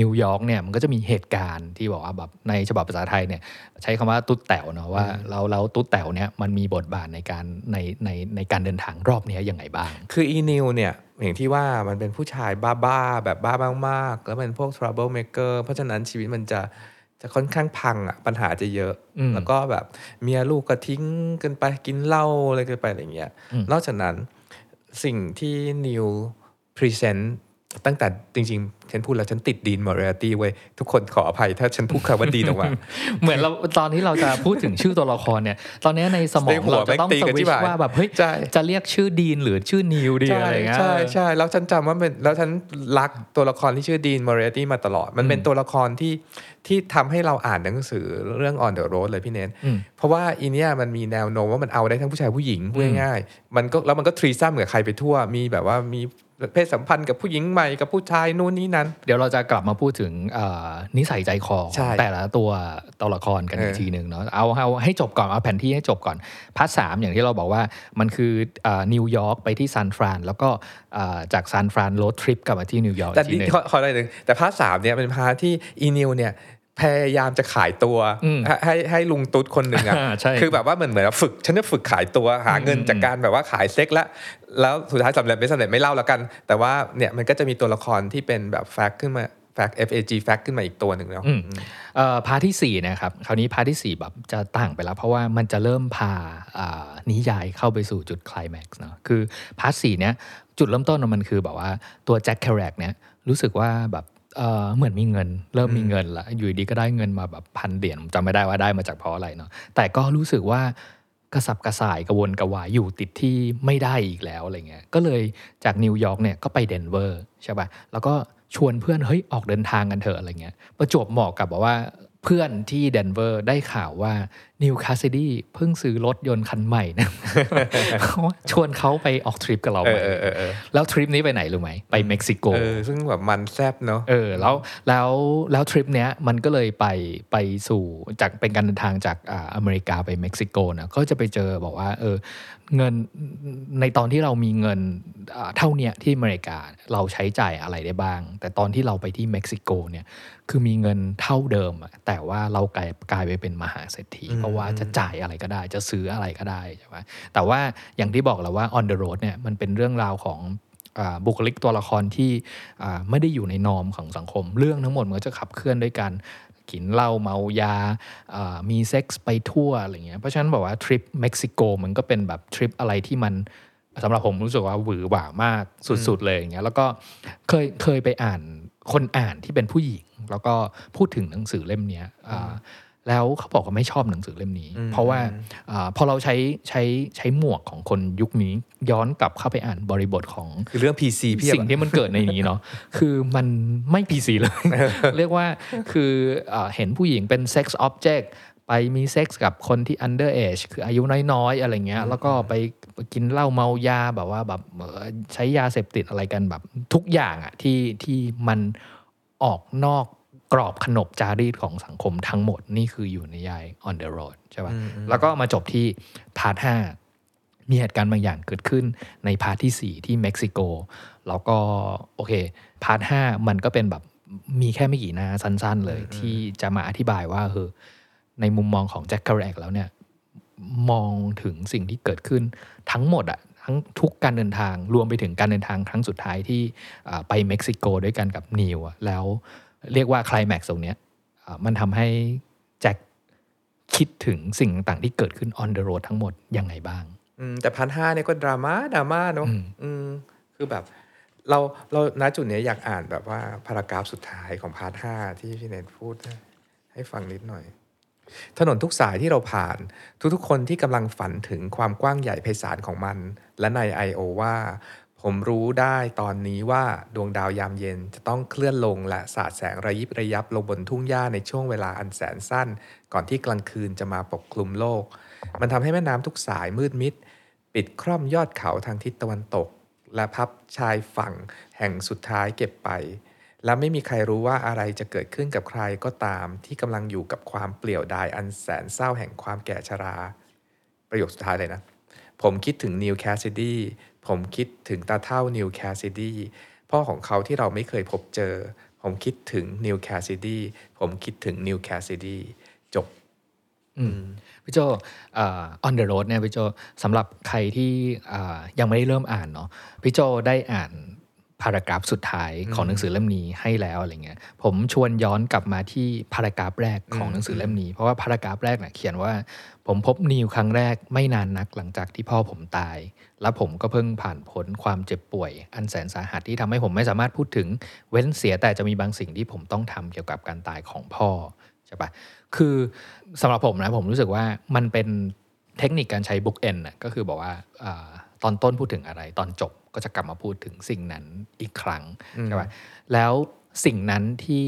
นิวยอร์กเนี่ยมันก็จะมีเหตุการณ์ที่บอกว่าแบบในฉบับภาษาไทยเนี่ยใช้คำว่าตุ๊ดแต๋วเนาะว่าเราเราตุ๊ดแต๋วเนี่ยมันมีบทบาทในการในในในการเดินทางรอบเนี้ยยังไงบ้าง
คืออีนีลเนี่ย อย่างที่ว่ามันเป็นผู้ชายบ้าๆแบบบ้ามากๆแล้วเป็นพวก trouble maker เพราะฉะนั้นชีวิตมันจะจะค่อนข้างพังอะปัญหาจะเยอะ แล้วก็แบบเมียลูกก็ทิ้งกันไปกินเหล้าอะไรกันไปอะไรอย่างเงี้ยนอกจากนั้นสิ่งที่นิวพรีเซนต์ ตั้งแต่จริงๆ ฉันพูดแล้วฉันติดดีนมอร์เรตี้เว้ยทุกคนขออภัยถ้าฉันพูดคำว่าดีนออกมา
เหมือนเราตอนที่เราจะพูดถึงชื่อตัวละครเนี่ย ตอนนี้ในสมอ
ใน
ง
หัว
เราจะต้อง
แม่งตี
ส
กัน
วิ
ที่
ตช์
บ่าย
ว่าแบบเฮ้ย
ใช่
จะเรียกชื่อดีนหรือชื่อนิวดี
ใช่
อะไรเงี้ย
ใช่ใช่แล้วฉันจำว่าเป็นแล้วฉันรักตัวละครที่ชื่อดีนมอร์เรตี้มาตลอด มันเป็นตัวละครที่ที่ทำให้เราอ่านหนังสือเรื่อง on the road เลยพี่เน้น เพราะว่าอีเนี้ยมันมีแนวโน้มว่ามันเอาได้ทั้งผู้ชายผู้หญิงพูดง่ายๆมันก็แล้วมันก็ threesome กับใครไปทั่วมีแบบว่ามี เพศสัมพันธ์กับผู้หญิงใหม่กับผู้ชายนู่นนี่นั่น
เดี๋ยวเราจะกลับมาพูดถึงเอ่อนิสัยใจคอ
ใช่ข
องแต่ละตัวตัวละครกันอีก
เออ
ทีหนึ่งเนาะเอาเอาให้จบก่อน เอาแผนที่ให้จบก่อน part สามอย่างที่เราบอกว่ามันคือเอ่อนิวยอร์กไปที่ซานฟรานแล้วก็เอ่อจากซานฟราน road trip กลับมาที่นิวยอร์ก
แต่
อีกทีหนึ่ง
ขอขออะไรหนึ่งแต่ part สามเนี่ยเป็น part ที่อีนีลเนี่ย พยายามจะขายตัว
อืม
ให้ให้ให้ลุงตุ๊ดคนหนึ่งอะ
อ่าใช่
คือแบบว่าเหมือนเหมือนฝึกฉันจะฝึกขายตัวหาเงิน
อืม
จากการแบบว่าขายเซ็กซ์แล้วแล้วสุดท้ายสำเร็จไม่สำเร็จไม่เล่าแล้วกัน แต่ว่าเนี่ยมันก็จะมีตัวละครที่เป็นแบบแฟกขึ้นมาแฟก FAG แฟกขึ้นมาอีกตัวหนึ่งแล้ว
อืมเอ่อ part ที่4นะครับคราวนี้ part ที่ 4 แบบจะต่างไปแล้ว เพราะว่ามันจะเริ่มพาอ่านิยายเข้าไปสู่จุดไคลแม็กซ์เนาะคือ part สี่เนี้ยจุดเริ่มต้นมันคือแบบว่าตัวแจ็ค เครูแอคเนี่ยรู้สึกว่าแบบ เหมือนมีเงิน เริ่มมีเงินละอยู่ดีๆก็ได้เงินมาแบบพันเหรียญจำไม่ได้ว่าได้มาจากเพราะอะไรเนาะแต่ก็รู้สึกว่ากระสับกระส่ายกระวนกระวายอยู่ติดที่ไม่ได้อีกแล้วอะไรเงี้ยก็เลยจากนิวยอร์กเนี่ยก็ไปเดนเวอร์ใช่ป่ะแล้วก็ชวนเพื่อนเฮ้ยออกเดินทางกันเถอะอะไรเงี้ยประจวบเหมาะกับแบบว่าเพื่อนที่เดนเวอร์ได้ข่าวว่านีล แคสซิดี้เพิ่งซื้อรถยนต์คันใหม่นะชวนเขาไปออกทริปกับเรา
เอา
ไหม
อเออเออเออ
แล้วทริปนี้ไปไหนรู้ไหมไปเม็กซิโก
เออซึ่งแบบมันแซบเนาะ
เออแล้วแล้วแล้วทริปเนี้ยมันก็เลยไปไปสู่จากเป็นการเดินทางจากอ่าอเมริกาไปเม็กซิโกนะก็จะไปเจอบอกว่าเออเงินในตอนที่เรามีเงินอ่าเท่าเนี้ยที่อเมริกาเราใช้จ่ายอะไรได้บ้าง แต่ตอนที่เราไปที่เม็กซิโกเนี่ยคือมีเงินเท่าเดิมอะแต่ว่าเรากลายกลายไปเป็นมหาเศรษฐี
อืม
เพราะว่าจะจ่ายอะไรก็ได้ จะซื้ออะไรก็ได้ใช่ไหมแต่ว่าอย่างที่บอกแล้วว่า on the road เนี่ยมันเป็นเรื่องราวของอ่าบุคลิกตัวละครที่อ่าไม่ได้อยู่ในนอมของสังคม เรื่องทั้งหมดมันก็จะขับเคลื่อนด้วยกันกินเหล้าเมายาอ่ามีเซ็กส์ไปทั่วอะไรเงี้ย เพราะฉะนั้นบอกว่าทริปเม็กซิโกมันก็เป็นแบบทริปอะไรที่มันสำหรับผมรู้สึกว่าหวือหวามากสุดๆเลยอย่างเงี้ย แล้วก็เคยเคยไปอ่านคนอ่านที่เป็นผู้หญิง แล้วก็พูดถึงหนังสือเล่มเนี้ยอ่า แล้วเขาบอกว่าไม่ชอบหนังสือเล่มนี้
อืม
เพราะว่าอาพอเราใช้ใช้ใช้หมวกของคนยุคนี้ย้อนกลับเข้าไปอ่านบริบทของ
คือเรื่อง PC พี่
สิ่งที่มันเกิดในนี้เนาะคือมันไม่ PC เลย เรียกว่าคืออาเห็นผู้หญิงเป็น sex object ไปมีเซ็กส์กับคนที่ under age คืออายุน้อยๆ อะไรเงี้ย แล้วก็ไปกินเหล้าเมายาแบบว่าแบบเอ่อใช้ยาเสพติดอะไรกันแบบทุกอย่างอะที่ที่มันออกนอก กรอบขนบจารีตของสังคมทั้งหมดนี่คืออยู่ในยาย on the road ใช่ปะแล้วก็มาจบที่ part ห้ามีเหตุการณ์บางอย่างเกิดขึ้นใน part ที่ 4 ที่เม็กซิโก แล้วก็โอเค part ห้ามันก็เป็นแบบมีแค่ไม่กี่หน้าสั้น ๆ เลย ที่จะมาอธิบายว่าเออในมุมมองของแจ็ค เครูแอคแล้วเนี่ยมองถึงสิ่งที่เกิดขึ้นทั้งหมดอะทั้งทุกการเดินทางรวมไปถึงการเดินทางครั้งสุดท้ายที่อ่าไปเม็กซิโกด้วยกันกับนิวอะแล้ว เรียกว่าคลายแม็กซ์ตรงเนี้ยอ่ามันทำให้แจ็คคิดถึงสิ่งต่างๆที่เกิดขึ้น on the road ทั้งหมดยังไงบ้าง
อืมแต่พันห้าเนี่ยก็ดราม่าดราม่าเนอะ
อืม
อืมคือแบบเราเราณจุดเนี้ยอยากอ่านแบบว่าพารากราฟสุดท้ายของพาร์ทห้าที่พี่เนทพูดนะให้ฟังนิดหน่อย ถนนทุกสายที่เราผ่าน ทุกๆคนที่กำลังฝันถึงความกว้างใหญ่ไพศาลของมัน และใน I.O. ว่า ผมรู้ได้ตอนนี้ว่าดวงดาวยามเย็นจะต้องเคลื่อนลงและสาดแสงระยิบระยับลงบนทุ่งหญ้าในช่วงเวลาอันแสนสั้น ก่อนที่กลางคืนจะมาปกคลุมโลก มันทำให้แม่น้ำทุกสายมืดมิด ปิดคร่อมยอดเขาทางทิศตะวันตก และพับชายฝั่งแห่งสุดท้ายเก็บไป และไม่มีใครรู้ว่าอะไรจะเกิดขึ้นกับใครก็ตาม ที่กำลังอยู่กับความเปลี่ยวดายอันแสนเศร้าแห่งความแก่ชรา ประโยคสุดท้ายเลยนะผมคิดถึงนีล แคสซิดี้ ผมคิดถึงตาเฒ่านีล แคสซิดี้พ่อของเขาที่เราไม่เคยพบเจอ ผมคิดถึงนีล แคสซิดี้ผมคิดถึงนีล แคสซิดี้จบ
พี่โจเอ่อ on the road เนี่ยพี่โจสำหรับใครที่อ่ายังไม่ได้เริ่มอ่านเนาะพี่โจได้อ่าน paragraph สุดท้ายของหนังสือเล่มนี้ให้แล้วอะไรเงี้ยผมชวนย้อนกลับมาที่พารากราฟแรกของหนังสือเล่มนี้ เพราะว่าพารากราฟแรกเนี่ยเขียนว่า ผมพบนิวครั้งแรกไม่นานนักหลังจากที่พ่อผมตาย และผมก็เพิ่งผ่านพ้นความเจ็บป่วย อันแสนสาหัสที่ทำให้ผมไม่สามารถพูดถึงเว้นเสียแต่จะมีบางสิ่งที่ผมต้องทำเกี่ยวกับการตายของพ่อใช่ปะคือสำหรับผมนะผมรู้สึกว่ามันเป็นเทคนิคการใช้บุ๊กเอนน่ะก็คือบอกว่าอาตอนต้นพูดถึงอะไร ตอนจบก็จะกลับมาพูดถึงสิ่งนั้นอีกครั้งใช่ปะแล้ว สิ่งนั้นที่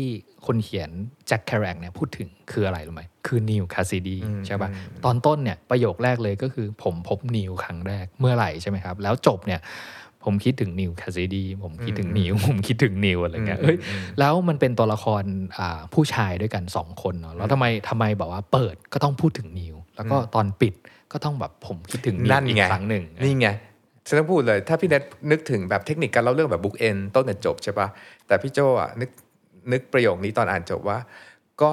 คนเขียนแจ็ค เครูแอคเนี่ยพูดถึงคืออะไรรู้ไหมคือนีล แคสซิดี้ใช่ปะตอนต้นเนี่ยประโยคแรกเลยก็คือผมพบนีลครั้งแรกเมื่อไหร่ใช่ไหมครับ แล้วจบเนี่ยผมคิดถึงนีล แคสซิดี้ผมคิดถึงนีลผมคิดถึงนีลอะไรเงี้ยเอ้ยแล้วมันเป็นตัวละครอ่าผู้ชายด้วยกันสองคนเนาะแล้วทำไมทำไมแบบว่าเปิดก็ต้องพูดถึงนีลแล้วก็ตอนปิดก็ต้องแบบผมคิดถึงนีล
นั่น
อีก
ไง
ครั้งหนึ่ง
นี่ไง ฉันต้องพูดเลย ถ้าพี่เน็ตนึกถึงแบบเทคนิคการเล่าเรื่องแบบ bookend ต้นแต่จบใช่ปะแต่พี่โจอะนึกนึกประโยคนี้ตอนอ่านจบว่าก็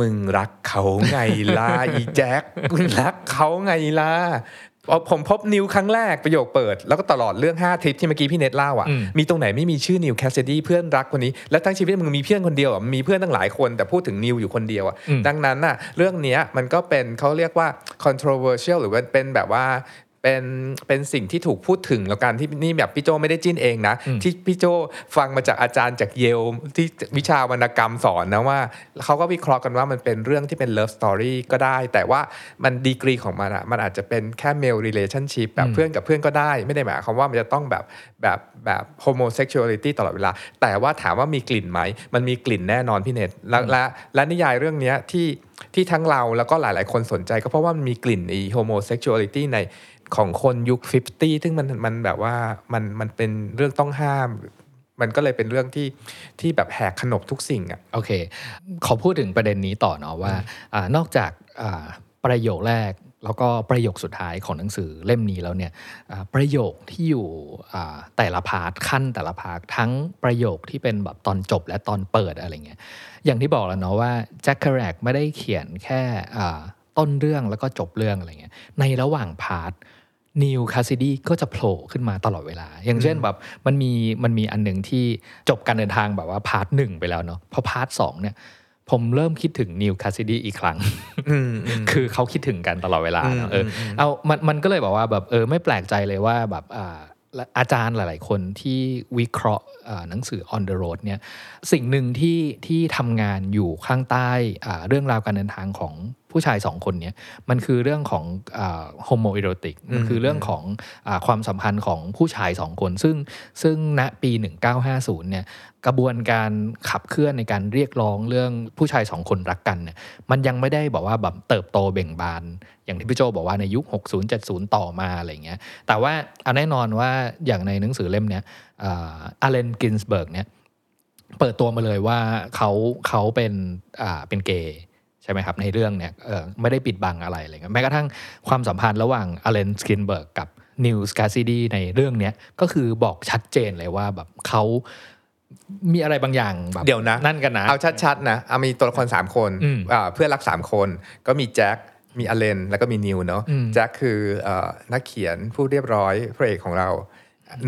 มึงรักเขาไงล่ะอีแจ็คมึงรักเขาไงล่ะพอผมพบนีลครั้งแรกประโยคเปิด แล้วก็ตลอดเรื่อง 5 ทริปที่เมื่อกี้พี่เน็ตเล่าอะ
อืม
มีตรงไหนไม่มีชื่อนีล แคสซิดี้เพื่อนรักคนนี้ แล้วทั้งชีวิตมึงมีเพื่อนคนเดียวอะมีเพื่อนตั้งหลายคนแต่พูดถึงนีลอยู่คนเดียวอะ
อืม
ดังนั้นน่ะเรื่องเนี้ยมันก็เป็นเขาเรียกว่า controversial หรือว่าเป็นแบบว่า เป็นเป็นสิ่งที่ถูกพูดถึงแล้วกันที่นี่แบบพี่โจไม่ได้จิ้นเองนะ
อืม
ที่พี่โจฟังมาจากอาจารย์จากเยลที่วิชาวรรณกรรมสอนนะว่าเขาก็วิเคราะห์กันว่ามันเป็นเรื่องที่เป็น love story ก็ได้ แต่ว่ามันดีกรีของมันอะมันอาจจะเป็นแค่ male relationship แบบเพื่อนกับเพื่อนก็ได้ ไม่ได้หมายความว่ามันจะต้องแบบแบบแบบ homosexuality ตลอดเวลา แต่ว่าถามว่ามีกลิ่นไหม มันมีกลิ่นแน่นอนพี่เนตและและและนิยายเรื่องเนี้ยที่ที่ทั้งเราแล้วก็หลาย ๆ คนสนใจก็เพราะว่ามันมีกลิ่นอี homosexuality ใน ของคนยุค 50 ซึ่งมันมันแบบว่ามันมันเป็นเรื่องต้องห้าม มันก็เลยเป็นเรื่องที่ที่แบบแหกขนบทุกสิ่งอะ
โอเค ขอพูดถึงประเด็นนี้ต่อเนาะว่าอานอกจากอ่าประโยคแรกแล้วก็ประโยคสุดท้ายของหนังสือเล่มนี้แล้วเนี่ยอ่าประโยคที่อยู่อ่าแต่ละ part คั่นแต่ละ part ทั้งประโยคที่เป็นแบบตอนจบและตอนเปิดอะไรเงี้ยอย่างที่บอกแล้วเนาะว่าแจ็คเครูแอคไม่ได้เขียนแค่อ่าต้นเรื่องแล้วก็จบเรื่องอะไรเงี้ยในระหว่าง part นีลแคสซาดีก็จะโผล่ขึ้นมาตลอดเวลา อย่างเช่นแบบมันมีมันมีอันหนึ่งที่จบการเดินทางแบบว่า part หนึ่งไปแล้วเนาะพอ part สองเนี่ยผมเริ่มคิดถึงนีลแคสซาดีอีกครั้ง
อืมอืม
คือเขาคิดถึงกันตลอดเวลาเนอะเอออ
มอืม
เอามันมันก็เลยบอกว่าแบบเออไม่แปลกใจเลยว่าแบบอ่าและอาจารย์หลาย ๆ คนที่วิเคราะห์อ่าหนังสือ on the road เนี่ยสิ่งหนึ่งที่ที่ทำงานอยู่ข้างใต้อ่าเรื่องราวการเดินทางของ ผู้ชายสองคนเนี้ยมันคือเรื่องของโฮโมอิโรติกมันคือเรื่องของอาความสัมพันธ์ของผู้ชายสองคน ซึ่งซึ่งณปี 1950เนี่ยกระบวนการขับเคลื่อนในการเรียกร้องเรื่องผู้ชายสองคนรักกันเนี่ยมันยังไม่ได้บอกว่าแบบเติบโตเบ่งบาน อย่างที่พี่โจบอกว่าในยุค 60 70 ต่อมาอะไรเงี้ยแต่ว่าเอาแน่นอนว่าอย่างในหนังสือเล่มเนี้ยอัลเลนกินส์เบิร์กเนี่ยเปิดตัวมาเลยว่าเขาเขาเป็นอ่าเป็นเกย์ ใช่ไหมครับในเรื่องเนี่ยเอ่อไม่ได้ปิดบังอะไรอะไรเงี้ยแม้กระทั่งความสัมพันธ์ระหว่างอัลเลนกินส์เบิร์กกับนีลแคสซาดีในเรื่องเนี้ยก็คือบอกชัดเจนเลยว่าแบบเขามีอะไรบางอย่างแบบ
เดี๋ยวนะ
นั่นกันนะ
เอาชัดๆนะเอามีตัวละคร3คน
อืม
อ่าเพื่อนรัก3คน ก็มีแจ็คมีอัลเลนแล้วก็มีนีลเนาะ
อืม
แจ็คคือเอ่อนักเขียนผู้เรียบร้อยพระเอกของเรา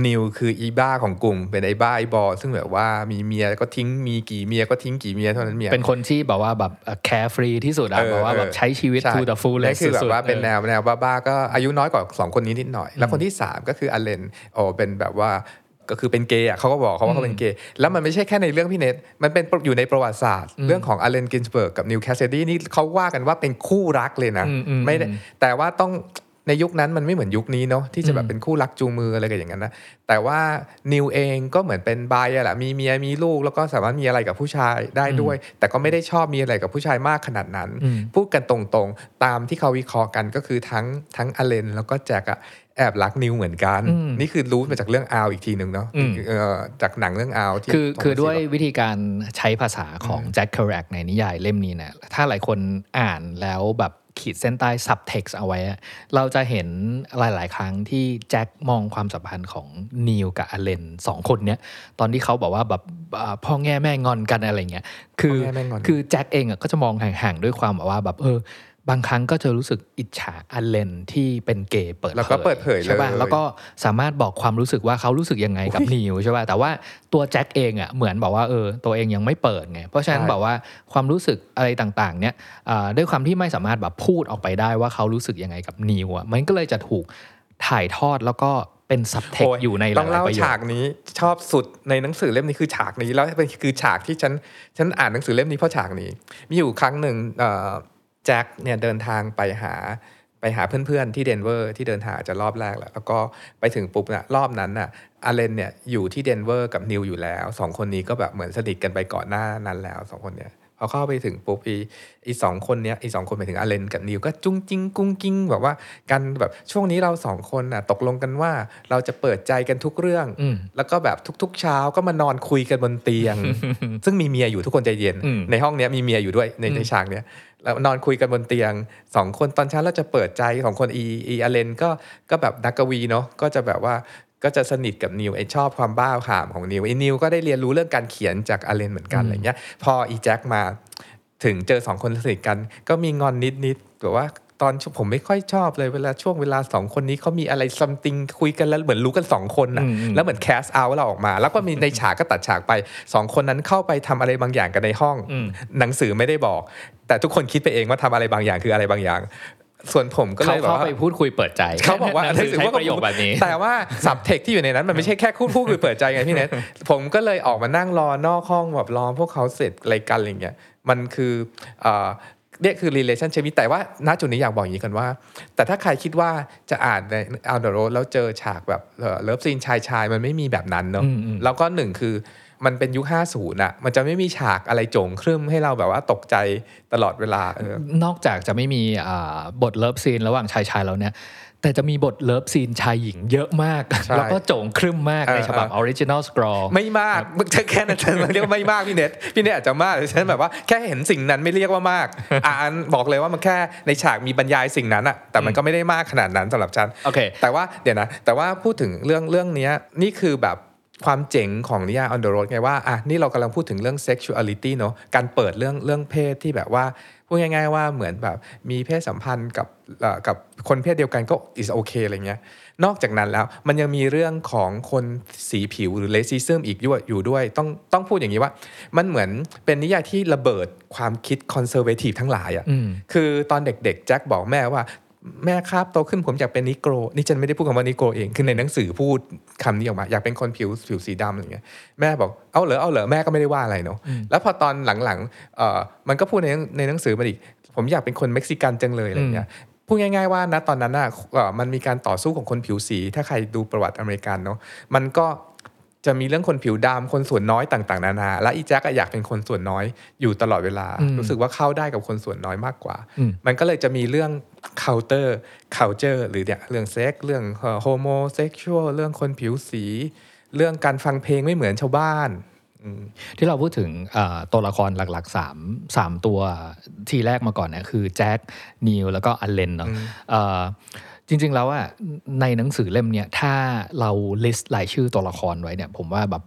นีลคืออีบ้าของกลุ่ม เป็นไอ้บ้าไอ้บอ ซึ่งแบบว่ามีเมียก็ทิ้งมีกี่เมียก็ทิ้งกี่เมียเท่านั้นเมีย
เป็นคนที่แบบว่าแบบ care free ที่สุดอะ
เออ
แบบว่าแบบ
เออ
ใช้ชีวิต
ใช่
to the full
นั่นคือแบบว่าเป็นแน
ว
วแนวบ้าๆก็อายุน้อยกว่าสองคนนี้นิดหน่อย แล้วคนที่3ก็คืออัลเลนโอ้เป็นแบบว่าก็คือเป็นเกย์อะเขาก็บอกเขาว่าเขาเป็นเกย์แล้วมันไม่ใช่แค่ในเรื่องพี่เนทมันเป็นอยู่ในประวัติศาสตร์ เรื่องของอัลเลนกินส์เบิร์กกับนีลแคสซาดีนี่เขาว่ากันว่าเป็นคู่รักเลยนะ
อืมอืม
ไม่ได้
อืม
แต่ว่าต้อง ในยุคนั้นมันไม่เหมือนยุคนี้เนาะที่จะแบบเป็นคู่รักจูงมืออะไรกันอย่างนั้นนะแต่ว่านีลเองก็เหมือนเป็น bi อะแหละมีเมียมีลูกแล้วก็สามารถมีอะไรกับผู้ชายได้ด้วย แต่ก็ไม่ได้ชอบมีอะไรกับผู้ชายมากขนาดนั้น
อืม
พูดกันตรงๆ ตามที่เขาวิเคราะห์กันก็คือทั้งทั้งอเลน แล้วก็แจ็คอะแอบรักนิวเหมือนกัน
อืม
นี่คือรู้มาจากเรื่องอาวอีกทีหนึ่งเนาะ
อืม
เอ่อจากหนังเรื่องอาวที่
คือ
ผม
คือด้วย
รู้สึก
วิธีการใช้ภาษาของแจ็คเคอร์แรกในนิยายเล่มนี้เนี่ยถ้าหลายคนอ่านแล้วแบบ ขีดเส้นใต้ subtext เอาไว้อะเราจะเห็นหลาย ๆ ครั้งที่แจ็คมองความสัมพันธ์ของนิวกับอเลนสองคนเนี้ยตอนที่เขาบอกว่าแบบอ่าพ่อแง่แม่งอนกันอะไรเงี้ยคือ
พ่อแง่แม่งอน
คือแจ็คเองอะก็จะมองห่าง ๆ ด้วยความแบบว่าแบบเออ บางครั้งก็จะรู้สึกอิจฉาอเลนที่เป็นเกย์เปิด
แล้วก็เปิดเผยเลย
ใช่ป่ะแล้วก็สามารถบอกความรู้สึกว่าเขารู้สึกยังไงกับนิวใช่ป่ะแต่ว่าตัวแจ็คเองอะเหมือนบอกว่าเออตัวเองยังไม่เปิดไงเพราะฉะนั้น
ใช่
แบบว่าความรู้สึกอะไรต่างๆ เนี่ยอ่าด้วยความที่ไม่สามารถแบบพูดออกไปได้ว่าเขารู้สึกยังไงกับนิวอะมันก็เลยจะถูกถ่ายทอดแล้วก็เป็นซับเทค
โอ
ยู่ในห
ต้อง
ลาย
เล่า
ๆประโย
ฉา
ค
กนี้ชอบสุดในหนังสือเล่มนี้คือฉากนี้แล้วเป็นคือฉากที่ฉันฉันอ่านหนังสือเล่มนี้เพราะฉากนี้ มีอยู่ครั้งหนึ่งเอ่อ แจ็คเนี่ยเดินทางไปหาไปหาเพื่อนๆที่เดนเวอร์ที่เดินทางจะรอบแรกแล้วแล้วก็ไปถึงปุ๊บนะรอบนั้นน่ะอัลเลนเนี่ยอยู่ที่เดนเวอร์กับนีลอยู่แล้วสองคนนี้ก็แบบเหมือนสนิทกันไปก่อนหน้านั้นแล้วสองคนเนี่ย พอเข้าไปถึงปุ๊บอีอีสองคนเนี้ยอีสองคนไปถึงอัลเลนกับนีลก็จุ๋งจิ๋งกุ๊งกิ๊งแบบว่ากันแบบช่วงนี้เราสองคนน่ะตกลงกันว่าเราจะเปิดใจกันทุกเรื่อง
อืม
แล้วก็แบบทุก ๆ เช้าก็มานอนคุยกันบนเตียง ซึ่งมีเมียอยู่ทุกคนใจเย็น
อืม
ในห้องเนี้ยมีเมียอยู่ด้วยในในฉากเนี้ยแล้วนอนคุยกันบนเตียงสองคนตอนเช้าเราจะเปิดใจของคนอีอีอัลเลนก็ก็แบบนักกวีเนาะก็จะแบบว่า ก็จะสนิทกับนีลไอ้ชอบความบ้าขามของนีลไอ้นีลก็ได้เรียนรู้เรื่องการเขียนจากอัลเลนเหมือนกันอะไรเงี้ยพออีแจ็คมาถึงเจอสองคนสนิทกัน ก็มีงอนนิดๆแบบว่าตอนผมไม่ค่อยชอบเลยเวลาช่วงเวลาสองคนนี้เขามีอะไร something คุยกันแล้วเหมือนรู้กันสองคนนะ
อืมอืม
แล้วเหมือน cast เอาเราออกมา แล้วก็มีในฉากก็ตัดฉากไปสองคนนั้นเข้าไปทำอะไรบางอย่างกันในห้อง
อืม
หนังสือไม่ได้บอก แต่ทุกคนคิดไปเองว่าทำอะไรบางอย่างคืออะไรบางอย่าง ส่วนผมก็เล
เขา
ยแบบ
เข้า
ว่า
ไปพูดคุยเปิดใจ
เขาบอกว่า
หนังสือใช้
ว่า
ประโยคแบบนี้
แต่ว่าสับเทคที่อยู่ในนั้น มันไม่ใช่แค่คู่พูดคุยเปิดใจไงพี่เนทผมก็เลยออกมานั่งรอนอกห้องแบบรอพวกเขาเสร็จอะไรกันอะไรเงี้ยมันคือเอ่อเนี่ยคือ relationship แต่ว่าณจุดนี้อยากบอกอย่างนี้กันว่า แต่ถ้าใครคิดว่าจะอ่านใน On the Road แล้วเจอฉากแบบlove scene ชายชายๆมันไม่มีแบบนั้นเนอะ
อืมอืม
แล้วก็หนึ่งคือ มันเป็นยุค 50อะ มันจะไม่มีฉากอะไรโจ๋งครึ่มให้เราแบบว่าตกใจตลอดเวลาเออ
นอกจากจะไม่มีอ่าบท love scene ระหว่างชายชายแล้วเนี่ย แต่จะมีบท love scene ชายหญิงเยอะมาก
ใช่
แล้วก็โจ๋งครึ่มมาก
เออ
ในฉบับ
เอ
อ original scroll
ไม่มากมึงแค่นั้นมันเรียกว่าไม่มากพี่เน็ตพี่เน็ตอาจจะมากแต่ฉันแบบว่าแค่เห็นสิ่งนั้นไม่เรียกว่ามากอ่านบอกเลยว่ามันแค่ในฉากมีบรรยายสิ่งนั้นอะแต่มันก็ไม่ได้มากขนาดนั้นสำหรับฉัน
โอเค
แต่ว่าเดี๋ยวนะ แต่ว่าพูดถึงเรื่องเรื่องเนี้ยนี่คือแบบ ความเจ๋งของนิยาย on the road ไงว่าอะนี่เรากำลังพูดถึงเรื่อง sexuality เนอะการเปิดเรื่องเรื่องเพศที่แบบว่าพูดง่ายๆว่าเหมือนแบบมีเพศสัมพันธ์กับเอ่อกับคนเพศเดียวกันก็ is okay อะไรเงี้ย นอกจากนั้นแล้วมันยังมีเรื่องของคนสีผิวหรือ racism อีกด้วยอยู่ด้วย ต้องต้องพูดอย่างนี้ว่า มันเหมือนเป็นนิยายที่ระเบิดความคิด conservative ทั้งหลายอะ
อืม
คือตอนเด็กๆ แจ็คบอกแม่ว่า แม่ครับโตขึ้นผมอยากเป็นนิโกรนี่ฉันไม่ได้พูดคำว่านิโกรเองคือในหนังสือพูดคำนี้ออกมา อยากเป็นคนผิวผิวสีดำอะไรเงี้ยแม่บอกเอาเหรอเอาเหรอแม่ก็ไม่ได้ว่าอะไรเนาะแล้วพอตอนหลังๆเอ่อมันก็พูดในในหนังสือมาอีก ผมอยากเป็นคนเม็กซิกันจังเลยอะไรเงี้ยพูดง่ายๆว่านะตอนนั้นน่ะเอ่อมันมีการต่อสู้ของคนผิวสี ถ้าใครดูประวัติอเมริกันเนาะมันก็ จะมีเรื่องคนผิวดำคนส่วนน้อยต่าง ๆ นานา และอีแจ็คอะอยากเป็นคนส่วนน้อยอยู่ตลอดเวลา
อืม
รู้สึกว่าเข้าได้กับคนส่วนน้อยมากกว่า
อืม
มันก็เลยจะมีเรื่อง counter culture หรือเนี่ยเรื่องเซ็กเรื่องโฮโมเซ็กชวลเรื่องคนผิวสี เรื่องการฟังเพลงไม่เหมือนชาวบ้านอืม
ที่เราพูดถึงเอ่อตัวละครหลักๆ3 3ตัวทีแรกมาก่อนเนี่ยคือแจ็คนิวแล้วก็อเลนเนาะเอ่อ จริง ๆ แล้วอะในหนังสือเล่มเนี่ยถ้าเรา list รายชื่อตัวละครไว้เนี่ย ผมว่าแบบ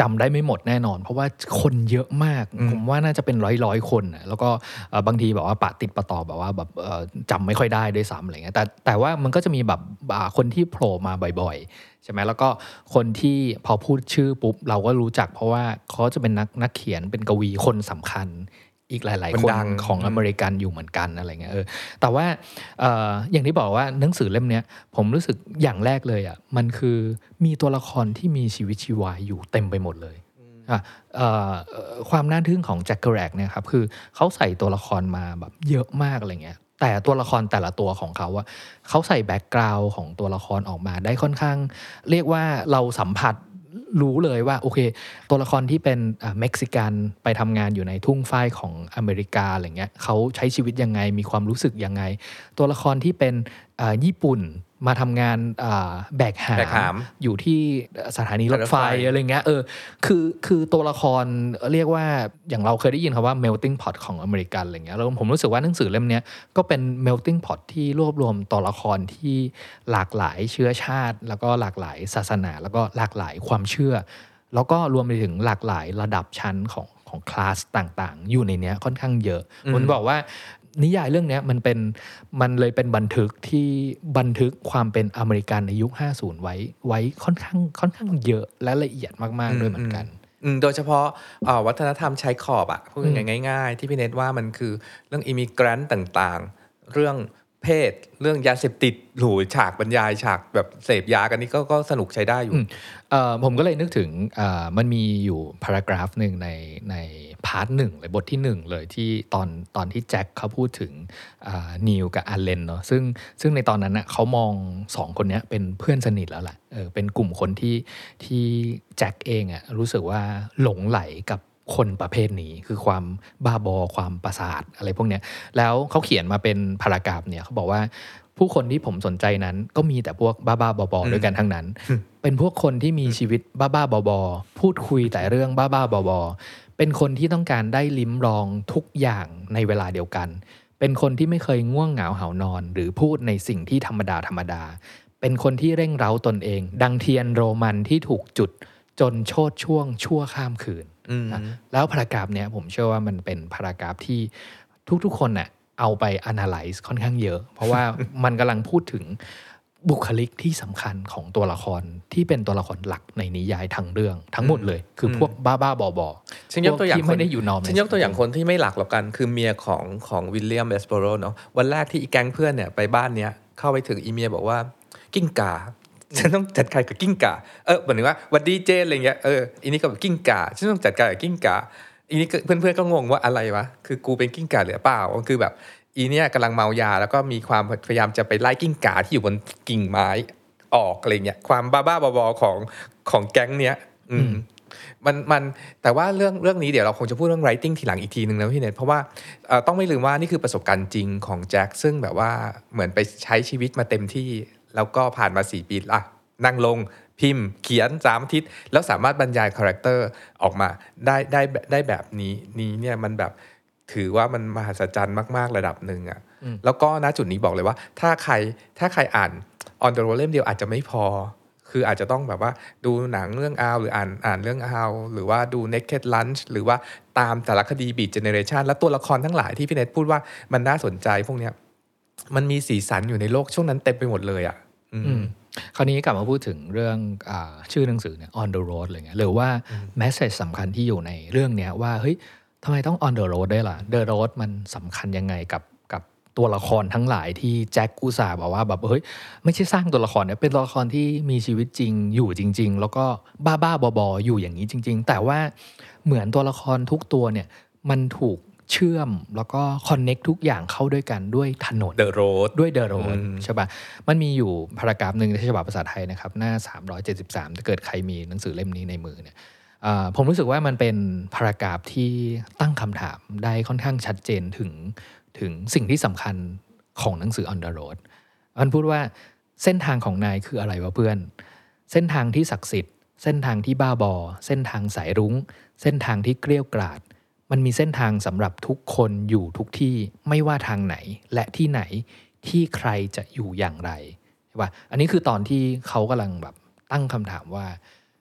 จำได้ไม่หมดแน่นอน เพราะว่าคนเยอะมาก ผมว่าน่าจะเป็นร้อยร้อยๆคนน่ะแล้วก็เอ่อบางทีแบบว่าปะติดปะต่อแบบว่าแบบเอ่อจำไม่ค่อยได้ด้วยซ้ำอะไรเงี้ยแต่แต่ว่ามันก็จะมีแบบอ่าคนที่โผล่มาบ่อยๆ ใช่ไหมแล้วก็คนที่พอพูดชื่อปุ๊บเราก็รู้จัก เพราะว่าเขาจะเป็นนักนักเขียนเป็นกวีคนสำคัญ อีกหลาย
มัน
ๆคน
ดัง
ของอเมริกันอยู่เหมือนกันอะไรเงี้ยเออแต่ว่าเอ่ออย่างที่บอกว่าหนังสือเล่มเนี้ยผมรู้สึกอย่างแรกเลยอะมันคือมีตัวละครที่มีชีวิตชีวาอยู่เต็มไปหมดเลยอะเอ่อเอ่อความน่าทึ่งของแจ็คเครูแอคเนี่ยครับคือเขาใส่ตัวละครมาแบบเยอะมากอะไรเงี้ยแต่ตัวละครแต่ละตัวของเขาอะเขาใส่ background ของตัวละครออกมาได้ค่อนข้าง เรียกว่าเราสัมผัส รู้เลยว่าโอเค ตัวละครที่เป็นเม็กซิกันไปทำงานอยู่ในทุ่งฝ้ายของอเมริกาอะไรเงี้ยเขาใช้ชีวิตยังไงมีความรู้สึกยังไง ตัวละครที่เป็น ญี่ปุ่นมาทำงานอ่าแบกหา
แบกหาม
อยู่ที่สถานีรถไฟ
รถไฟ
อะไรเงี้ยเออคือคือตัวละครเรียกว่าอย่างเราเคยได้ยินคำว่า melting pot ของอเมริกันอะไรเงี้ยแล้วผมรู้สึกว่าหนังสือเล่มเนี้ยก็เป็น melting pot ที่รวบรวมตัวละครที่หลากหลายเชื้อชาติ แล้วก็หลากหลายศาสนา แล้วก็หลากหลายความเชื่อ แล้วก็รวมไปถึงหลากหลายระดับชั้นของของคลาสต่างๆ อยู่ในเนี้ยค่อนข้างเยอะผมบอกว่า นิยายเรื่องเนี้ยมันเป็นมันเลยเป็นบันทึกที่บันทึกความเป็นอเมริกันในยุค 50 ไว้ไว้ค่อนข้างค่อนข้างเยอะและละเอียดมากๆด้วยเหมือนกัน
อืมโดยเฉพาะเอ่อวัฒนธรรมชายขอบอะพูดง่ายๆ ที่พี่เนทว่ามันคือเรื่องอิมิเกรนต์ต่างๆ เรื่องเพศ เรื่องยาเสพติดหรูฉากบรรยายฉากแบบเสพยากันนี่ก็ก็สนุกใช้ได้อยู่
อืมเอ่อ ผมก็เลยนึกถึงมันมีอยู่พารากราฟหนึ่งในในpart หนึ่งเลยบทที่หนึ่งเลยที่ตอนตอนที่แจ็คเขาพูดถึงนีลกับอัลเลนเนาะซึ่งซึ่งในตอนนั้นน่ะเขามองสองคนนี้เป็นเพื่อนสนิทแล้วแหละเออเป็นกลุ่มคนที่ที่แจ็คเองอะรู้สึกว่าหลงใหลกับคนประเภทนี้คือความบ้าบอความประสาทอะไรพวกเนี้ยแล้วเขาเขียนมาเป็น paragraph เนี่ยเขาบอกว่า ผู้คนที่ผมสนใจนั้น ก็มีแต่พวกบ้าๆบอๆด้วยกันทั้งนั้น เป็นพวกคนที่มีชีวิตบ้าๆบอๆพูดคุยแต่เรื่องบ้าๆบอๆเป็นคนที่ต้องการได้ลิ้มลองทุกอย่างในเวลาเดียวกัน เป็นคนที่ไม่เคยง่วงเหงาเหานอน หรือพูดในสิ่งที่ธรรมดาธรรมดา เป็นคนที่เร่งเร้าตนเอง ดังเทียนโรมันที่ถูกจุดจนโชดช่วงชั่วข้ามคืน
อืม
นะแล้วพารากราฟเนี้ยผมเชื่อว่ามันเป็นพารากราฟที่ทุกๆคนน่ะ เอาไป analyze ค่อนข้างเยอะ เพราะว่ามันกำลังพูดถึงบุคลิกที่สำคัญของตัวละครที่เป็นตัวละครหลักในนิยายทั้งเรื่องทั้งหมดเลย คือพวกบ้าบ้าๆบอบอๆ
ฉันยกตัวอย่าง
พที่ไม่ได้อยู่นอม
ฉันยกตัวอย่างคนที่ไม่หลักหรอกกัน คือเมียของของวิลเลียมเอสเบอร์โรส์เนาะวันแรกที่อีแก๊งเพื่อนเนี่ยไปบ้านเนี้ยเข้าไปถึงอีเมียบอกว่ากิ้งก่าฉันต้องจัดการกับกิ้งก่าเออเหมือนว่าหวันดีเจนอะไรเงี้ยเอออีนี่ก็แบบกิ้งก่าฉันต้องจัดการกับกิ้งก่า อีนี่ก็เพื่อนๆก็งงว่าอะไรวะ คือกูเป็นกิ้งก่าหรือเปล่าคือแบบ อีเนี่ยกำลังเมายาแล้วก็มีความพยายามจะไปไล่กิ้งก่าที่อยู่บนกิ่งไม้ออกอะไรเงี้ยความบ้าๆบอๆของของแก๊งเนี้ย อืมมันมันแต่ว่าเรื่องเรื่องนี้เดี๋ยวเราคงจะพูดเรื่อง writing ทีหลังอีกทีหนึ่งนะพี่เนทเพราะว่าเอ่อต้องไม่ลืมว่านี่คือประสบการณ์จริงของแจ็คซึ่งแบบว่าเหมือนไปใช้ชีวิตมาเต็มที่ แล้วก็ผ่านมา4ปีอะนั่งลง พิมพ์ เขียนสามอาทิตย์แล้วสามารถบรรยาย character ออกมาได้ได้ได้แบบนี้นี้เนี่ยมันแบบถือว่ามันมหัศจรรย์มากๆระดับหนึ่งอะ่ะแล้วก็ณจุดนี้บอกเลยว่า ถ้าใครถ้าใครอ่าน on the road เล่มเดียวอาจจะไม่พอ คืออาจจะต้องแบบว่าดูหนังเรื่องอาวหรืออ่านอ่านเรื่องอาวหรือว่าดู Naked Lunch หรือว่าตามสารคดี Beat Generation และตัวละครทั้งหลายที่พี่เนทพูดว่ามันน่าสนใจพวกเนี้ยมันมีสีสันอยู่ในโลกช่วงนั้นเต็มไปหมดเลยอะ อืม
อืม คราวนี้กลับมาพูดถึงเรื่องอาชื่อหนังสือเนี่ย on the road อะไรเงี้ยหรือว่า message สำคัญที่อยู่ในเรื่องเนี้ยว่าเฮ้ยทำไมต้อง on the road ด้วยล่ะ the road มันสำคัญยังไงกับกับตัวละครทั้งหลายที่แจ็คอุตส่าห์บอกว่าแบบเฮ้ยไม่ใช่สร้างตัวละครเนี่ยเป็นตัวละครที่มีชีวิตจริงอยู่จริง ๆ แล้วก็บ้าบ้าๆบอๆอยู่อย่างนี้จริง ๆ แต่ว่าเหมือนตัวละครทุกตัวเนี่ยมันถูก เชื่อมแล้วก็ connect ทุกอย่างเข้าด้วยกันด้วยถนน
The Road
ด้วยเดอะโรด
อืม
ใช่ปะมันมีอยู่พารากราฟหนึ่งในฉบับภาษาไทยนะครับ หน้า 373 ถ้าเกิดใครมีหนังสือเล่มนี้ในมือเนี่ยอ่าผมรู้สึกว่ามันเป็นพารากราฟที่ตั้งคำถามได้ค่อนข้างชัดเจนถึงถึงสิ่งที่สำคัญของหนังสือ On the Road มันพูดว่าเส้นทางของนายคืออะไรวะเพื่อน เส้นทางที่ศักดิ์สิทธิ์ เส้นทางที่บ้าบอ เส้นทางสายรุง้ง เส้นทางที่เกลี้ยวกราด มันมีเส้นทางสำหรับทุกคนอยู่ทุกที่ไม่ว่าทางไหนและที่ไหนที่ใครจะอยู่อย่างไรใช่ปะอันนี้คือตอนที่เขากำลังแบบตั้งคำถามว่า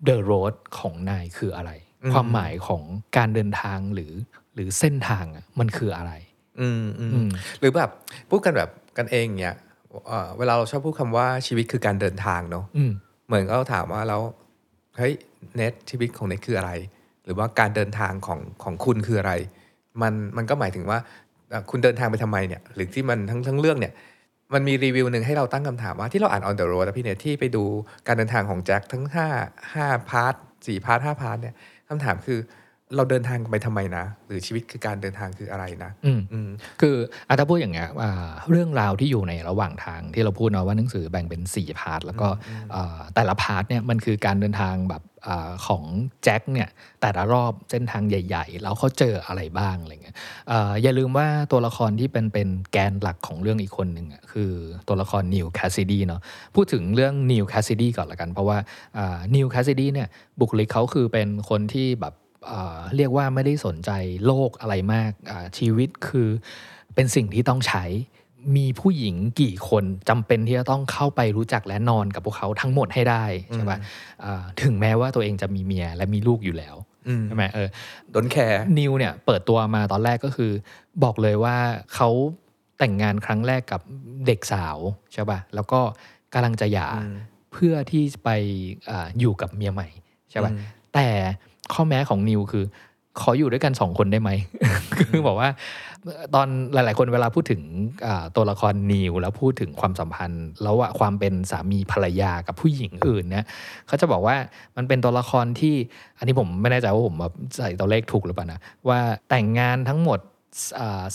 the road ของนายคืออะไร ความหมายของการเดินทางหรือหรือเส้นทางอะมันคืออะไร
อืมอืม
อืม
หรือแบบพูดกันแบบกันเองเนี่ยเอ่อเวลาเราชอบพูดคำว่าชีวิตคือการเดินทางเนาะ
อืม
เหมือนก็ถามว่าแล้วเฮ้ยเน็ตชีวิตของเน็ตคืออะไร หรือว่าการเดินทางของของคุณคืออะไร มันมันก็หมายถึงว่าเอ่อคุณเดินทางไปทำไมเนี่ยหรือที่มันทั้งทั้งเรื่องเนี่ยมันมีรีวิวหนึ่งให้เราตั้งคำถามว่าที่เราอ่าน on the road นะพี่เน็ตที่ไปดูการเดินทางของแจ็คทั้งห้าห้า part สี่ part ห้า part เนี่ยคำถามคือเราเดินทางไปทำไมนะ หรือชีวิตคือการเดินทางคืออะไรนะ
อืม
อืม
คืออาถ้าพูดอย่างเงี้ยอ่าเรื่องราวที่อยู่ในระหว่างทางที่เราพูดเนาะว่าหนังสือแบ่งเป็น 4 part แล้วก็อ่าแต่ละ part เนี่ยมันคือการเดินทางแบบ อของแจ็คเนี่ยแต่ละรอบเส้นทางใหญ่ ๆ แล้วเขาเจออะไรบ้างอะไรเงี้ยออย่าลืมว่าตัวละครที่เป็นเป็นแกนหลักของเรื่องอีกคนหนึ่งอะคือตัวละครนีลแคสซิดีเนาะพูดถึงเรื่องนีลแคสซิดีก่อนละกัน เพราะว่านีลแคสซิดีเนี่ยบุคลิกเขาคือเป็นคนที่แบบเรียกว่าไม่ได้สนใจโลกอะไรมากชีวิตคือเป็นสิ่งที่ต้องใช้ มีผู้หญิงกี่คนจำเป็นที่จะต้องเข้าไปรู้จักและนอนกับพวกเขาทั้งหมดให้ได้ใช่ปะอ่าถึงแม้ว่าตัวเองจะมีเมียและมีลูกอยู่แล้ว
อืม
ใช่ไหมเออ
โดนแคร์
นิวเนี่ยเปิดตัวมาตอนแรกก็คือ บอกเลยว่าเขาแต่งงานครั้งแรกกับเด็กสาวใช่ปะแล้วก็กำลังจะหย่า
อืม
เพื่อที่จะไปอาอยู่กับเมียใหม่ใช่ปะ
อืม
แต่ข้อแม้ของนิวคือ ขออยู่ด้วยกันสองคนได้ไหมคือบอกว่า ตอนหลาย ๆ คนเวลาพูดถึงอ่าตัวละครนิวแล้วพูดถึงความสัมพันธ์ แล้วอะความเป็นสามีภรรยากับผู้หญิงอื่นเนี่ยเขาจะบอกว่ามันเป็นตัวละครที่ อันนี้ผมไม่แน่ใจว่าผมแบบใส่ตัวเลขถูกหรือเปล่านะว่าแต่งงานทั้งหมดอ่า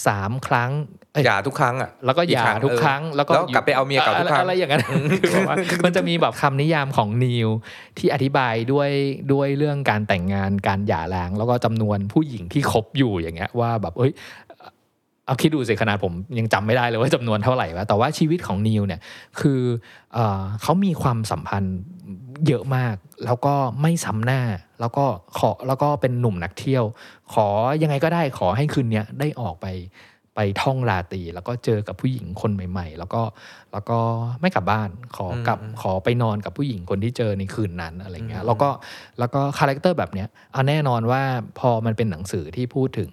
สามครั้งเอ้ย
หย่าทุกครั้งอะ
แล้วก็หย่า
อีกครั้ง
ทุก
เออ
ครั้ง แล้วก็
แล้วกลับไปเอาเมียเก่าทุกครั้ง
อะไรอย่างนั้นคือแบบว่ามันจะมีแบบคำนิยามของนิวที่อธิบายด้วยด้วยเรื่องการแต่งงานการหย่าร้าง แล้วก็จำนวนผู้หญิงที่คบอยู่อย่างเงี้ยว่าแบบเอ้ยเอาคิดดูสิขนาดผมยังจำไม่ได้เลยว่าจำนวนเท่าไหร่วะแต่ว่าชีวิตของนิวเนี่ยคือเอ่อเขามีความสัมพันธ์ เยอะมาก แล้วก็ไม่ซ้ำหน้า แล้วก็ขอแล้วก็เป็นหนุ่มนักเที่ยว ขอยังไงก็ได้ขอให้คืนเนี้ยได้ออกไปไปท่องราตรีแล้วก็เจอกับผู้หญิงคนใหม่ ๆ แล้วก็แล้วก็ไม่กลับบ้านขอกลับขอไปนอนกับผู้หญิงคนที่เจอในคืนนั้นอะไรเงี้ยแล้วก็แล้วก็ character แบบเนี้ยเอาแน่นอนว่าพอมันเป็นหนังสือที่พูดถึง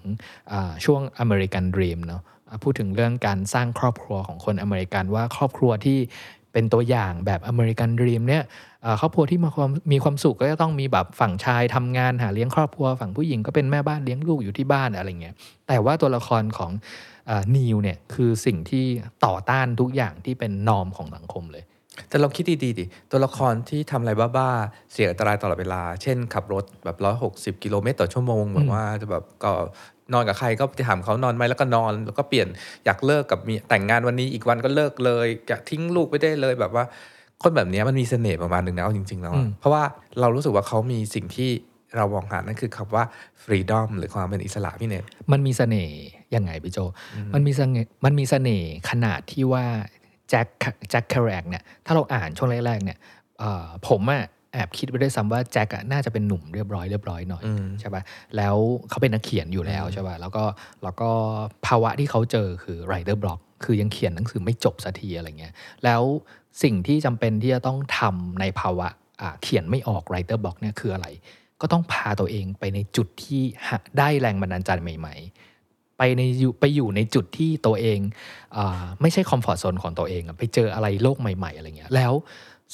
อ่าช่วง American dream เนาะอ่าพูดถึงเรื่องการสร้างครอบครัวของคนอเมริกันว่าครอบครัวที่เป็นตัวอย่างแบบ American dream เนี่ยเอ่อ ครอบครัวที่มีความมีความสุขก็จะต้องมีแบบฝั่งชายทำงานหาเลี้ยงครอบครัวฝั่งผู้หญิงก็เป็นแม่บ้านเลี้ยงลูกอยู่ที่บ้านอะไรเงี้ยแต่ว่าตัวละครของนีลเนี่ยคือสิ่งที่ต่อต้านทุกอย่างที่เป็น norm ของสังคมเลย
แต่ลองคิดดีๆดิตัวละครที่ทำอะไรบ้าๆเสี่ยงอันตรายตลอดเวลา เช่นขับรถแบบร้อยหกสิบกิโลเมตรต่อชั่วโมงแบบว่าจะแบบก็นอนกับใครก็ไปถามเขานอนไหมแล้วก็นอนแล้วก็เปลี่ยนอยากเลิกกับมีแต่งงานวันนี้อีกวันก็เลิกเลยอยากทิ้งลูกไปได้เลยแบบว่า คนแบบเนี้ยมันมีเสน่ห์ประมาณหนึ่งนะเอาจริง ๆ แล้วอะ
อืม
เพราะว่าเรารู้สึกว่าเขามีสิ่งที่เรามองหานั่นคือคำว่า freedom หรือความเป็นอิสระพี่เนต
มันมีเสน่ห์ยังไงพี่โจ มันมีเสน่ห์มันมีเสน่ห์ขนาดที่ว่าแจ็คแจ็คแครกเนี่ยถ้าเราอ่านช่วงแรกๆเนี่ยเอ่อผมอะแอบคิดไปด้วยซ้ำว่าแจ็คอะน่าจะเป็นหนุ่มเรียบร้อยเรียบร้อยหน่อย
อืม
ใช่ป่ะแล้วเขาเป็นนักเขียนอยู่แล้วใช่ป่ะแล้วก็แล้วก็ภาวะที่เขาเจอคือ writer's block คือยังเขียนหนังสือไม่จบสักทีอะไรเงี้ยแล้ว สิ่งที่จำเป็นที่จะต้องทำในภาวะอ่าเขียนไม่ออก writer's block เนี่ยคืออะไร ก็ต้องพาตัวเองไปในจุดที่หาได้แรงบันดาลใจใหม่ ๆ ไปในอยู่ไปอยู่ในจุดที่ตัวเองอาไม่ใช่ comfort zone ของตัวเองอะไปเจออะไรโลกใหม่ ๆ อะไรเงี้ยแล้ว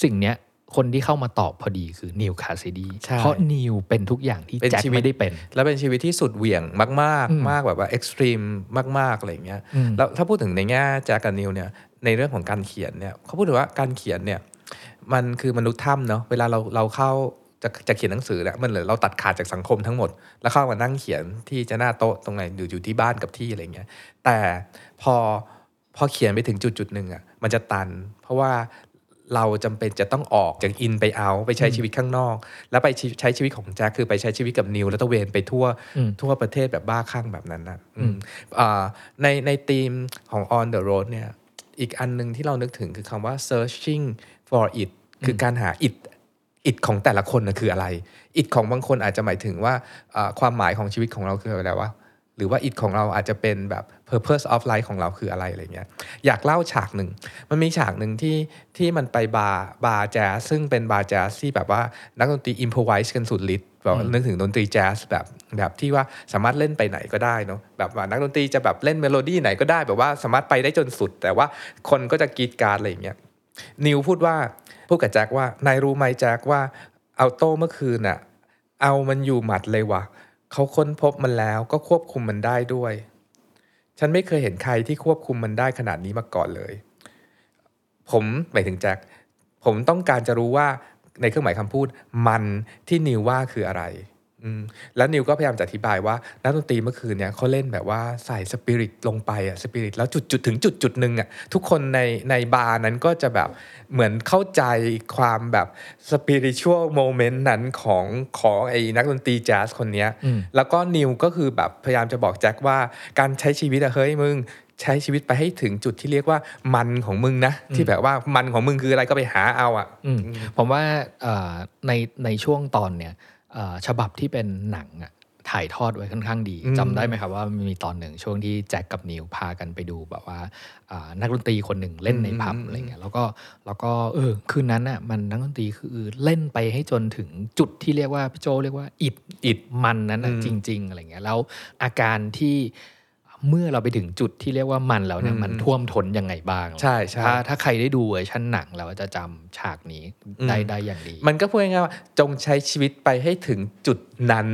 สิ่งเนี้ยคนที่เข้ามาตอบพอดีคือนีลแคสซิดี
ใช่
เพราะนีลเป็นทุกอย่างที่
เป็น
แจ็ค
ชีวิต
ไม่ได้เป็น
แล้วเป็นชีวิตที่สุดเหวี่ยงมาก
อืม
ๆมากแบบว่าเอ็ extreme มาก ๆ อะไรอย่างเงี้ย
อืม
แล้วถ้าพูดถึงในแง่แจ็คกับนีลเนี่ย ในเรื่องของการเขียนเนี่ยเขาพูดถึงว่าการเขียนเนี่ยมันคือมนุษย์ถ้ำเนาะเวลาเราเราเข้าจะจะเขียนหนังสือเนี่ยมันเหมือนเราตัดขาดจากสังคมทั้งหมด แล้วเข้ามานั่งเขียนที่จะหน้าโต๊ะตรงไหนอยู่อยู่ที่บ้านกับที่อะไรเงี้ยแต่พอพอเขียนไปถึงจุดจุดๆหนึ่งอะมันจะตัน เพราะว่าเราจำเป็นจะต้องออกจากอินไปเอาไปใช้ชีวิตข้างนอก แล้วไปใช้ชีวิตของแจ็คคือไปใช้ชีวิตกับนิว แล้วตระเวนไปทั่ว
อืม
ทั่วประเทศแบบบ้าคลั่งแบบนั้นนะอืม
อืม
อ่าในในธีมของ on the road เนี่ย อีกอันหนึ่งที่เรานึกถึงคือคำว่า searching for it คือการหา it it ของแต่ละคนนะคืออะไร it ของบางคนอาจจะหมายถึงว่าอ่าความหมายของชีวิตของเราคืออะไรวะ หรือว่า it ของเราอาจจะเป็นแบบ purpose of life ของเราคืออะไรอะไรเงี้ย อยากเล่าฉากหนึ่ง มันมีฉากหนึ่งที่ที่มันไปบาร์บาร์แจ๊สซึ่งเป็นบาร์แจ๊สที่แบบว่านักดนตรี improvise กันสุดฤทธิ์แบบว่านึกถึงดนตรีแจ๊สแบบ แบบที่ว่าสามารถเล่นไปไหนก็ได้เนาะแบบว่านักดนตรีจะแบบเล่นเมโลดี้ไหนก็ได้ แบบว่าสามารถไปได้จนสุด แต่ว่าคนก็จะกรี๊ดกร๊าดอะไรอย่างเงี้ยนีลพูดว่าพูดกับแจ็คว่านายรู้ไหมแจ็คว่า alto เมื่อคืนน่ะเอามันอยู่หมัดเลยว่ะเขาค้นพบมันแล้วก็ควบคุมมันได้ด้วย ฉันไม่เคยเห็นใครที่ควบคุมมันได้ขนาดนี้มาก่อนเลย ผมหมายถึงแจ็คผมต้องการจะรู้ว่าในเครื่องหมายคำพูดมันที่นิวว่าคืออะไร อืมแล้วนิวก็พยายามจะอธิบายว่านักดนตรีเมื่อคืนเนี่ยเขาเล่นแบบว่าใส่สปิริตลงไปอะสปิริตแล้วจุดจุดถึงจุดจุดหนึ่งอะทุกคนในในบาร์นั้นก็จะแบบเหมือนเข้าใจความแบบสปิริชวลโมเมนต์นั้นของของไอ้นักดนตรีแจ๊สคนเนี้ย
อืม
แล้วก็นิวก็คือแบบพยายามจะบอกแจ็คว่าการใช้ชีวิตอะเฮ้ยมึงใช้ชีวิตไปให้ถึงจุดที่เรียกว่ามันของมึงนะ ที่แบบว่ามันของมึงคืออะไรก็ไปหาเอาอะ
อืมผมว่าเอ่อในในช่วงตอนเนี่ยเอ่อ ฉบับที่เป็นหนังอะถ่ายทอดไว้ค่อนข้างดี
อืม
จำได้ไหมครับว่ามันมีตอนหนึ่งช่วงที่แจ็คกับนิวพากันไปดูแบบว่าอ่านักดนตรีคนหนึ่งเล่นในผับอะไรเงี้ยแล้วก็แล้วก็เออคืนนั้นอะมันนักดนตรีคือเล่นไปให้จนถึงจุดที่เรียกว่าพี่โจเรียกว่าอิดอิดมันนั้นอะ
อืม
จริง ๆอะไรเงี้ยแล้วอาการที่ เมื่อเราไปถึงจุดที่เรียกว่ามันแล้วเนี่ย
อืม
มันท่วมท้นยังไงบ้าง
ใช่ใช่
ถ้าถ้าใครได้ดูเวอร์ชันหนังแล้วจะจำฉากนี้ได้
อืม
ได้อย่างดี
มันก็พูดง่ายๆว่าจงใช้ชีวิตไปให้ถึงจุดนั้น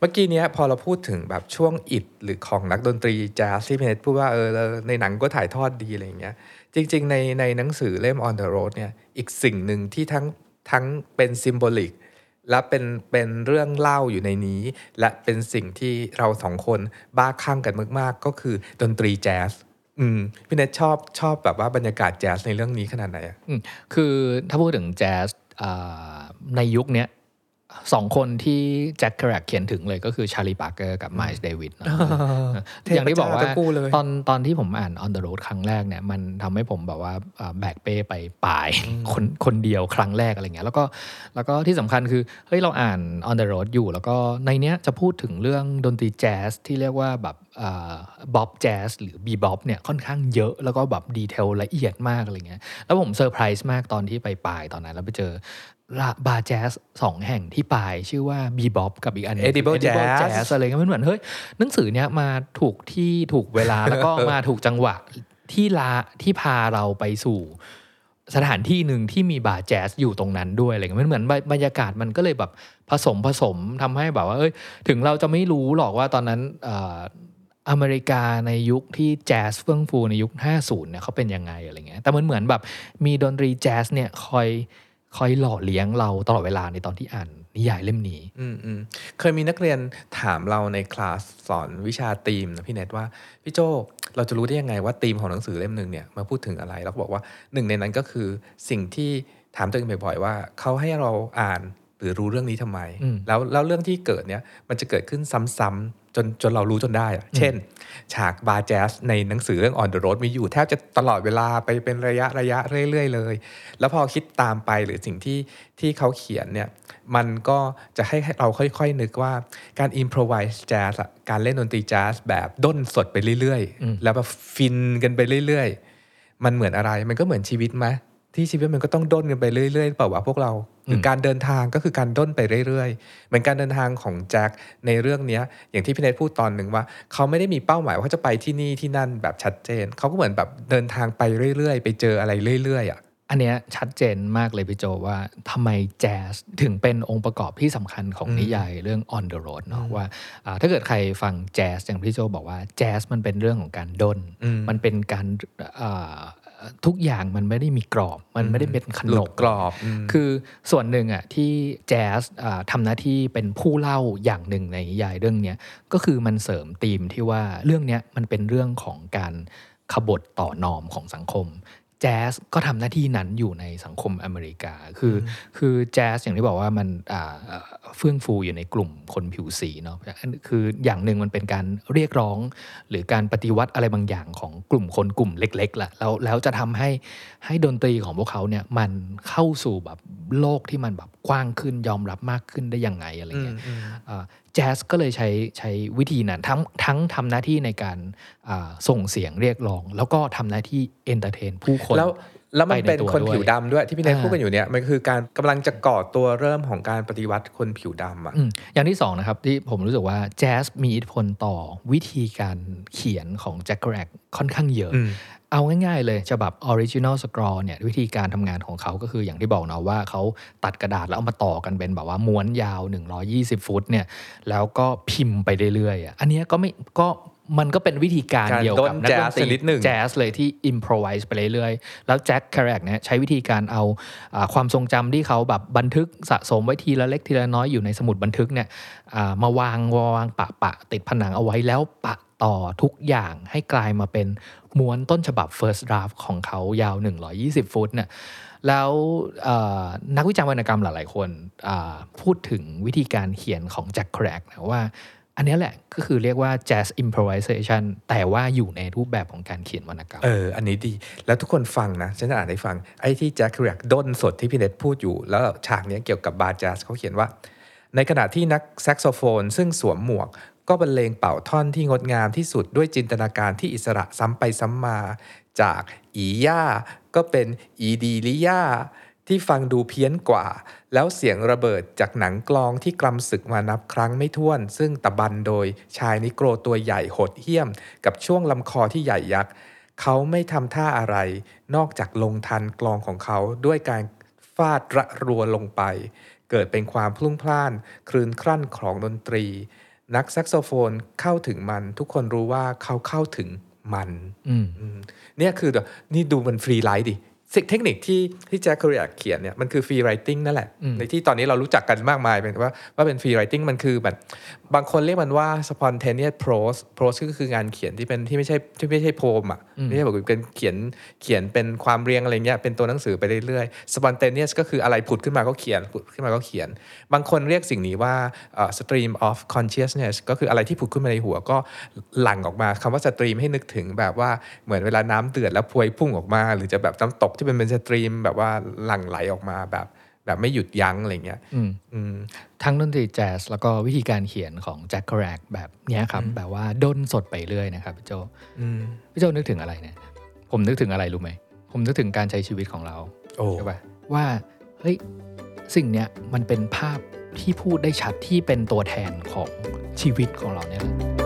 เมื่อกี้เนี้ยพอเราพูดถึงแบบช่วงอิดหรือของนักดนตรีแจ๊สที่เพนพูดว่าเออในหนังก็ถ่ายทอดดีอะไรอย่างเงี้ย จริง ๆ ในในหนังสือเล่ม On the Road เนี่ยอีกสิ่งหนึ่งที่ทั้งทั้งเป็น symbolic และเป็นเป็นเรื่องเล่าอยู่ในนี้ และเป็นสิ่งที่เราสองคนบ้าคลั่งกันมาก ๆ ก็คือดนตรีแจ๊สอืมพี่เนทชอบชอบแบบว่าบรรยากาศแจ๊สในเรื่องนี้ขนาดไหนอะ
อืมคือถ้าพูดถึงแจ๊สในยุคเนี้ย สองคนที่แจ็คเครูแอคเขียนถึงเลยก็คือชาร์ลีปาร์กเกอร์กับไมล์สเดวิส
เทพ
อย่างที่บอกว่า
เจ้าทั้งคู่เลย
ตอนตอนที่ผมอ่าน On the Road ครั้งแรกเนี่ยมันทำให้ผมแบบว่าอ่าแบกเป้ไปปายคนคนเดียวครั้งแรกอะไรเงี้ยแล้วก็แล้วก็ที่สำคัญคือเฮ้ยเราอ่าน On the Road อยู่ แล้วก็ในเนี้ยจะพูดถึงเรื่องดนตรีแจ๊สที่เรียกว่าแบบ bop jazz หรือ bebop เนี่ยค่อนข้างเยอะแล้วก็แบบ detail ละเอียดมากอะไรเงี้ยแล้วผมเซอร์ไพรส์มากตอนที่ไปปายตอนนั้น แล้วไปเจอ ละบาร์แจ๊สสองแห่งที่ปายชื่อว่า Bebop กับอีกอันหนึ่ง
Edible Jazz
Jazz อะไรเงี้ยมันเหมือนเฮ้ยหนังสือเนี้ยมาถูกที่ถูกเวลาแล้วก็มาถูกจังหวะที่ลาที่พาเราไปสู่สถานที่หนึ่งที่มีบาร์แจ๊สอยู่ตรงนั้นด้วยอะไรเงี้ยมันเหมือนบรบรรยากาศมันก็เลยแบบผสมผสมทำให้แบบว่าเอ้ยถึงเราจะไม่รู้หรอกว่าตอนนั้นเอ่ออเมริกาในยุคที่แจ๊สเฟื่องฟูในยุค 50เนี่ยเขาเป็นยังไงอะไรเงี้ยแต่มันเหมือนแบบมีดนตรีแจ๊สเนี่ยคอย คอยหล่อเลี้ยงเราตลอดเวลาในตอนที่อ่านนิยายเล่มนี้
อืมอืมเคยมีนักเรียนถามเราในคลาสสอนวิชาธีมนะพี่เนทว่าพี่โจเราจะรู้ได้ยังไงว่าธีมของหนังสือเล่มหนึ่งเนี่ยมาพูดถึงอะไรเราก็บอกว่าหนึ่งในนั้นก็คือสิ่งที่ถามตัวเองบ่อยๆว่าเขาให้เราอ่านหรือรู้เรื่องนี้ทำไม
อืม
แล้วแล้วเรื่องที่เกิดเนี่ยมันจะเกิดขึ้นซ้ำๆ จนจนเรารู้จนได้อะเช่น ฉากบาร์แจ๊สในหนังสือเรื่อง On the Road มีอยู่แทบจะตลอดเวลาไปเป็นระยะระยะเรื่อย ๆ เลย แล้วพอคิดตามไปหรือสิ่งที่ที่เขาเขียนเนี่ยมันก็จะให้เราค่อย ๆ นึกว่าการ improvise jazz อะการเล่นดนตรีแจ๊สแบบด้นสดไปเรื่อย
อืม
ๆแล้วแบบฟินกันไปเรื่อย ๆ มันเหมือนอะไรมันก็เหมือนชีวิตไหมที่ชีวิตมันก็ต้องด้นกันไปเรื่อยๆเปล่าวะพวกเรา หรือการเดินทางก็คือการด้นไปเรื่อยๆ เหมือนการเดินทางของแจ็คในเรื่องเนี้ยอย่างที่พี่เนทพูดตอนหนึ่งว่า เขาไม่ได้มีเป้าหมายว่าเขาจะไปที่นี่ที่นั่นแบบชัดเจน เขาก็เหมือนแบบเดินทางไปเรื่อยๆ ไปเจออะไรเรื่อยๆอะ
อันเนี้ยชัดเจนมากเลยพี่โจว่าทำไมแจ๊สถึงเป็นองค์ประกอบที่สำคัญของนิยายเรื่อง On the Road เนาะว่าอ่าถ้าเกิดใครฟังแจ๊สอย่างพี่โจบอกว่าแจ๊สมันเป็นเรื่องของการด้น
อืม
มันเป็นการอ่า ทุกอย่างมันไม่ได้มีกรอบ มันไม่ได้เป็นข
ห
น
ลุ
บ
ดกรอบอืม
คือส่วนหนึ่งอะที่แจ๊สอ่าทำหน้าที่เป็นผู้เล่าอย่างหนึ่งในนิยายเรื่องเนี้ยก็คือมันเสริมธีมที่ว่าเรื่องเนี้ยมันเป็นเรื่องของการขบฏต่อนอมของสังคม แจ๊สก็ทำหน้าที่นั้นอยู่ในสังคมอเมริกา คืออคือแจ๊สอย่างที่บอกว่ามันอ่าเอ่อเฟื่องฟูอยู่ในกลุ่มคนผิวสีเนาะอันคืออย่างหนึ่งมันเป็นการเรียกร้อง หรือการปฏิวัติอะไรบางอย่างของกลุ่มคนกลุ่มเล็กๆแหละแล้วแล้วจะทำให้ให้ดนตรีของพวกเขาเนี่ยมันเข้าสู่แบบโลกที่มันแบบกว้างขึ้นยอมรับมากขึ้นได้ยังไงอะไรเงี้ยอ่า แจ๊สก็เลยใช้ใช้วิธีนั้นทั้งทั้งทำหน้าที่ในการอ่าส่งเสียงเรียกร้อง แล้วก็ทำหน้าที่ entertain ผู้คน
แล้วแล้วมัน
ไปใน
เป็น
ตัว
คน
ด้วย
ผิวดำด้วยที่พี่เนท
อ่า
พูดกันอยู่เนี่ยมันคือการกำลังจะก่อตัวเริ่มของการปฏิวัติคนผิวดำอะ
อืมอย่างที่สองนะครับที่ผมรู้สึกว่าแจ๊สมีอิทธิพลต่อวิธีการเขียนของแจ็คเครูแอคค่อนข้างเยอะ
อืม
เอาง่ายๆเลยฉบับ Original Scroll เนี่ยวิธีการทำงานของเขาก็คืออย่างที่บอกเนาะว่าเขาตัดกระดาษแล้วเอามาต่อกันเป็นแบบว่าม้วนยาว 120 ฟุตเนี่ยแล้วก็พิมพ์ไปเรื่อยๆอะอันเนี้ยก็ไม่ก็มันก็เป็นวิธีการ
การ
เดียว
ด้
กับ
น
นักดนต
แจ๊สชนิ
รี
ดหนึ่ง
แจ๊สเลยที่ improvise ไปเรื่อยๆ แล้วแจ็คแครกเนี่ยใช้วิธีการเอาอ่าความทรงจำที่เขาแบบบันทึกสะสมไว้ทีละเล็กทีละน้อยอยู่ในสมุดบันทึกเนี่ยอ่ามาวางวางปะปะติดผนังเอาไว้แล้วปะต่อทุกอย่างให้กลายมาเป็น ม้วนต้นฉบับ first draft ของเขายาว 120 ฟุตเนี่ยแล้วนักวิจารณ์วรรณกรรมหลาย ๆ คนพูดถึงวิธีการเขียนของแจ็คเครูแอคนะว่า อันนี้แหละก็คือเรียกว่า jazz improvisation แต่ว่าอยู่ในรูปแบบของการเขียนวรรณกรรม
เออ อันนี้ดี แล้วทุกคนฟังนะ ฉันจะอ่านให้ฟัง ไอ้ที่แจ็คเครูแอคด้นสดที่พี่เน็ตพูดอยู่ แล้วฉากนี้เกี่ยวกับบาร์แจ๊สเขาเขียนว่า ในขณะที่นักแซกโซโฟน ซึ่งสวมหมวก ก็บรรเลงเป่าท่อนที่งดงามที่สุดด้วยจินตนาการที่อิสระซ้ำไปซ้ำมา จากอีย่าก็เป็นอีดีลิย่าที่ฟังดูเพี้ยนกว่า แล้วเสียงระเบิดจากหนังกลองที่กลำศึกมานับครั้งไม่ถ้วน ซึ่งตะบันโดยชายนิโกรตัวใหญ่โหดเหี้ยม กับช่วงลำคอที่ใหญ่ยักษ์เขาไม่ทำท่าอะไร นอกจากลงทันกลองของเขาด้วยการฟาดระรัวลงไป เกิดเป็นความพลุ่งพล่าน คลืนครั่นของดนตรี นักแซกโซโฟนเข้าถึงมัน ทุกคนรู้ว่าเขาเข้าถึงมัน
อืม
อืมเนี่ยคือแบบนี่ดูมัน free writing technique ที่ที่แจ็คเคอรียเขียนเนี่ยมันคือ free writing นั่นแหละ
อืม
ในที่ตอนนี้เรารู้จักกันมากมายเป็นว่าว่าเป็น free writing มันคือแบบบางคนเรียกมันว่า spontaneous prose prose ก็คืองานเขียนที่เป็นที่ไม่ใช่ที่ไม่ใช่ poem อะไม่ใช่แบบเป็นเขียนเขียนเป็นความเรียงอะไรเงี้ยเป็นตัวหนังสือไปเรื่อยๆ spontaneous ก็คืออะไรผุดขึ้นมาก็เขียนผุดขึ้นมาก็เขียน บางคนเรียกสิ่งนี้ว่าเอ่อ stream of consciousness ก็คืออะไรที่ผุดขึ้นมาในหัวก็หลั่งออกมาคำว่า stream ให้นึกถึงแบบว่าเหมือนเวลาน้ำเดือดแล้วพวยพุ่งออกมา หรือจะแบบน้ำตกที่เป็นเป็น stream แบบว่าหลั่งไหลออกมาแบบ แบบไม่หยุดยั้งอะไรเงี้ย
อืม
อืม
ทั้งดนตรีแจ๊สแล้วก็วิธีการเขียนของแจ็คแครกแบบเนี้ยครับ แบบว่าด้นสดไปเรื่อยนะครับพี่โจ
อืม
พี่โจนึกถึงอะไรเนี่ย ผมนึกถึงอะไรรู้ไหม ผมนึกถึงการใช้ชีวิตของเรา
โอ้
ใช่ปะว่าเฮ้ยสิ่งเนี้ยมันเป็นภาพที่พูดได้ชัดที่เป็นตัวแทนของชีวิตของเราเนี่ยแหละ